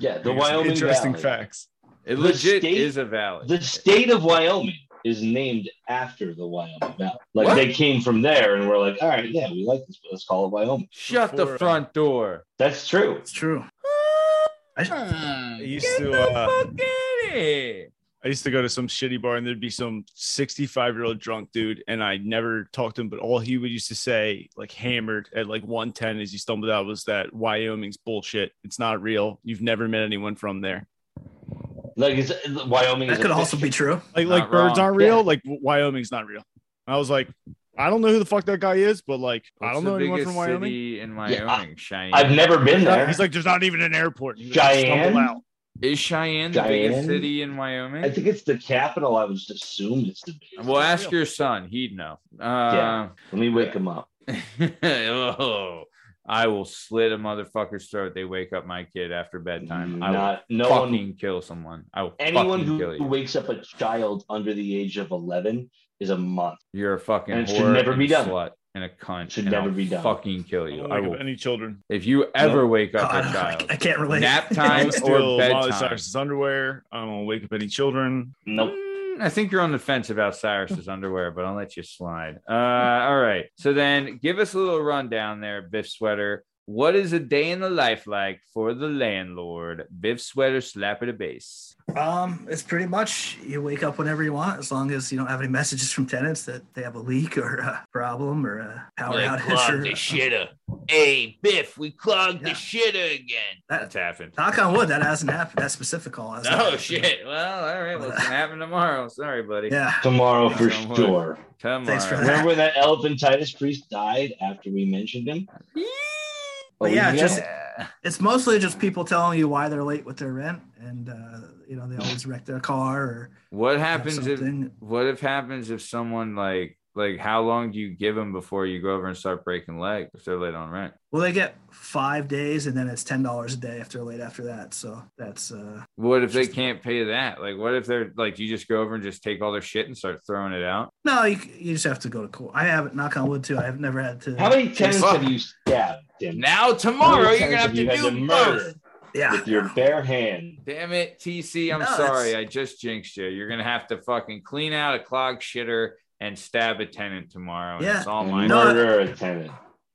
Yeah, the Here's some Wyoming Interesting Valley. facts. it The legit state- is a valley. The state of Wyoming is named after the Wyoming Valley. Like What? they came from there and we're like, all right, yeah, we like this, but let's call it Wyoming. Shut Before, the uh, front door. That's true. It's true. I sh- I used Get to, the uh, fuck in here. I used to go to some shitty bar and there'd be some 65 year old drunk dude, and I never talked to him, but all he would used to say, like hammered at like 110 as he stumbled out, was that Wyoming's bullshit. It's not real. You've never met anyone from there. Like it's, Wyoming that is could also be true. Like, Not like birds wrong. aren't real. Yeah. Like Wyoming's not real. I was like, I don't know who the fuck that guy is, but like, I don't the know anyone from Wyoming. city in Yeah, Wyoming. Cheyenne. I've never been there. He's like, there's not even an airport. He like, Cheyenne? stumbled out. Is Cheyenne the biggest city in Wyoming? I think it's the capital. I would just assume it's the biggest. well, ask your son. He'd know. Uh, Let me wake him up. [LAUGHS] oh, I will slit a motherfucker's throat. They wake up my kid after bedtime. I will no fucking one. kill someone. I will Anyone who, who wakes up a child under the age of eleven is a month. You're a fucking And it should never be done. slut and a cunt. Should and never I'll be done. Fucking kill I you. don't I wake will. up any children. If you ever No. wake up God, a I, child, I can't relate. nap I [LAUGHS] time or steal Miley bedtime. Cyrus's underwear. I don't wake up any children. Nope. Mm, I think you're on the fence about Cyrus's [LAUGHS] underwear, but I'll let you slide. Uh, all right. So then give us a little rundown there, Biff Sweater. What is a day in the life like for the landlord? Biff Sweater, slap at a base. Um, it's pretty much you wake up whenever you want, as long as you don't have any [LAUGHS] messages from tenants that they have a leak or a problem or a power outage. Or, the shitter. Hey, Biff, we clogged Yeah. shitter again. That- That's happened. knock on wood, that hasn't happened. That specific call. hasn't Oh happened. shit. Well, all right. Well, it's gonna happen tomorrow. Sorry, buddy. Yeah. Tomorrow for Thanks sure. Tomorrow. Thanks for that. Remember when that elephantitis priest died after we mentioned him? But Oh, yeah, yeah. just it's mostly just people telling you why they're late with their rent, and uh, you know they always wreck their car or What happens if what if happens if someone like like how long do you give them before you go over and start breaking legs if they're late on rent? Well, they get five days, and then it's ten dollars a day if they're late after that. So that's uh, What if they can't pay that? Like what if they're like you just go over and just take all their shit and start throwing it out? no, you, you just have to go to court. I haven't knock on wood too. I've never had to. How many tenants have you stabbed, Tim? Now tomorrow you're gonna have tenants to do murder both. Yeah. with your bare hand? Damn it, TC. I'm No, sorry. it's- I just jinxed you. You're gonna have to fucking clean out a clogged shitter and stab a tenant tomorrow. And Yeah. It's all And mine. No, murder a tenant.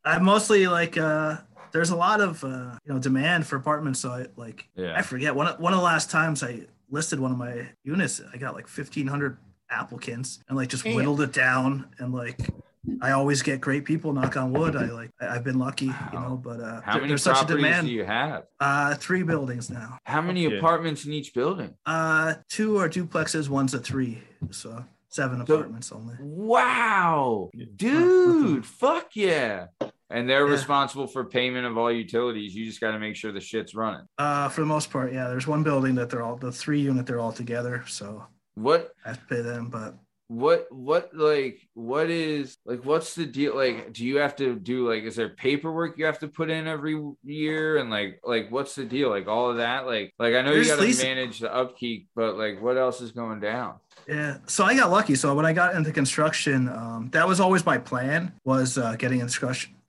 I mostly like uh there's a lot of uh you know demand for apartments so I like Yeah. I forget one of, one of the last times I listed one of my units I got like 1500 applicants and like just Damn. whittled it down and like I always get great people knock on wood I like I, I've been lucky you know but uh How there- many there's such a properties demand do you have? uh three buildings now How many Okay. apartments in each building? uh two are duplexes one's a three so seven So- apartments only Wow, dude, fuck yeah. And they're Yeah. responsible for payment of all utilities. You just got to make sure the shit's running. Uh, for the most part, yeah. There's one building that they're all the three unit they're all together, so What I have to pay them. But what what like what is like what's the deal? Like do you have to do like is there paperwork you have to put in every year? And like like what's the deal? Like all of that? Like like i know There's you got to leasing- manage the upkeep but like what else is going down? Yeah, so I got lucky. So when I got into construction, um, that was always my plan was uh, getting into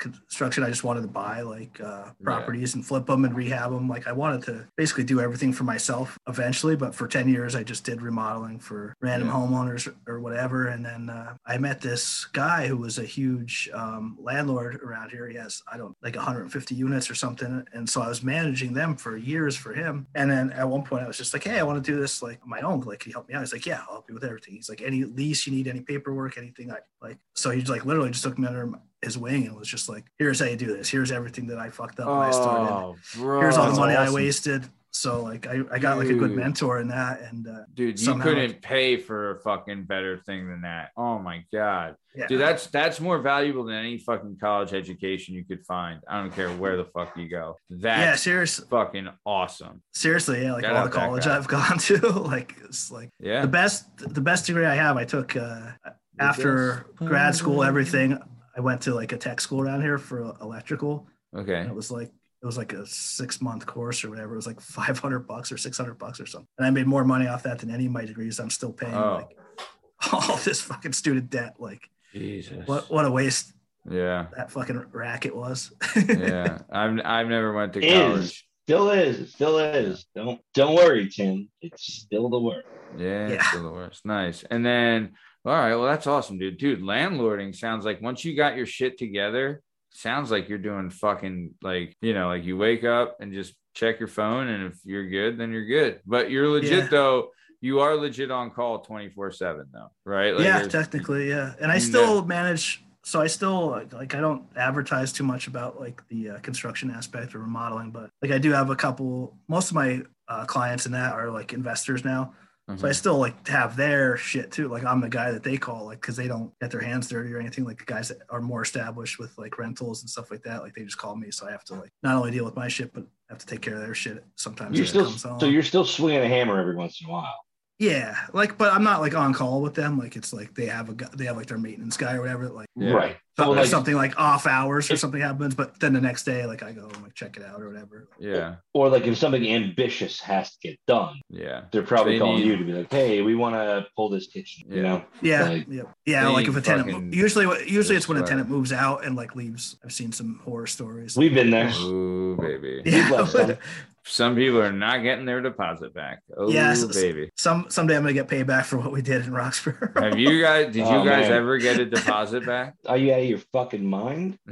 construction. I just wanted to buy like uh, properties and flip them and rehab them. Like I wanted to basically do everything for myself eventually. But for ten years, I just did remodeling for random Yeah. homeowners or whatever. And then uh, I met this guy who was a huge um, landlord around here. He has I don't like 150 units or something. And so I was managing them for years for him. And then at one point, I was just like, hey, I want to do this like my own. Like, can you help me out? He's like, yeah, I'll help you with everything. He's like, any lease you need, any paperwork, anything. I like. So he like literally just took me under his wing and was just like, here's how you do this. Here's everything that I fucked up when I started. oh bro Here's all the that's money I wasted. So like I, I got like a good mentor in that. And uh, dude you somehow- couldn't pay for a fucking better thing than that oh my god yeah. dude that's that's more valuable than any fucking college education you could find i don't care where the fuck you go That yeah, that's seriously, fucking awesome seriously, yeah, like Shout all the college. I've [LAUGHS] gone to, like it's like yeah the best the best degree I have. I took uh, after grad school, everything. I went to like a tech school around here for electrical. okay And it was like it was like a six month course or whatever. It was like [LAUGHS] five hundred bucks or six hundred bucks or something. And I made more money off that than any of my degrees. I'm still paying Oh. like [LAUGHS] all this fucking student debt. Like jesus what what a waste yeah that fucking racket was. yeah [LAUGHS] i've i've never went to Is. college Still is. Still is. Don't don't worry, Tim. It's still the worst. Yeah, it's Yeah. still the worst. Nice. And then, all right, well, that's awesome, dude. Dude, landlording sounds like once you got your shit together, sounds like you're doing fucking like, you know, like you wake up and just check your phone, and if you're good, then you're good. But you're legit Yeah. though. You are legit on call 24 7 though, right? Like yeah, technically, yeah. And I still manage. So I still like, like I don't advertise too much about like the uh, construction aspect or remodeling, but like I do have a couple. Most of my uh, clients in that are like investors now, so I Mhm. still like have their shit too. Like I'm the guy that they call like because they don't get their hands dirty or anything. Like the guys that are more established with like rentals and stuff like that. Like they just call me, so I have to like not only deal with my shit, but have to take care of their shit sometimes. You're still so you're still swinging a hammer every once in a while. Yeah, like but I'm not like on call with them. Like it's like they have a gu- they have like their maintenance guy or whatever. Like Yeah. Right. so So if like, something like off hours or something happens, but then the next day like I go and like check it out or whatever. Yeah. or like if something ambitious has to get done, Yeah. they're probably They calling need- you to be like, "Hey, we want to pull this kitchen." You Yeah. know. Yeah, Like- yeah, yeah. Like if a tenant, usually, usually it's when a tenant moves out and like leaves. I've seen some horror stories. We've been there. Ooh, baby. yeah, left [LAUGHS] some. Some people are not getting their deposit back. Oh, Yes. baby. some someday I'm gonna get paid back for what we did in Roxborough. Have you guys, did you Oh, guys man. ever get a deposit back? [LAUGHS] Are you out of your fucking mind? [LAUGHS]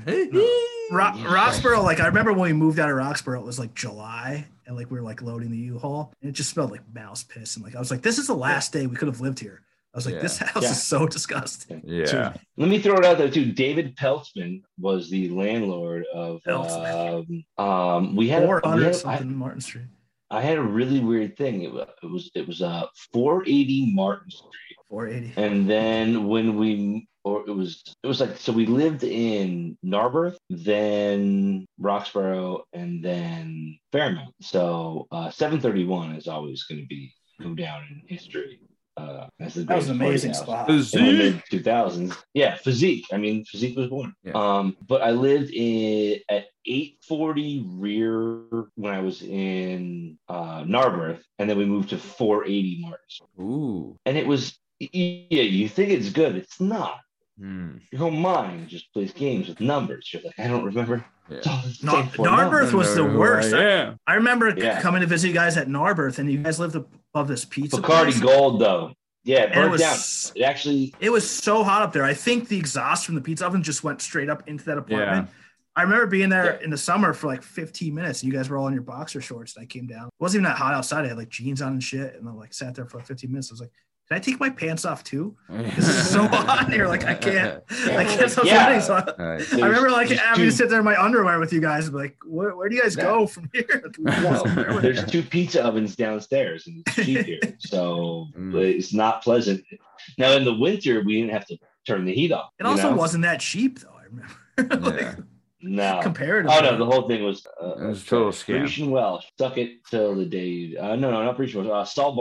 Ro- Roxborough, like I remember when we moved out of Roxborough, it was like July, and like we were like loading the U-Haul, and it just smelled like mouse piss, and like I was like, this is the last day we could have lived here. I was like, Yeah. this house Yeah. is so [LAUGHS] disgusting. Yeah. Let me throw it out there too. David Peltzman was the landlord of. Peltzman. Um, um, we had, Four we hundred had I, Martin Street, I had a really weird thing. It, wa- it was it was uh 480 Martin Street, four eighty. and then when we or it was it was like so we lived in Narberth, then Roxborough, and then Fairmount. So uh, 731 is always going to be go down in history. Uh, as That was an amazing party house spot. in the mid 2000s. Yeah, physique. I mean, physique was born. Yeah. Um, but I lived in at 840 rear when I was in uh, Narberth, and then we moved to 480 Martin. Ooh. And it was yeah, you think it's good, it's not. Hmm. Your whole mind just plays games with numbers. You're like, I don't remember. Oh, it's Yeah. all the Nar- same formula. Narberth was the Know who worst. I I. I remember Yeah. coming to visit you guys at Narberth, and you guys lived above this pizza. Bacardi place, Gold though. Yeah, it and it was down. It actually it was so hot up there. I think the exhaust from the pizza oven just went straight up into that apartment. I remember being there Yeah. in the summer for like 15 minutes. And you guys were all in your boxer shorts, and I came down. It wasn't even that hot outside. I had like jeans on and shit, and I like sat there for like 15 minutes. I was like, "Did I take my pants off too?" [LAUGHS] Because it's so hot in here. Like I can't, I can't stop Yeah. sweating. So I, Nice. I remember like having two- to sit there in my underwear with you guys, and be like, where, where do you guys Yeah. go from here? [LAUGHS] Well, there's two pizza ovens downstairs and it's cheap here. [LAUGHS] So Mm. it's not pleasant. Now in the winter we didn't have to turn the heat off. It also know? wasn't that cheap though. I remember. like, Yeah. No. comparatively. Oh no, the whole thing was uh, It was a total scam. Grecian Welsh. Suck it till the day. Uh, no, no, not Grecian Welsh. Uh, Saul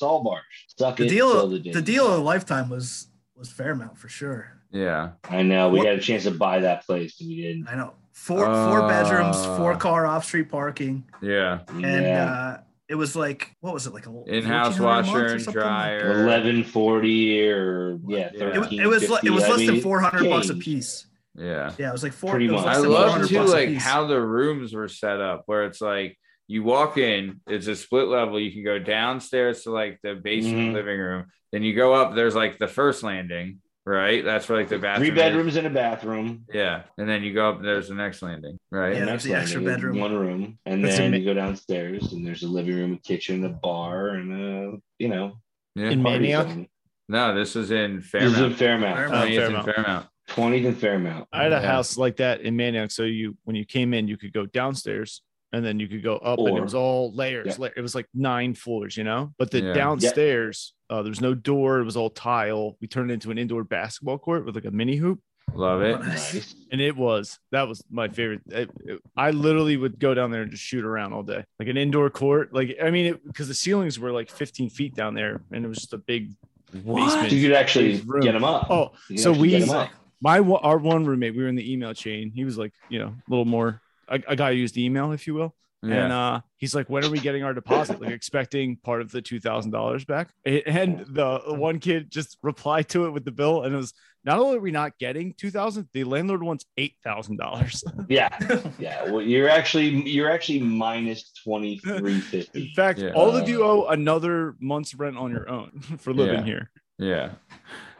Barge. Saul Barge. Suck the it deal. till the. The deal of a lifetime was was Fairmount for sure. Yeah. I know. We What- had a chance to buy that place and we didn't. I know four four bedrooms, Uh, four car off street parking, Yeah. and Yeah. uh, it was like what was it like a In-house 1400 washer and something? dryer. Eleven forty or yeah, Yeah. It, it was like it was 50. I less than four hundred bucks a piece. Yeah. Yeah, it was like four. Pretty was much. I love 400 too bucks a like piece. how the rooms were set up where it's like you walk in, it's a split level. You can go downstairs to like the basement Mhm. living room. Then you go up, there's like the first landing, right? That's where like the bathroom. Three is. bedrooms and a bathroom. Yeah. And then you go up, there's the next landing, right? Yeah, next there's the extra bedroom. One room. And That's then ama- you go downstairs and there's a living room, a kitchen, a bar, and a you know Yeah. In Manayunk? zone. No, this was in Fairmount. This is in Fairmount. Fairmount. Fairmount. 20th and Fairmount. Fairmount. 20th and Fairmount. I had a Yeah. house like that in Manayunk. So you, when you came in, you could go downstairs and then you could go up, and it was all layers. Yeah. It was like nine floors, you know. But the Yeah. downstairs, uh, there was no door. It was all tile. We turned it into an indoor basketball court with like a mini hoop, Love it. Nice. and it was that was my favorite. It- it- I literally would go down there and just shoot around all day, like an indoor court. Like I mean, because the ceilings were like 15 feet down there, and it was just a big basement. You could actually room. get them up. Oh, so we- get 'em up. my our one roommate, we were in the email chain. He was like, you know, a little more a, a guy who used email, if you will. Yeah. And uh, he's like, when are we getting our deposit? Like expecting part of the two thousand dollars back. And the one kid just replied to it with the bill, and it was not only are we not getting two thousand, the landlord wants eight thousand dollars. Yeah, yeah. Well, you're actually you're actually minus twenty three In fact, Yeah. all of you owe another month's rent on your own [LAUGHS] for living Yeah. here. Yeah.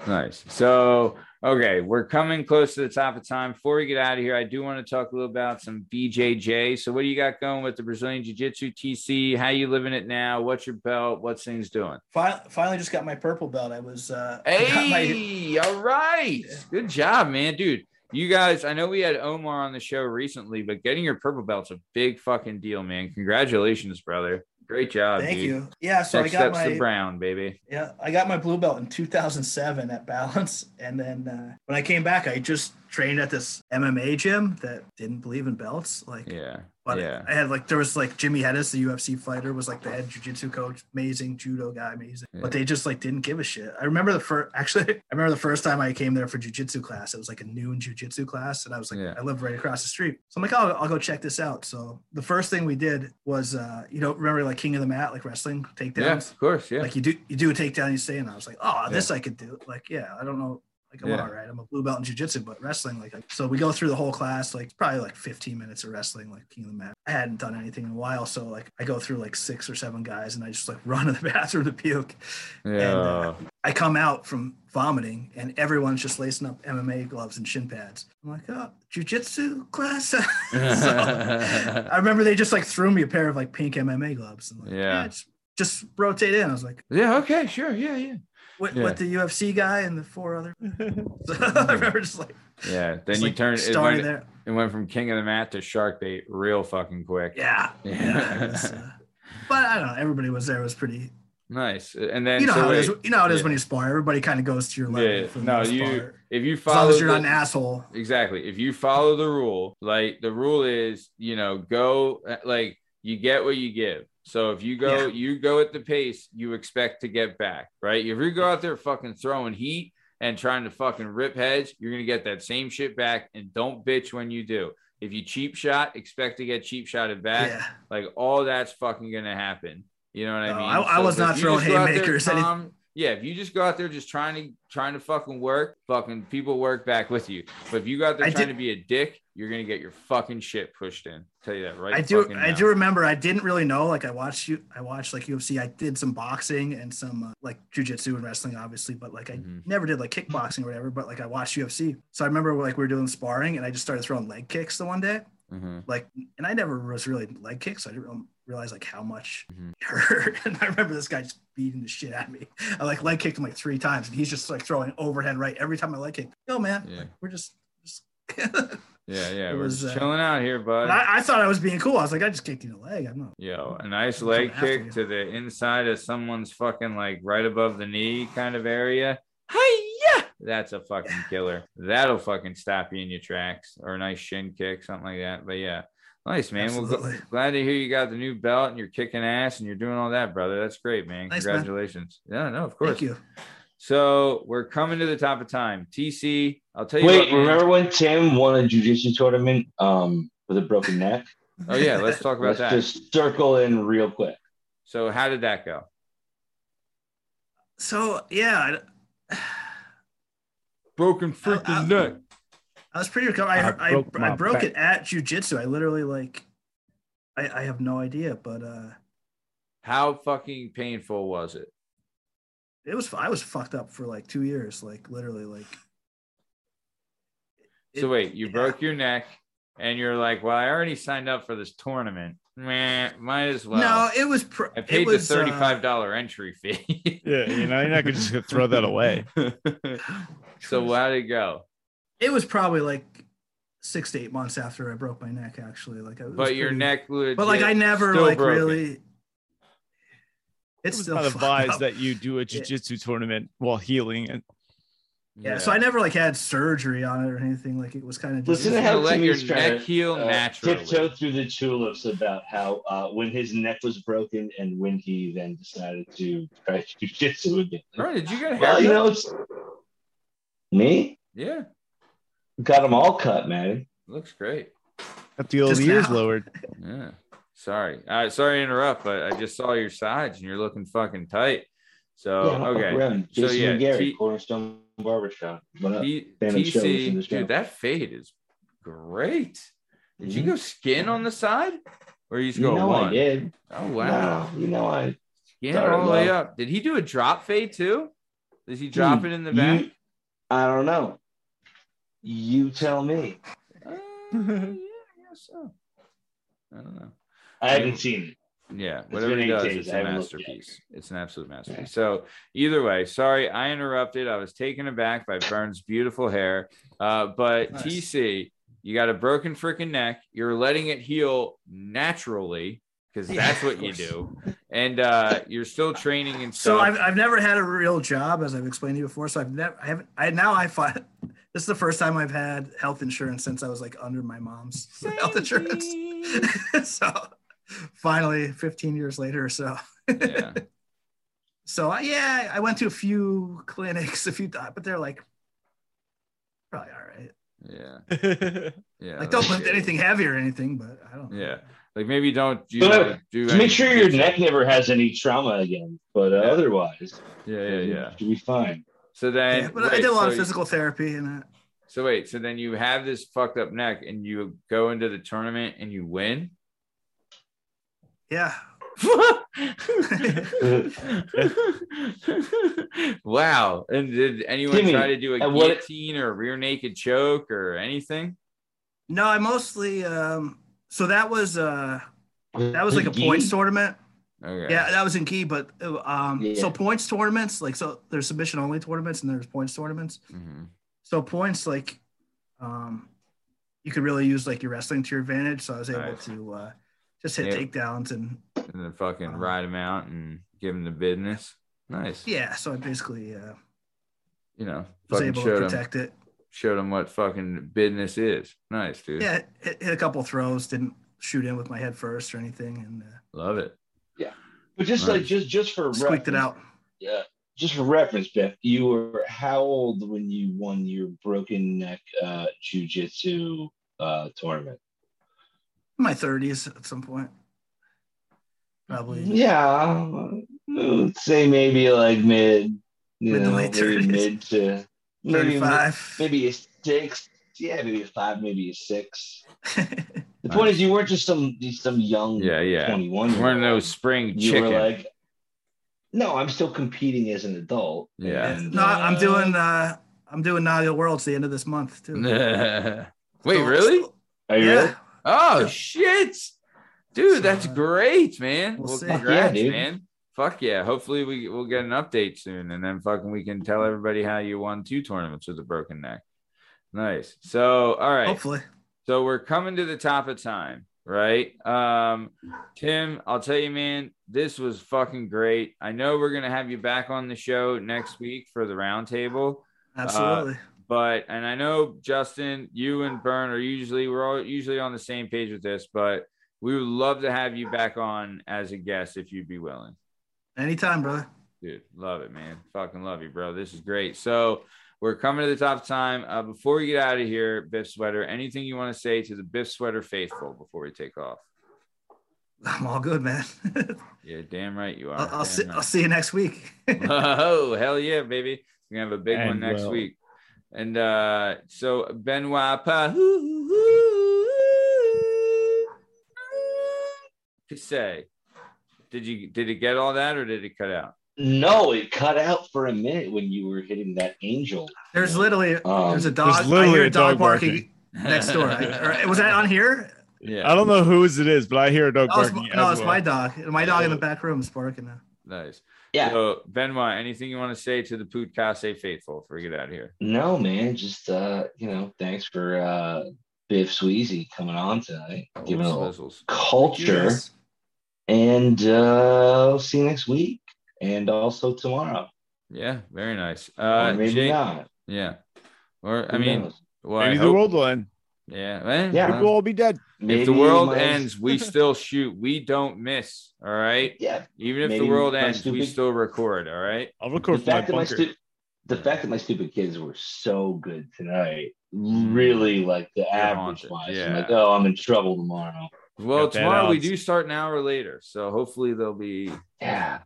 Nice. So, okay, we're coming close to the top of time. Before we get out of here, I do want to talk a little about some BJJ. So, what do you got going with the Brazilian Jiu Jitsu TC? How you living it now? What's your belt? What's things doing? Finally, finally, just got my purple belt. I was. Uh, [LAUGHS] got my- Hey, all right. Good job, man. Dude, you guys, I know we had Omar on the show recently, but getting your purple belt's a big fucking deal, man. Congratulations, brother. Great job. Thank dude. you. Yeah, so Next I got my brown, baby. yeah, I got my blue belt in 2007 at Balance, and then uh, when I came back, I just trained at this MMA gym that didn't believe in belts. Like, Yeah. but yeah. I had like there was like Jimmy Hedis, the UFC fighter, was like the head jujitsu coach, amazing judo guy, amazing. Yeah. But they just like didn't give a shit. I remember the first actually, [LAUGHS] I remember the first time I came there for jujitsu class. It was like a noon jujitsu class, and I was like, Yeah. I live right across the street, so I'm like, oh, I'll go check this out. So the first thing we did was, uh, you know, remember like King of the Mat, like wrestling takedowns. Yeah, of course. Yeah. Like you do, you do a takedown, you stay, and I was like, oh, this I could do. Like, yeah, I don't know. Like I'm Yeah. all right. I'm a blue belt in jujitsu, but wrestling, like, like, so we go through the whole class, like probably like 15 minutes of wrestling, like King of the Mat. I hadn't done anything in a while, so like I go through like six or seven guys, and I just like [LAUGHS] run to the bathroom to puke. yeah. uh, I come out from vomiting, and everyone's just lacing up MMA gloves and shin pads. I'm like, oh, jujitsu class. [LAUGHS] so [LAUGHS] I remember they just like threw me a pair of like pink MMA gloves. And like, Yeah. yeah, just rotate in. I was like, yeah. Okay. Sure. Yeah. Yeah. With, Yeah. with the UFC guy and the four other. [LAUGHS] [LAUGHS] So I remember just like, Yeah. Then you like, turned it starting went, there. it went from king of the mat to shark bait real fucking quick. Yeah. Yeah. [LAUGHS] yeah was, uh, but I don't know. Everybody was there. It was pretty. Nice. And then You know so how it is. You know how it is yeah. when you spar. Everybody kind of goes to your level. Yeah. No, you part. if you follow As long as you're not an asshole. exactly if you follow the rule like the rule is you know go like you get what you give so if you go Yeah. you go at the pace you expect to get back right if you go out there fucking throwing heat and trying to fucking rip heads you're gonna get that same shit back and don't bitch when you do if you cheap shot expect to get cheap shotted back Yeah. like all that's fucking gonna happen you know what i mean I- I was not throwing out there haymakers. I didn't- calm- yeah, if you just go out there just trying to trying to fucking work, fucking people work back with you. But if you go out there I trying did- to be a dick, you're gonna get your fucking shit pushed in. tell you that right. I do. I now. do remember. I didn't really know. Like I watched you. I watched like UFC. I did some boxing and some uh, like jujitsu and wrestling, obviously. But like I Mhm. never did like kickboxing or whatever. But like I watched UFC. So I remember like we were doing sparring, and I just started throwing leg kicks the one day. Mhm. Like, and I never was really leg kicks. So I didn't realize like how much Mhm. it hurt. [LAUGHS] And I remember this guy just beating the shit at me. I like leg kicked him like three times, and he's just like throwing overhead right every time I leg kick. Yo, man, Yeah. like, we're just. just [LAUGHS] Yeah, yeah, It we're was, just uh, chilling out here, bud. I, I thought I was being cool. I was like, I just kicked you in the leg. I'm not. Yo, a nice leg kick to the inside of someone's fucking like right above the knee kind of area. Hiya! That's a fucking killer. That'll fucking stop you in your tracks or a nice shin kick, something like that. But yeah, nice, man. Well, gl- Absolutely. glad to hear you got the new belt and you're kicking ass and you're doing all that, brother. That's great, man. Thanks, man. Congratulations. Yeah, no, of course. Thank you. So we're coming to the top of time. TC, I'll tell you Wait, what, remember when Tim won a jujitsu tournament um, with a broken neck? Oh, yeah, let's talk about Let's that. just circle in real quick. So, how did that go? So yeah, [SIGHS] Broken freaking I- neck. I was pretty recovered. I, I I, broke I, my broke it at jujitsu. I literally like, I, I have no idea, but uh, How fucking painful was it? it was I was fucked up for like two years, like literally like. So wait, you yeah. broke your neck, and you're like, "Well, I already signed up for this tournament. Meh, might as well." no, it was. Pr- I paid it was, the uh, thirty-five dollar entry fee. Yeah, you know, you're not gonna just throw that away. [LAUGHS] so how did it go? It was probably like six to eight months after I broke my neck. Actually, like, it was But your neck, would. But like, I never like broken. really. It It's was still not fucked advised up. that you do a jujitsu tournament while healing, and Yeah, so I never like had surgery on it or anything. Like it was kind of just Listen to how let your Timmy's trying neck to, heal uh, naturally. tiptoe through the tulips about how uh, when his neck was broken and when he then decided to try [LAUGHS] jujitsu again. Bro, did you get a Well, you know, it's me. yeah, Got them all cut, man. looks great. got the old Just ears now. lowered. Yeah. Sorry. Uh, sorry to interrupt, but I just saw your sides and you're looking fucking tight. So Yeah, okay. around. So, Jason yeah, McGarry, T- Cornerstone Barbershop. What up? T- Fan of shows in TC, the dude, that fade is great. Did you Mhm. go skin on the side? Or you just You go know one? I did. Oh wow. No, you know I. Skin all the way up. Did he do a drop fade too? Does he drop Hmm, it in the back? You, I don't know. You tell me. Uh, [LAUGHS] yeah, I guess so. I don't know. I haven't seen it. Yeah, It's whatever been he eight does, days. it's I a haven't looked yet. masterpiece. It's an absolute masterpiece. Yeah. So either way, sorry I interrupted. I was taken aback by Burns' beautiful hair. Uh, but Nice. TC, you got a broken freaking neck. You're letting it heal naturally because Yeah, that's what you do. And uh, you're still training and So stuff. I've, I've never had a real job, as I've explained to you before. So I've never, I haven't, I now I find [LAUGHS] this is the first time I've had health insurance since I was like under my mom's [LAUGHS] health insurance. [LAUGHS] so finally, 15 years later or so. yeah. So I, yeah, I went to a few clinics, a few, but they're like probably all right. Yeah. Yeah. Like don't lift anything heavy or anything, but I don't. know. Yeah. Like maybe don't you But, know, do To make any sure your neck never has any trauma again, but uh, Yeah. otherwise, Yeah, yeah, yeah. should be fine. So then Yeah, but I did a lot so of you- physical therapy and uh, So wait, so then you have this fucked up neck and you go into the tournament and you win? yeah. [LAUGHS] wow. And did anyone Timmy, try to do a and what- guillotine or a rear naked choke or anything? No, I mostly um so that was uh that was like a points tournament. Okay. Yeah, that was in key, but uh, um Yeah. so points tournaments, like so there's submission only tournaments and there's points tournaments. Mhm. So points like um you could really use like your wrestling to your advantage. So I was able Nice. to uh just hit Yeah. takedowns and And then fucking Uh-huh. ride him out and give him the business. Nice. yeah, so I basically uh You know, was able to showed him, protect it. Showed him what fucking business is. Nice, dude. Yeah, hit, hit a couple throws, didn't shoot in with my head first or anything and uh, Love it. Yeah, but just Nice. like just just for squeaked it reference- out. Yeah, just for reference, Beth, you were how old when you won your broken neck uh, jujitsu uh, tournament? My 30s at some point. Probably. Yeah, let's say maybe like mid, you Mid to late 30s. mid to maybe five, maybe a six. Yeah, maybe a five, maybe a six. [LAUGHS] The point is, you weren't just some some young Yeah, yeah. twenty one. You weren't no spring You chicken. were like, no, I'm still competing as an adult. Yeah. And, no, I'm uh, doing uh I'm doing Nadia Worlds the end of this month too. [LAUGHS] Wait, So- really? Are you yeah. really? Oh shit, dude, So, that's uh, great, man. we'll Well, see. congrats, Yeah, man. Fuck yeah. Hopefully we we'll get an update soon, and then fucking we can tell everybody how you won two tournaments with a broken neck. Nice. So, all right. Hopefully. So we're coming to the top of time, right? Um, Tim, I'll tell you, man, this was fucking great. I know we're gonna have you back on the show next week for the roundtable. Absolutely. but and I know Justin, you and Bern are usually we're all usually on the same page with this, but we would love to have you back on as a guest if you'd be willing. Anytime, brother. Dude, love it, man. Fucking love you, bro. This is great. So we're coming to the top of time. Uh, before we get out of here, Biff Sweater, anything you want to say to the Biff Sweater faithful before we take off? [LAUGHS] I'm all good, man. [LAUGHS] Yeah, damn right you are. I'll, I'll see. right. I'll see you next week. [LAUGHS] oh hell yeah baby we're gonna have a big one next will. week and uh so benoit pa say did you did it get all that or did it cut out No, it cut out for a minute when you were hitting that angel. There's literally Um, there's a dog. there's literally I hear a a dog, dog barking, next door. [LAUGHS] I, was that on here? yeah I don't know whose it is, but I hear a dog Oh, it's, barking. my- no, as it's well. my dog. My dog in the back room is barking now. nice Yeah. so benoit anything you want to say to the poot casse faithful before we get out of here No, man, just uh, you know, thanks for uh Biff Sweezy coming on tonight, giving a little culture, Yes. And uh, I'll see you next week, and also tomorrow. yeah very nice or uh maybe Jake- not. yeah or i Who mean knows? well, I Maybe the hope- world will end. yeah man, Yeah. well, People will all be dead. if the world my- ends we [LAUGHS] still shoot we don't miss all right yeah. Even if the world my ends, we still record. All right. I'll The record from my fact that my bunker. stu- the fact that my stupid kids were so good tonight, really like the average haunted, wise. yeah. I'm like, oh, I'm in trouble tomorrow. Well, Got that tomorrow we do start an hour later, so hopefully they'll be. Yeah.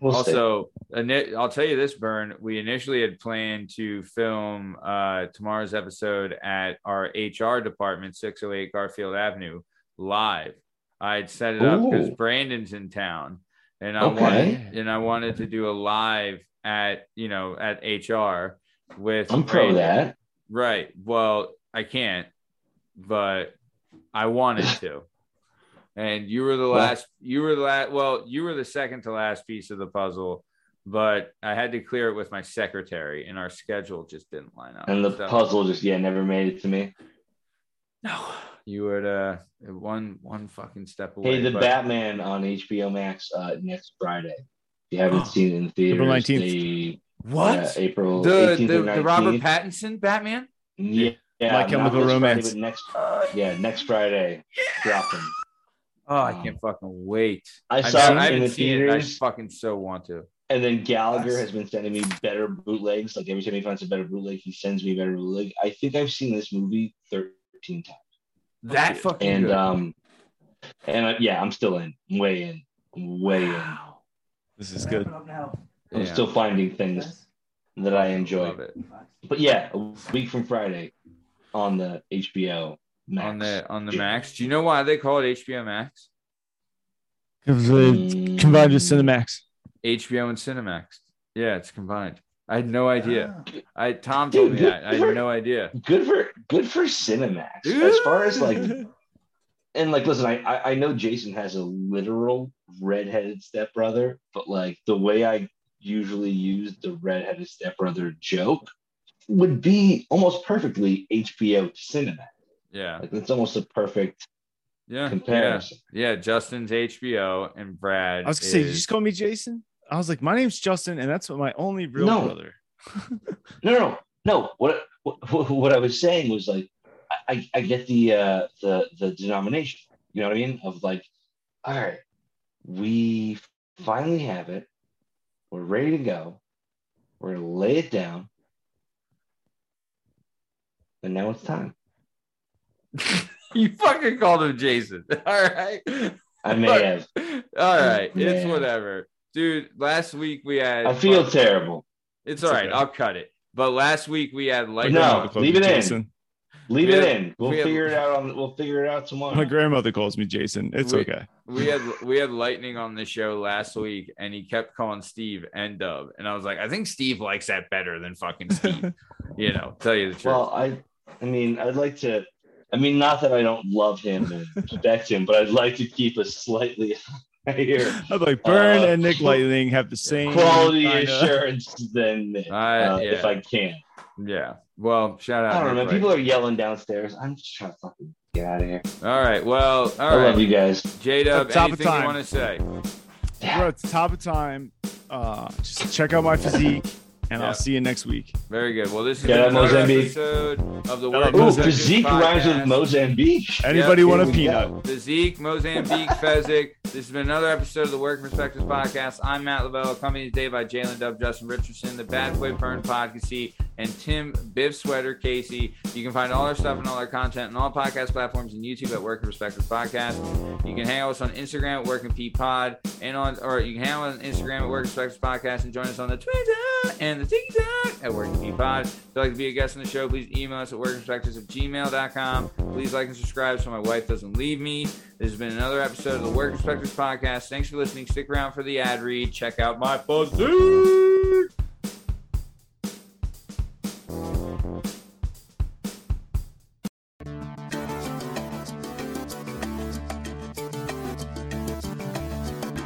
We'll also, ini- I'll tell you this, Burn. We initially had planned to film uh, tomorrow's episode at our HR department, 608 Garfield Avenue, live. I'd set it up because Brandon's in town, and I Okay. wanted and I wanted to do a live at you know at HR with. I'm pro that. Right. Well, I can't, but I wanted to. And you were the last, you were the last, well, you were the second to last piece of the puzzle, but I had to clear it with my secretary and our schedule just didn't line up. And the So- puzzle just yeah never made it to me. no, you were uh, one, one fucking step away. Hey, the but- Batman on HBO Max uh, next Friday. If you haven't seen it in the theaters, April 19th. they- what? yeah, April the, 18th the, or the Robert Pattinson Batman? Yeah, yeah My not Chemical this Friday, Romance. but next, yeah, next Friday, dropping. Oh, I Um, can't fucking wait. I I've saw never- I it in haven't the seen it. I theaters, fucking so want to. and then Gallagher Nice. has been sending me better bootlegs. Like every time he finds a better bootleg, he sends me a better bootleg. I think I've seen this movie thirteen times, That fucking and good. um, and uh, yeah, I'm still in, way in, way in. Wow. This is good. Wrap it up now. I'm Yeah. still finding things that I enjoy. Love it. But yeah, a week from Friday on the HBO Max. on the on the Max. Do you know why they call it HBO Max? Because Mm, combined with Cinemax. HBO and Cinemax. Yeah, it's combined. I had no idea. Ah. I Tom told me Dude, that. I had no idea. Good for good for Cinemax. As far as like and like listen, I, I I know Jason has a literal redheaded stepbrother, but like the way I usually use the redheaded stepbrother joke would be almost perfectly HBO to Cinemax. Yeah, Like it's almost a perfect yeah, yeah, comparison. yeah. Justin's HBO and Brad. I was gonna say, did you just call me Jason? I was like, my name's Justin, and that's my only real No. brother. [LAUGHS] No, no, no. What what, what I was saying was like, I, I get the uh, the the denomination. You know what I mean? Of like, all right, we finally have it. We're ready to go. We're gonna lay it down, and now it's time. [LAUGHS] you fucking called him Jason. [LAUGHS] All right. I may But- have. All right. It's Yeah. whatever. Dude, last week we had I feel terrible. it's It's all right. okay. I'll cut it. But last week we had like No. Leave me it in. Leave We it have- in. We'll we have- figure it out on. We'll figure it out tomorrow. My grandmother calls me Jason. It's We- okay. we had we had lightning on the show last week and he kept calling steve and dub and i was like i think steve likes that better than fucking steve [LAUGHS] you know tell you the truth Well, I, I mean, I'd like to. I mean, not that I don't love him and [LAUGHS] respect him, but I'd like to keep a slightly [LAUGHS] higher I'm like Burn Uh, and Nick Lightning have the same quality kinda- assurance than Nick, I- uh, yeah. if I can. yeah well shout out I don't know, man. People are yelling downstairs. I'm just trying to fucking get out of here. all right well all I right love you guys. j-dub Top of anything you time. want to say We're at the top of time. Uh, just check out my physique. And Yeah. I'll see you next week. Very good. Well, this is Get another Mozambique. episode of the Get Work out Ooh, Mozambique physique rhymes with Mozambique. Anybody Yep, want a peanut? go. The Zeke, Mozambique, [LAUGHS] Fezzik. This has been another episode of the Work Perspectives Podcast. I'm Matt Lavelle, accompanied today by Jalen Dub, Justin Richardson, the Bad Boy Burn Podcast, and Tim Biff Sweater Casey. You can find all our stuff and all our content on all podcast platforms and YouTube at Work Perspectives Podcast. You can hang out with us on Instagram at Working P Pod, and on or you can hang out on Instagram at Work Perspectives Podcast, and join us on the Twitter and the TikTok at Working P Pod. If you'd like to be a guest on the show, please email us at workperspectives at gmail.com. Please like and subscribe so my wife doesn't leave me. This has been another episode of the Work Perspectives Podcast. Thanks for listening. Stick around for the ad read. Check out my physique.